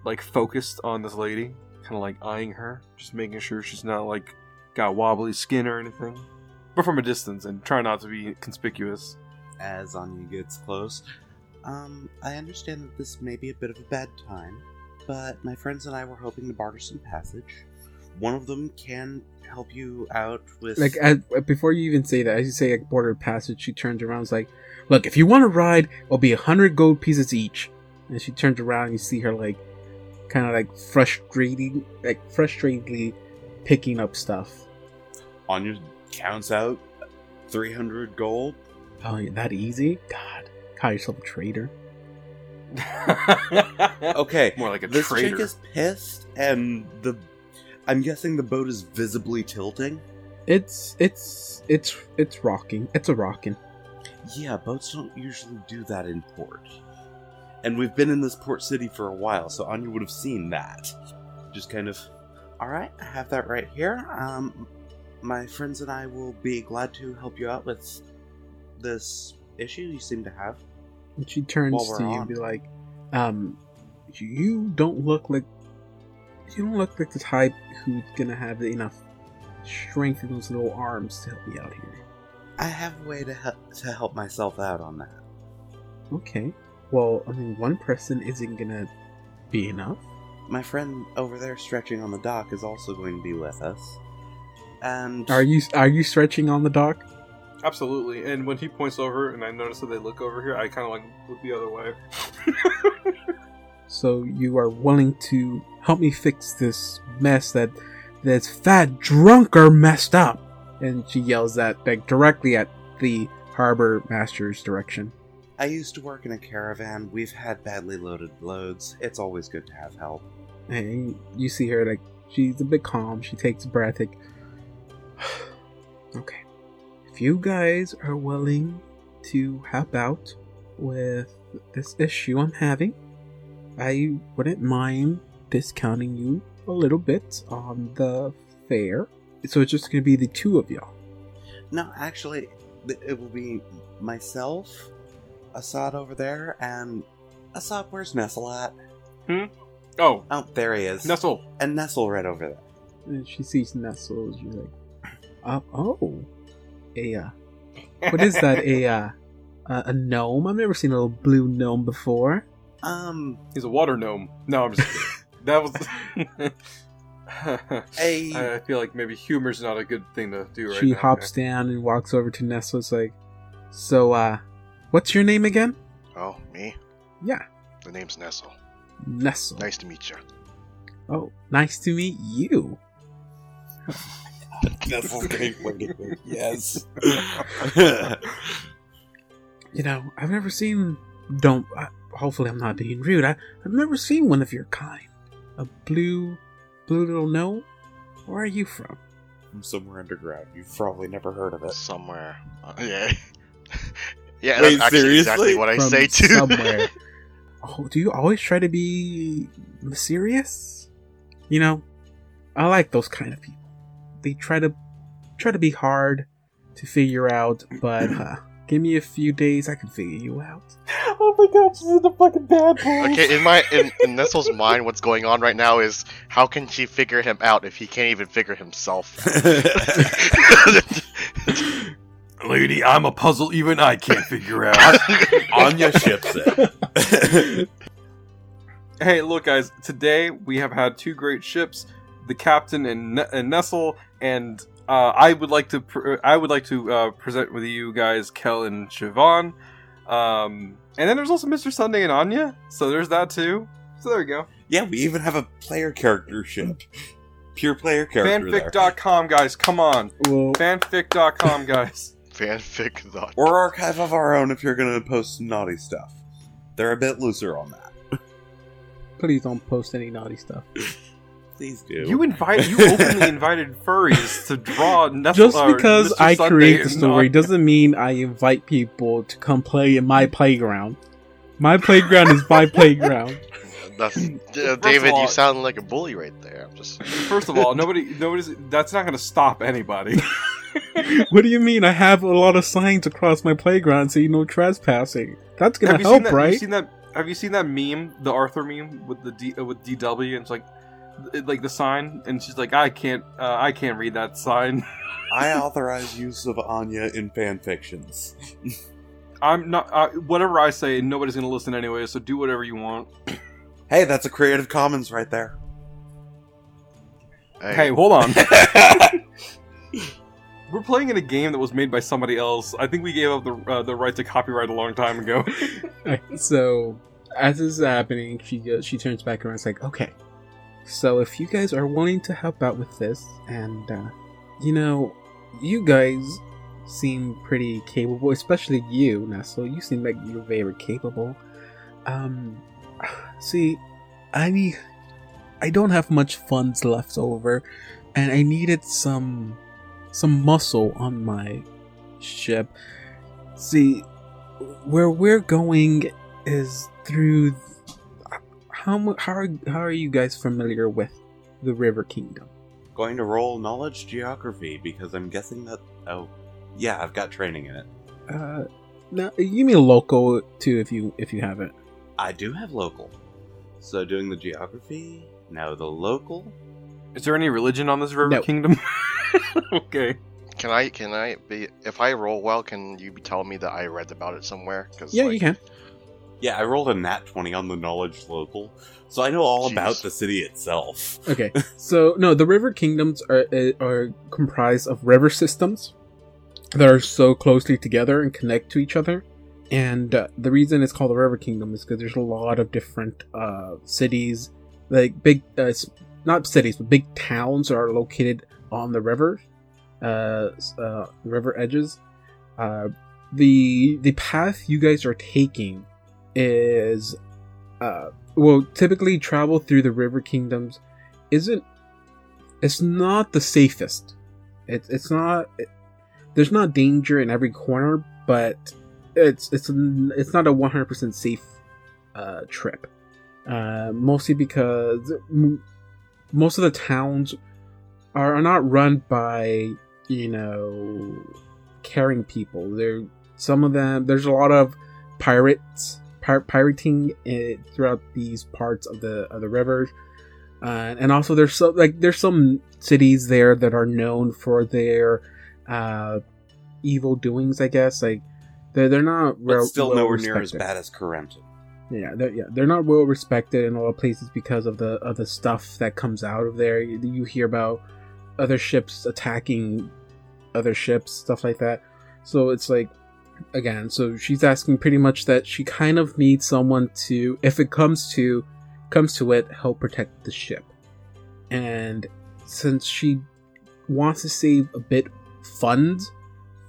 like focused on this lady, kind of like eyeing her, just making sure she's not like got wobbly skin or anything, but from a distance and try not to be conspicuous. As Anya gets close, um, I understand that this may be a bit of a bad time, but my friends and I were hoping to barter some passage. One of them can help you out with. Like, before you even say that, as you say, like, border passage, she turns around and is like, Look, if you want to ride, it'll be a hundred gold pieces each. And she turns around and you see her, like, kind of like frustrating, like, frustratedly picking up stuff. Anya counts out 300 gold. Oh, that easy? God. Call yourself a traitor. <laughs> Okay, more like a this traitor. chick is pissed, and the. I'm guessing the boat is visibly tilting. It's, it's, it's, it's rocking. It's a rocking. Yeah, boats don't usually do that in port. And we've been in this port city for a while, so Anya would have seen that. Just kind of, alright, I have that right here. Um, my friends and I will be glad to help you out with this issue you seem to have. And she turns to you on. and be like, um, you don't look like you don't look like the type who's gonna have enough strength in those little arms to help me out here. I have a way to, he- to help myself out on that. Okay. Well, I mean, one person isn't gonna be enough. My friend over there stretching on the dock is also going to be with us. And Are you are you stretching on the dock? Absolutely. And when he points over and I notice that they look over here, I kind of like look the other way. So you are willing to help me fix this mess that this fat drunker messed up? And she yells that like directly at the harbor master's direction. I used to work in a caravan. We've had badly loaded loads. It's always good to have help. And you see her like she's a bit calm. She takes a breath. Like, <sighs> okay, if you guys are willing to help out with this issue I'm having, I wouldn't mind discounting you a little bit on the fare. So it's just gonna be the two of y'all. No, actually, it will be myself, Assad over there, and Assad, where's Nestle at? Hmm? Oh, Oh, there he is. Nestle. And Nestle right over there. And she sees Nestle. And she's like, uh, "Oh, a uh, <laughs> what is that? A uh, a a gnome? I've never seen a little blue gnome before." Um, He's a water gnome. No, I'm just kidding. <laughs> that was. <laughs> a I feel like maybe humor's not a good thing to do right she now. hops down and walks over to Nestle. It's like, "So, uh, what's your name again?" Oh, me? Yeah, The name's Nestle. Nestle. Nice to meet you. Oh, nice to meet you. Nestle's getting waiting. Yes. <laughs> You know, I've never seen. Don't. Uh, hopefully, I'm not being rude. I, I've never seen one of your kind. A blue, blue little gnome. Where are you from? From somewhere underground. You've probably never heard of it. Somewhere. Uh, yeah. <laughs> yeah, Wait, that's actually exactly what I From say too. somewhere. <laughs> oh, do you always try to be mysterious? You know, I like those kind of people. They try to try to be hard to figure out, but <clears throat> uh, give me a few days, I can figure you out. Oh my god, she's in the fucking bad boy. Okay, in my in, in Nestle's mind, what's going on right now is how can she figure him out if he can't even figure himself? <laughs> <laughs> Lady, I'm a puzzle even I can't figure out. Anya ships it. hey, look, guys. Today we have had two great ships, the captain and, ne- and Nestle, and uh, I would like to pr- I would like to uh, present with you guys Kel and Siobhan. Um, and then there's also Mr. Sunday and Anya. So there's that too. So there we go. yeah, we even have a player character ship. Pure player character there. Fanfic.com, guys. Come on. Well, Fanfic.com, guys. Fanfic. Dot. <laughs> Or archive of our own if you're going to post naughty stuff. They're a bit looser on that. please don't post any naughty stuff. <laughs> Please do. You invite you <laughs> openly invited furries to draw Nestle, Just because I Sunday create the story Anya. doesn't mean I invite people to come play in my playground. My playground is my <laughs> playground. <laughs> That's, uh, David, all- you sound like a bully right there. I'm just. First of all, nobody, nobody's. That's not going to stop anybody. What do you mean? I have a lot of signs across my playground saying no trespassing. That's gonna have you help, seen that? right? You seen that? Have you seen that meme, the Arthur meme with the D, uh, with DW, and it's like, it- like the sign, and she's like, I can't, uh, I can't read that sign. <laughs> I authorize use of Anya in fan fictions. <laughs> I'm not. Uh, whatever I say, nobody's going to listen anyway. So do whatever you want. <clears throat> Hey, that's a Creative Commons right there. Hey, hold on. <laughs> We're playing in a game that was made by somebody else. I think we gave up the uh, the right to copyright a long time ago. so, as this is happening, she goes, she turns back around. and is like, okay. So if you guys are wanting to help out with this, and uh, you know, you guys seem pretty capable, especially you, Nestle. You seem like you're very capable. Um, <sighs> see, I need, I don't have much funds left over, and I needed some, some muscle on my ship. See, where we're going is through. How mu- how are, how are you guys familiar with the River Kingdom? Going to roll knowledge geography because I'm guessing that. Oh, yeah, I've got training in it. Uh, now you mean local too, if you if you have it. I do have local. So doing the geography. Now the local. Is there any religion on this River No. Kingdom? <laughs> okay. Can I? Can I be? If I roll well, can you be telling me that I read about it somewhere? Cause, Yeah, like, you can. Yeah, I rolled a nat 20 on the knowledge local. So I know all Jeez. about the city itself. Okay, <laughs> so no, the River Kingdoms are uh, are comprised of river systems that are so closely together and connect to each other. And uh, the reason it's called the River Kingdom is because there's a lot of different uh, cities, like big, uh, not cities, but big towns are located on the river, uh, uh, river edges. Uh, the the path you guys are taking is, uh, well, typically travel through the River Kingdoms isn't. It's not the safest. It's it's not. It, there's not danger in every corner, but it's it's it's not a 100% safe uh, trip. Uh, mostly because m- most of the towns are, are not run by you know caring people. There, some of them. There's a lot of pirates, pir- pirating uh, throughout these parts of the of the rivers, uh, and also there's some like there's some cities there that are known for their uh, evil doings. I guess like they're they're not But well- still well nowhere near as bad as Corentin. Yeah, they're, yeah, they're not well respected in a lot of places because of the of the stuff that comes out of there. You, you hear about other ships attacking other ships, stuff like that. So it's like, again, so she's asking pretty much that she kind of needs someone to, if it comes to comes to it, help protect the ship. And since she wants to save a bit funds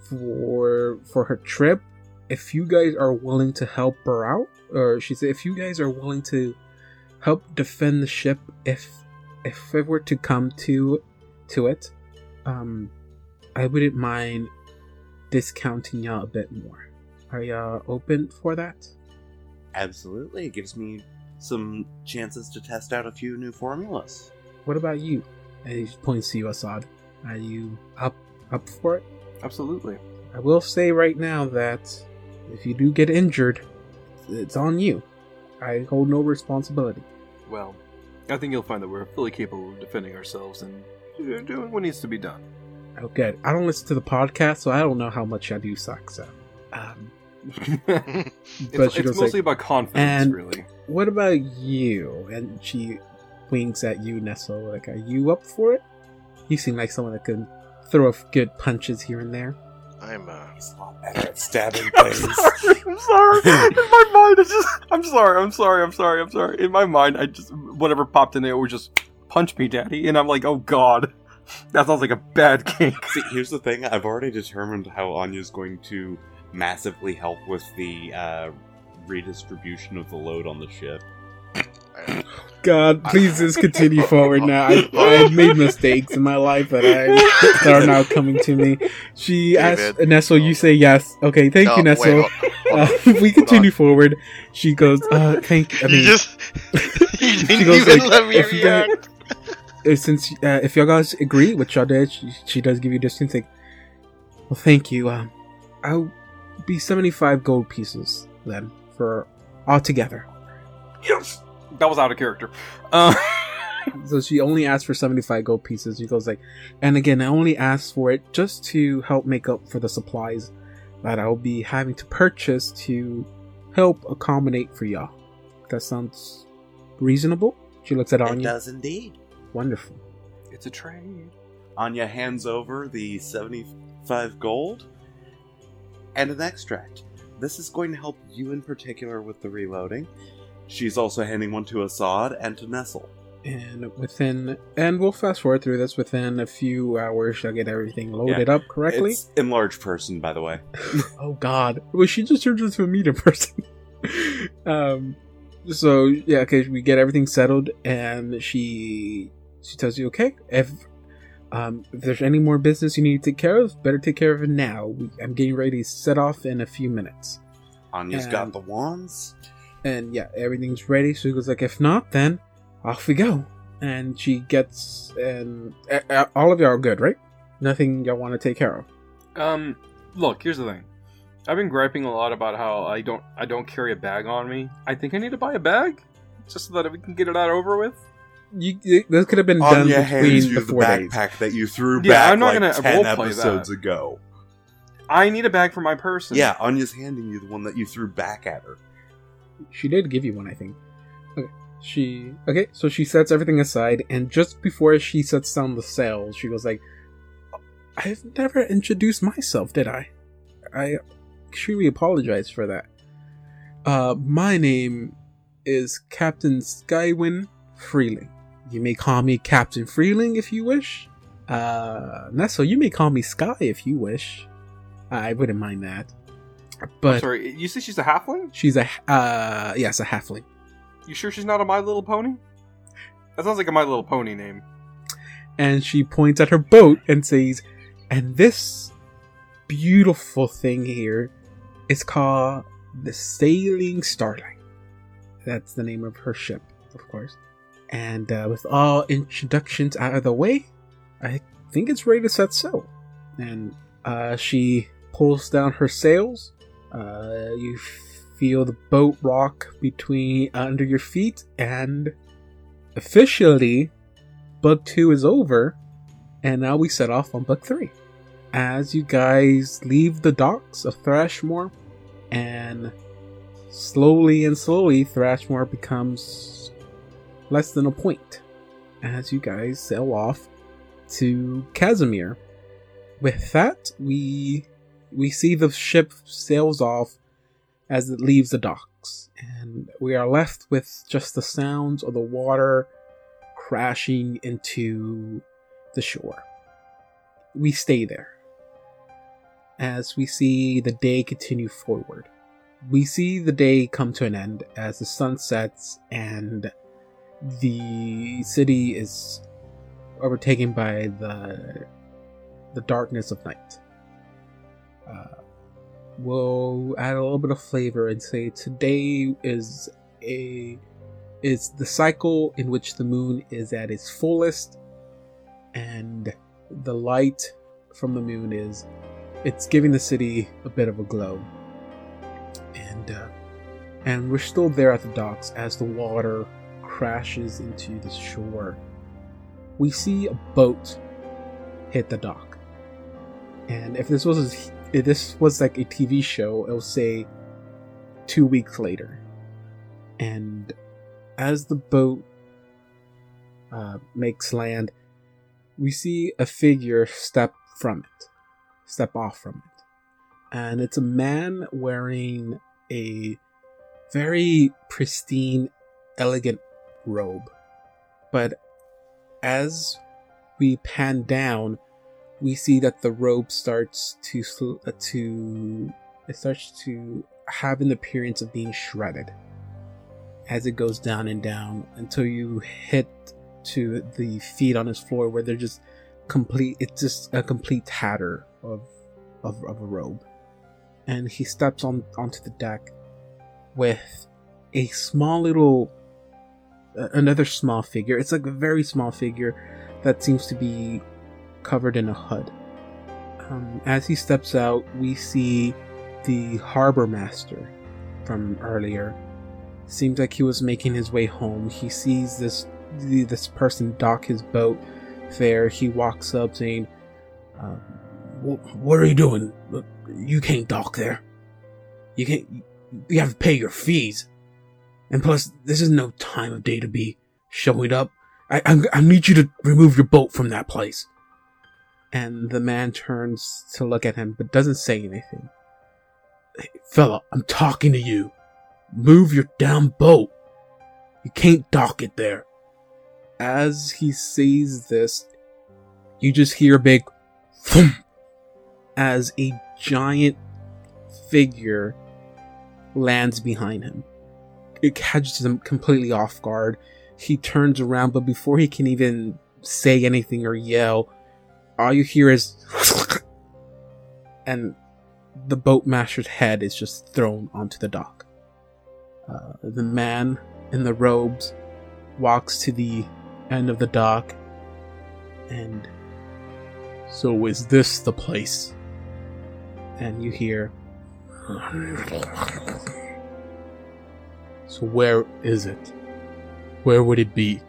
for for her trip, if you guys are willing to help her out, or she said, if you guys are willing to help defend the ship, if if it were to come to to it, um, I wouldn't mind discounting y'all a bit more. Are y'all open for that? Absolutely. It gives me some chances to test out a few new formulas. What about you? And he points to you, Assad. Are you up up for it? Absolutely. I will say right now that if you do get injured, it's on you. I hold no responsibility. Well, I think you'll find that we're fully capable of defending ourselves and doing what needs to be done. Oh, good. I don't listen to the podcast, so I don't know how much I do suck. So, um, <laughs> it's But she it's mostly like, about confidence, and- really. what about you? And she winks at you, Nestle. Like, are you up for it? You seem like someone that can throw a good punches here and there. I'm uh, He's at stabbing <laughs> I'm things. sorry. I'm sorry. <laughs> In my mind, it's just. I'm sorry. I'm sorry. I'm sorry. I'm sorry. In my mind, I just whatever popped in there was just punch me, daddy, and I'm like, oh god, that sounds like a bad <laughs> kink. See, here's the thing. I've already determined how Anya's going to massively help with the uh, redistribution of the load on the ship. God, please just continue forward now. I, I've made mistakes in my life that I that are now coming to me. She David. asked Nestle, you say yes. Okay, thank no, you, wait, Nestle. hold- hold Uh, if we continue forward, she goes, uh, thank you. I you just <laughs> you didn't goes even like, let me if you guys- react. Uh, since uh, if y'all guys agree, with y'all did, she, she does give you distance. Like, well, thank you. Um, I'll be seventy-five gold pieces then for all together. Yes, that was out of character. Uh, <laughs> So she only asked for seventy-five gold pieces. She goes like, and again, I only asked for it just to help make up for the supplies that I'll be having to purchase to help accommodate for y'all. That sounds reasonable. She looks at It Anya. does indeed. Wonderful. it's a trade. Anya hands over the 75 gold and an extract. This is going to help you in particular with the reloading. She's also handing one to Assad and to Nestle. And within, and we'll fast forward through this. Within a few hours, she'll get everything loaded up correctly. It's enlarged person, by the way. <laughs> Oh God, well, she just turned into a meter <laughs> person. um, so yeah, okay, we get everything settled, and she she tells you, okay, if um if there's any more business you need to take care of, better take care of it now. We, I'm getting ready to set off in a few minutes, Anya's And- got the wands. and yeah, everything's ready. So he goes like, if not, then off we go. And she gets, and uh, uh, all of y'all are good, right? Nothing y'all want to take care of. Um, look, here's the thing. I've been griping a lot about how I don't I don't carry a bag on me. I think I need to buy a bag just so that we can get it out over with. You, you- this could have been done Anya hands between you the the four days. backpack that you threw Yeah, back I'm not like gonna 10 episodes that. ago. I need a bag for my person. Yeah, Anya's handing you the one that you threw back at her. She did give you one, I think. Okay. She okay, so she sets everything aside, and just before she sets down the sails, she goes like, "I've never introduced myself, did I? I truly apologize for that. Uh, my name is Captain Skywin Freeling. You may call me Captain Freeling if you wish. Uh, Nestle, you may call me Sky if you wish. I wouldn't mind that. I'm But sorry, you say she's a halfling? she's a uh, yes, a halfling." You sure she's not a My Little Pony? That sounds like a My Little Pony name. and she points at her boat and says, "And this beautiful thing here is called the Sailing Starlight. That's the name of her ship, of course. And uh, with all introductions out of the way, I think it's ready to set sail." And uh, she pulls down her sails. Uh, you feel the boat rock between under your feet, and officially Bug 2 is over, and now we set off on Bug 3. As you guys leave the docks of Thrushmoor, and slowly and slowly, Thrushmoor becomes less than a point as you guys sail off to Casimir. With that, we we see the ship sails off as it leaves the docks, and we are left with just the sounds of the water crashing into the shore. We stay there as we see the day continue forward. We see the day come to an end as the sun sets and the city is overtaken by the the darkness of night. Uh, we'll add a little bit of flavor and say today is a is the cycle in which the moon is at its fullest and the light from the moon is it's giving the city a bit of a glow and uh, and we're still there at the docks as the water crashes into the shore. We see a boat hit the dock. And if this was if this was like a tv show it'll say two weeks later. And as the boat uh, makes land, we see a figure step from it, step off from it. And it's a man wearing a very pristine, elegant robe. But as we pan down, we see that the robe starts to sl- uh, to it starts to have an appearance of being shredded as it goes down and down until you hit to the feet on his floor where they're just complete it's just a complete tatter of of, of a robe and he steps on onto the deck with a small little another small figure it's like a very small figure that seems to be covered in a hood um, as he steps out we see the harbor master from earlier Seems like he was making his way home. He sees this this person dock his boat there. He walks up saying, uh, "What are you doing? You can't dock there. You can't. You have to pay your fees. And plus, this is no time of day to be showing up. I, I, I need you to remove your boat from that place." And the man turns to look at him, but doesn't say anything. Hey, fella, I'm talking to you. Move your damn boat. You can't dock it there. As he says this, you just hear a big thump as a giant figure lands behind him. It catches him completely off guard. He turns around, but before he can even say anything or yell, all you hear is <laughs> and the boatmaster's head is just thrown onto the dock. Uh, the man in the robes walks to the end of the dock and so is this the place and you hear so where is it where would it be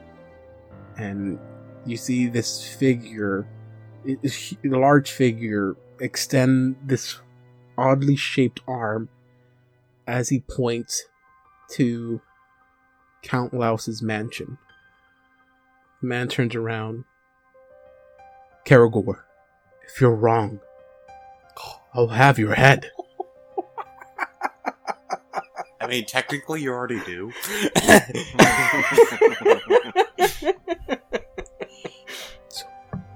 and you see this figure a large figure extend this oddly shaped arm as he points to Count Lowls's mansion. The man turns around. Karagor, if you're wrong, I'll have your head. <laughs> I mean, technically, you already do. so,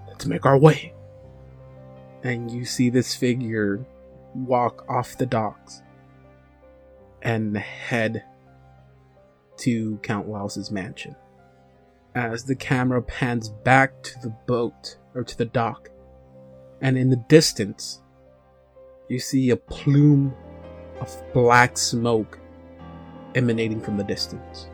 let's make our way. And you see this figure walk off the docks and head to Count Lowls's mansion. As the camera pans back to the boat or to the dock, and in the distance, you see a plume of black smoke emanating from the distance.